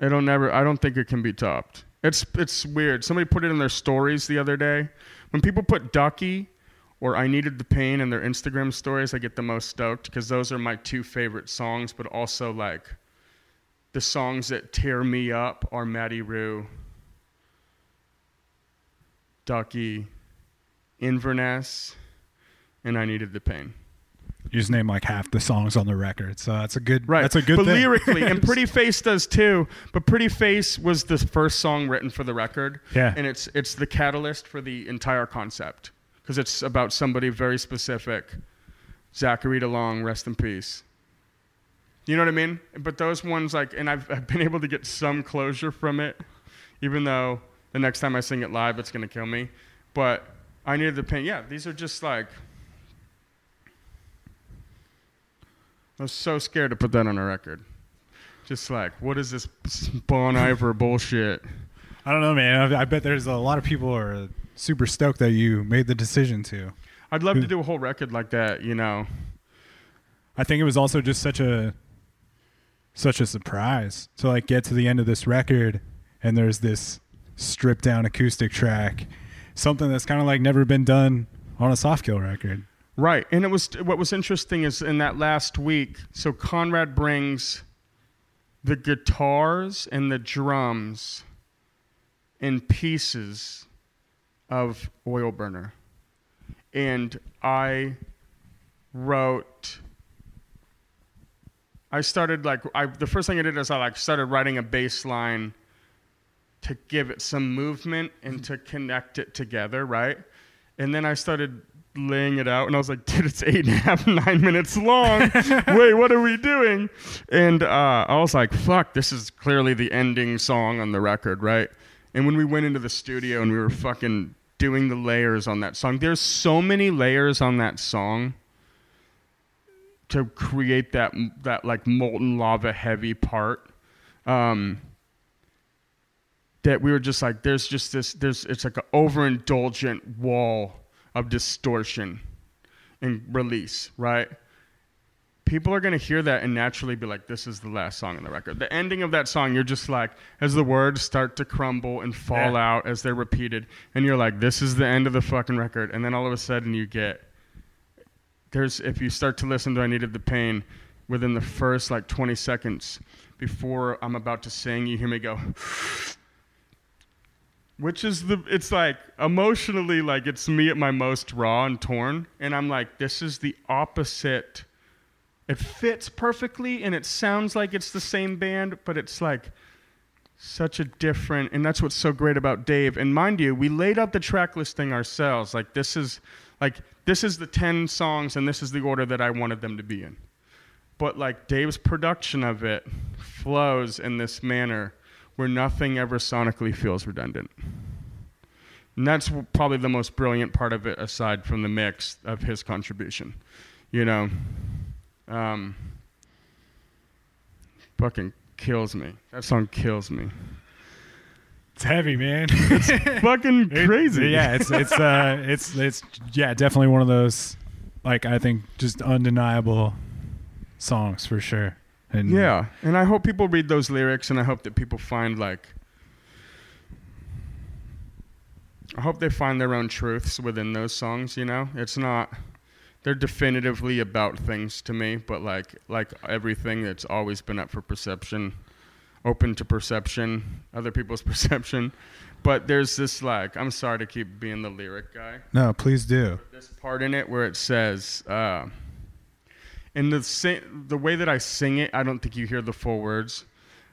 it'll never I don't think it can be topped. It's it's weird. Somebody put it in their stories the other day. When people put Ducky or I Needed the Pain in their Instagram stories, I get the most stoked because those are my two favorite songs, but also like the songs that tear me up are Matty Rue, Ducky, Inverness, and I Needed the Pain. You just name like half the songs on the record, so that's a good. Right. That's a good but thing. lyrically, and <laughs> Pretty Face does too. But Pretty Face was the first song written for the record. Yeah. And it's it's the catalyst for the entire concept because it's about somebody very specific. Zachary DeLong, rest in peace. You know what I mean? But those ones, like, and I've, I've been able to get some closure from it, even though the next time I sing it live, it's going to kill me. But I needed the pain. Yeah, these are just like. I was so scared to put that on a record. Just like, what is this Bon Iver bullshit? I don't know, man. I, I bet there's a lot of people are super stoked that you made the decision to. I'd love to do a whole record like that, you know. I think it was also just such a such a surprise to like get to the end of this record and there's this stripped down acoustic track, something that's kind of like never been done on a Softkill record. Right. And it was what was interesting is in that last week, so Conrad brings the guitars and the drums in pieces of Oil Burner. And I wrote I started like I the first thing I did is I like started writing a bass line to give it some movement and to connect it together, right? And then I started laying it out and I was like, dude, it's eight and a half, <laughs> nine minutes long. Wait, what are we doing? And uh, I was like, fuck, this is clearly the ending song on the record, right? And when we went into the studio and we were fucking doing the layers on that song, there's so many layers on that song to create that that like molten lava heavy part. Um, that we were just like, there's just this, there's it's like an overindulgent wall of distortion and release, right? People are gonna hear that and naturally be like, "This is the last song on the record." The ending of that song, you're just like, as the words start to crumble and fall Yeah. out as they're repeated, and you're like, "This is the end of the fucking record," and then all of a sudden you get there's if you start to listen to I Needed the Pain within the first like 20 seconds before I'm about to sing, you hear me go, which is the, it's like emotionally, like it's me at my most raw and torn. And I'm like, this is the opposite. It fits perfectly and it sounds like it's the same band, but it's like, such a different and that's what's so great about Dave. And mind you, we laid out the track listing ourselves. Like this is like this is the 10 songs and this is the order that I wanted them to be in. But like Dave's production of it flows in this manner where nothing ever sonically feels redundant. And that's probably the most brilliant part of it aside from the mix of his contribution. You know, um, fucking kills me. That song kills me. It's heavy, man. It's <laughs> fucking It- crazy. yeah, it's it's uh it's it's yeah, definitely one of those like I think just undeniable songs for sure. And Yeah, and I hope people read those lyrics, and I hope that people find like, I hope they find their own truths within those songs. You know, it's not, they're definitively about things to me, but like like everything that's always been up for perception, open to perception, other people's <laughs> perception, But there's this like I'm sorry to keep being the lyric guy. No, please do. This part in it where it says, uh, in the the way that I sing it, I don't think you hear the full words,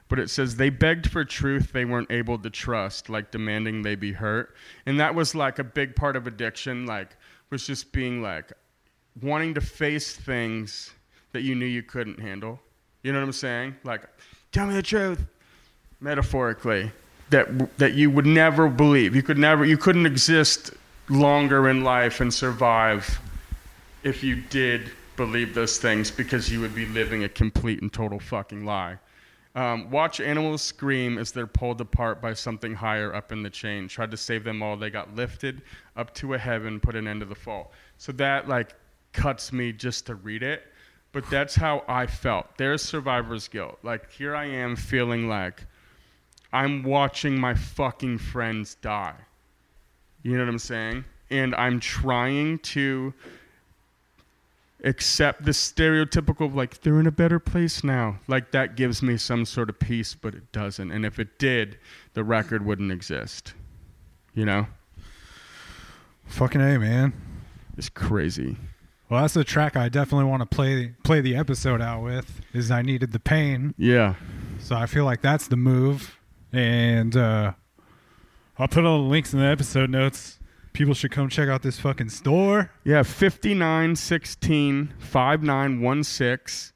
but it says they begged for truth they weren't able to trust, like demanding they be hurt, and that was like a big part of addiction, like was just being like wanting to face things that you knew you couldn't handle. You know what I'm saying? Like, tell me the truth, metaphorically, that that you would never believe. You could never, you couldn't exist longer in life and survive if you did believe those things because you would be living a complete and total fucking lie. Um, watch animals scream as they're pulled apart by something higher up in the chain. Tried to save them all. They got lifted up to a heaven, put an end to the fall. So that like cuts me just to read it. But that's how I felt. There's survivor's guilt. Like here I am feeling like I'm watching my fucking friends die. You know what I'm saying? And I'm trying to accept the stereotypical like they're in a better place now. Like that gives me some sort of peace, but it doesn't. And if it did, the record wouldn't exist. You know? Fucking A, man. It's crazy. Well, that's the track I definitely want to play play the episode out with. Is I needed the pain, Yeah. so I feel like that's the move. And uh, I'll put all the links in the episode notes. People should come check out this fucking store. Yeah, 5916 5916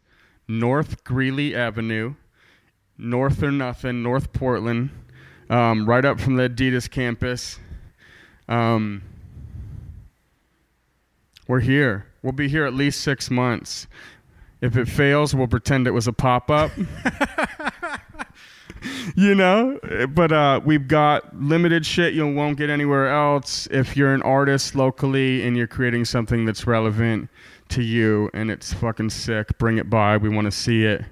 North Greeley Avenue, North or Nothing, North Portland, um, right up from the Adidas campus. Um, we're here. We'll be here at least six months. If it fails, we'll pretend it was a pop up. <laughs> <laughs> you know? But uh, we've got limited shit you won't get anywhere else if you're an artist locally and you're creating something that's relevant to you and it's fucking sick. Bring it by. We want to see it.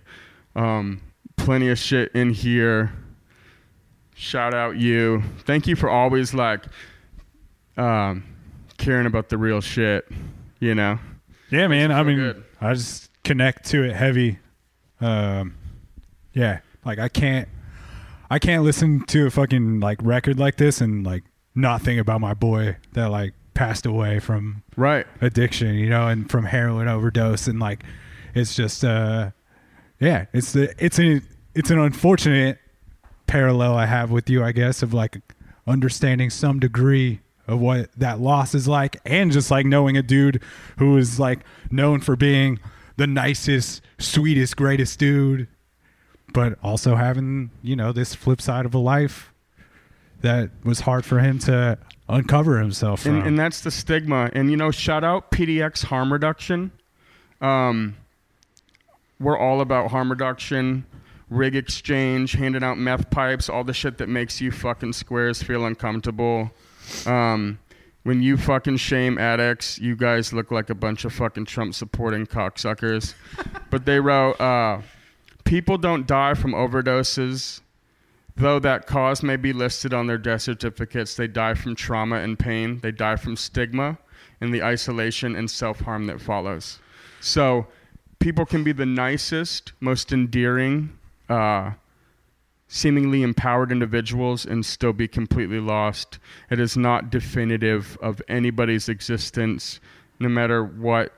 Um, plenty of shit in here. Shout out you. Thank you for always like um, caring about the real shit you know? Yeah, man. I mean, good. I just connect to it heavy. Um, yeah, like I can't, I can't listen to a fucking like record like this and like not think about my boy that like passed away from right. addiction, you know, and from heroin overdose, and like it's just, uh, yeah, it's the it's a it's an unfortunate parallel I have with you, I guess, of like understanding some degree of what that loss is like, and just like knowing a dude who is like known for being the nicest, sweetest, greatest dude, but also having you know this flip side of a life that was hard for him to uncover himself from. and, and that's the stigma. And you know, shout out PDX harm reduction. Um, we're all about harm reduction, rig exchange, handing out meth pipes, all the shit that makes you fucking squares feel uncomfortable. Um, when you fucking shame addicts, you guys look like a bunch of fucking Trump supporting cocksuckers. <laughs> but they wrote, uh, people don't die from overdoses Though that cause may be listed on their death certificates, they die from trauma and pain. They die from stigma and the isolation and self harm that follows. So, people can be the nicest, most endearing, uh, seemingly empowered individuals and still be completely lost. It is not definitive of anybody's existence, no matter what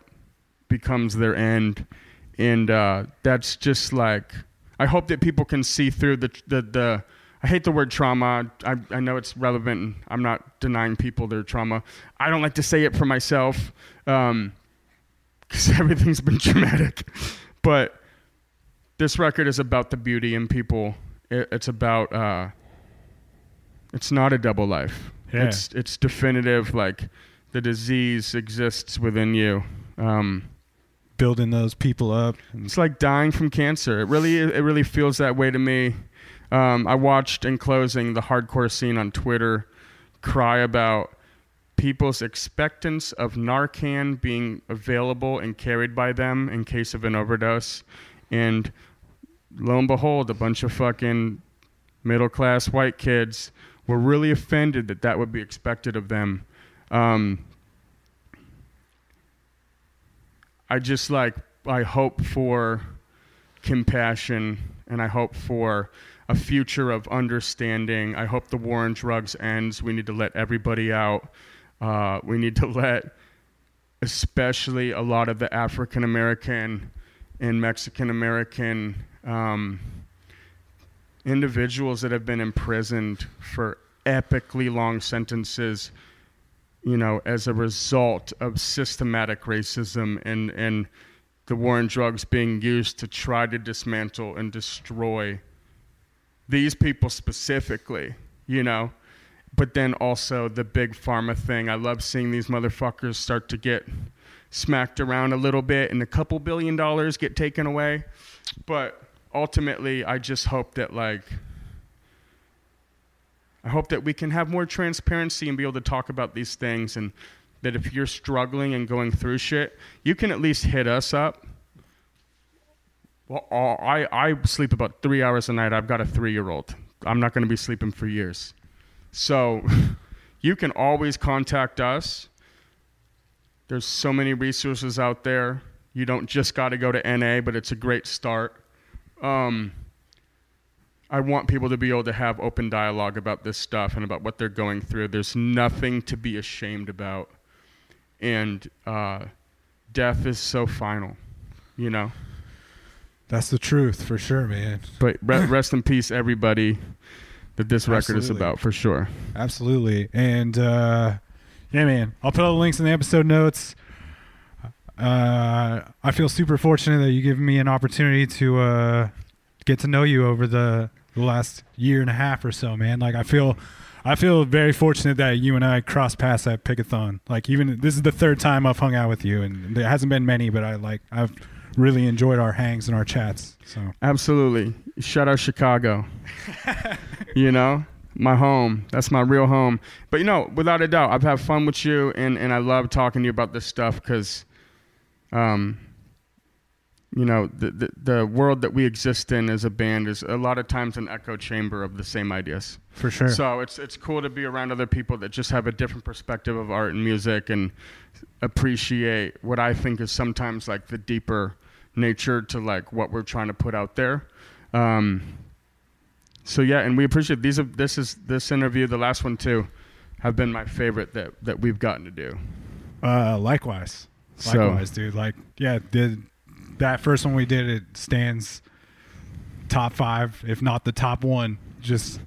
becomes their end. And uh, that's just like, I hope that people can see through the, the, the I hate the word trauma. I, I know it's relevant. And I'm not denying people their trauma. I don't like to say it for myself because <laughs> everything's been traumatic. But this record is about the beauty in people. It, it's about, uh, it's not a double life. Yeah. It's, it's definitive. Like the disease exists within you. Um, building those people up. it's like dying from cancer. It really, it really feels that way to me. Um, I watched in closing the hardcore scene on Twitter cry about people's expectance of Narcan being available and carried by them in case of an overdose, and lo and behold, a bunch of fucking middle class white kids were really offended that that would be expected of them. Um, I just like I hope for compassion and I hope for a future of understanding. I hope the war on drugs ends. We need to let everybody out. Uh, we need to let, especially a lot of the African American and Mexican American um, individuals that have been imprisoned for epically long sentences, you know, as a result of systematic racism and, and the war on drugs being used to try to dismantle and destroy these people specifically, you know. But then also the big pharma thing. I love seeing these motherfuckers start to get smacked around a little bit and a couple billion dollars get taken away. But ultimately, I just hope that, like, I hope that we can have more transparency and be able to talk about these things and that if you're struggling and going through shit, you can at least hit us up. Well, I, I sleep about three hours a night. I've got a three year old. I'm not going to be sleeping for years. So <laughs> you can always contact us. There's so many resources out there. You don't just got to go to NA, but it's a great start. Um, I want people to be able to have open dialogue about this stuff and about what they're going through. There's nothing to be ashamed about. And uh, death is so final, you know? That's the truth for sure, man. But re- <laughs> rest in peace, everybody, that this record is about for sure. Absolutely. And uh, yeah, man, I'll put all the links in the episode notes. Uh, I feel super fortunate that you give me an opportunity to uh, get to know you over the, the last year and a half or so, man. Like I feel, I feel very fortunate that you and I crossed paths at Pickathon. Like even this is the third time I've hung out with you, and there hasn't been many, but I like I've really enjoyed our hangs and our chats. So Absolutely. Shout out Chicago. <laughs> you know, my home. That's my real home. But you know, without a doubt, I've had fun with you, and and I love talking to you about this stuff because, um, you know, the, the the world that we exist in as a band is a lot of times an echo chamber of the same ideas. for sure. So it's it's cool to be around other people that just have a different perspective of art and music and appreciate what I think is sometimes like the deeper nature to like what we're trying to put out there. Um, so yeah, and we appreciate these. Are, this is this interview, the last one too, have been my favorite that that we've gotten to do. Uh, likewise, So- likewise, dude. Like, yeah, the, that first one we did, it stands top five, if not the top one. Just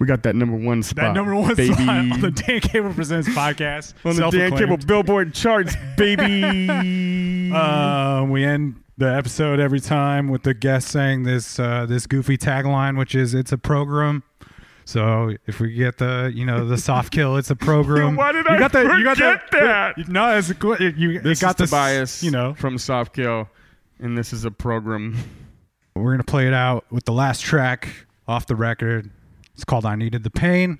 We got that number one spot. that number one baby. spot on the Dan Cable Presents podcast. <laughs> on the Dan self-acclaimed. Cable Billboard charts, baby. Uh, <laughs> we end the episode every time with the guest saying this uh, this goofy tagline, which is "It's a program." So if we get the you know the Softkill, it's a program. <laughs> Why did you I got the, you got forget the, that? No, it's a, good- you. this it got is the this bias, You know, from Softkill, and this is a program. We're gonna play it out with the last track off the record. It's called "I Needed the Pain."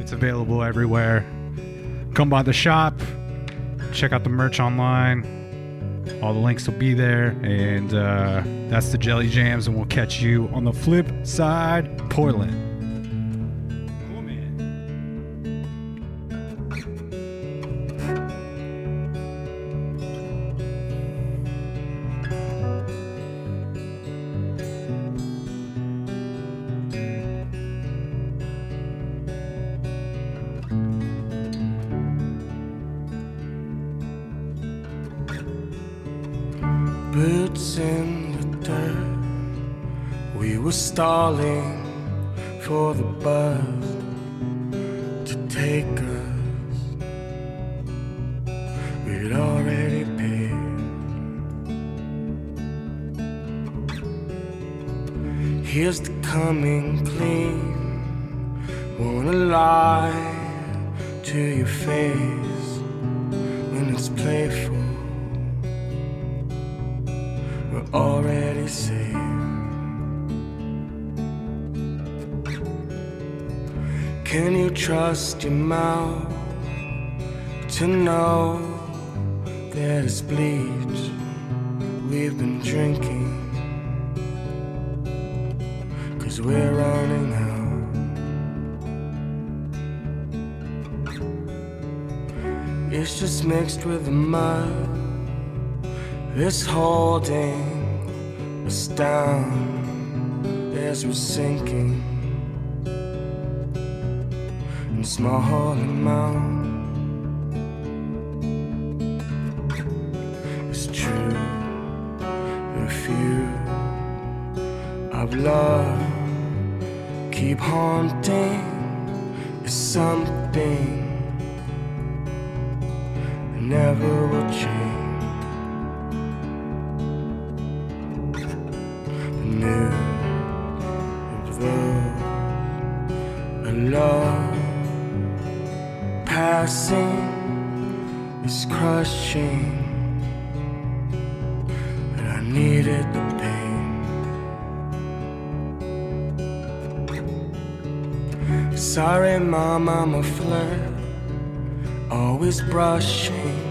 It's available everywhere. Come by the shop. Check out the merch online. All the links will be there, and uh, that's the Jelly Jams. And we'll catch you on the flip side, Portland. We were stalling for the bus to take us. We'd already paid. Here's the coming clean. Wanna lie to your face when it's playful we're already Can you trust your mouth to know that it's bleach we've been drinking? Cause we're running out. It's just mixed with the mud. It's holding us down as we're sinking. Small amount. It's true, A few I've loved keep haunting. It's something I never will I'm a flirt, always brushing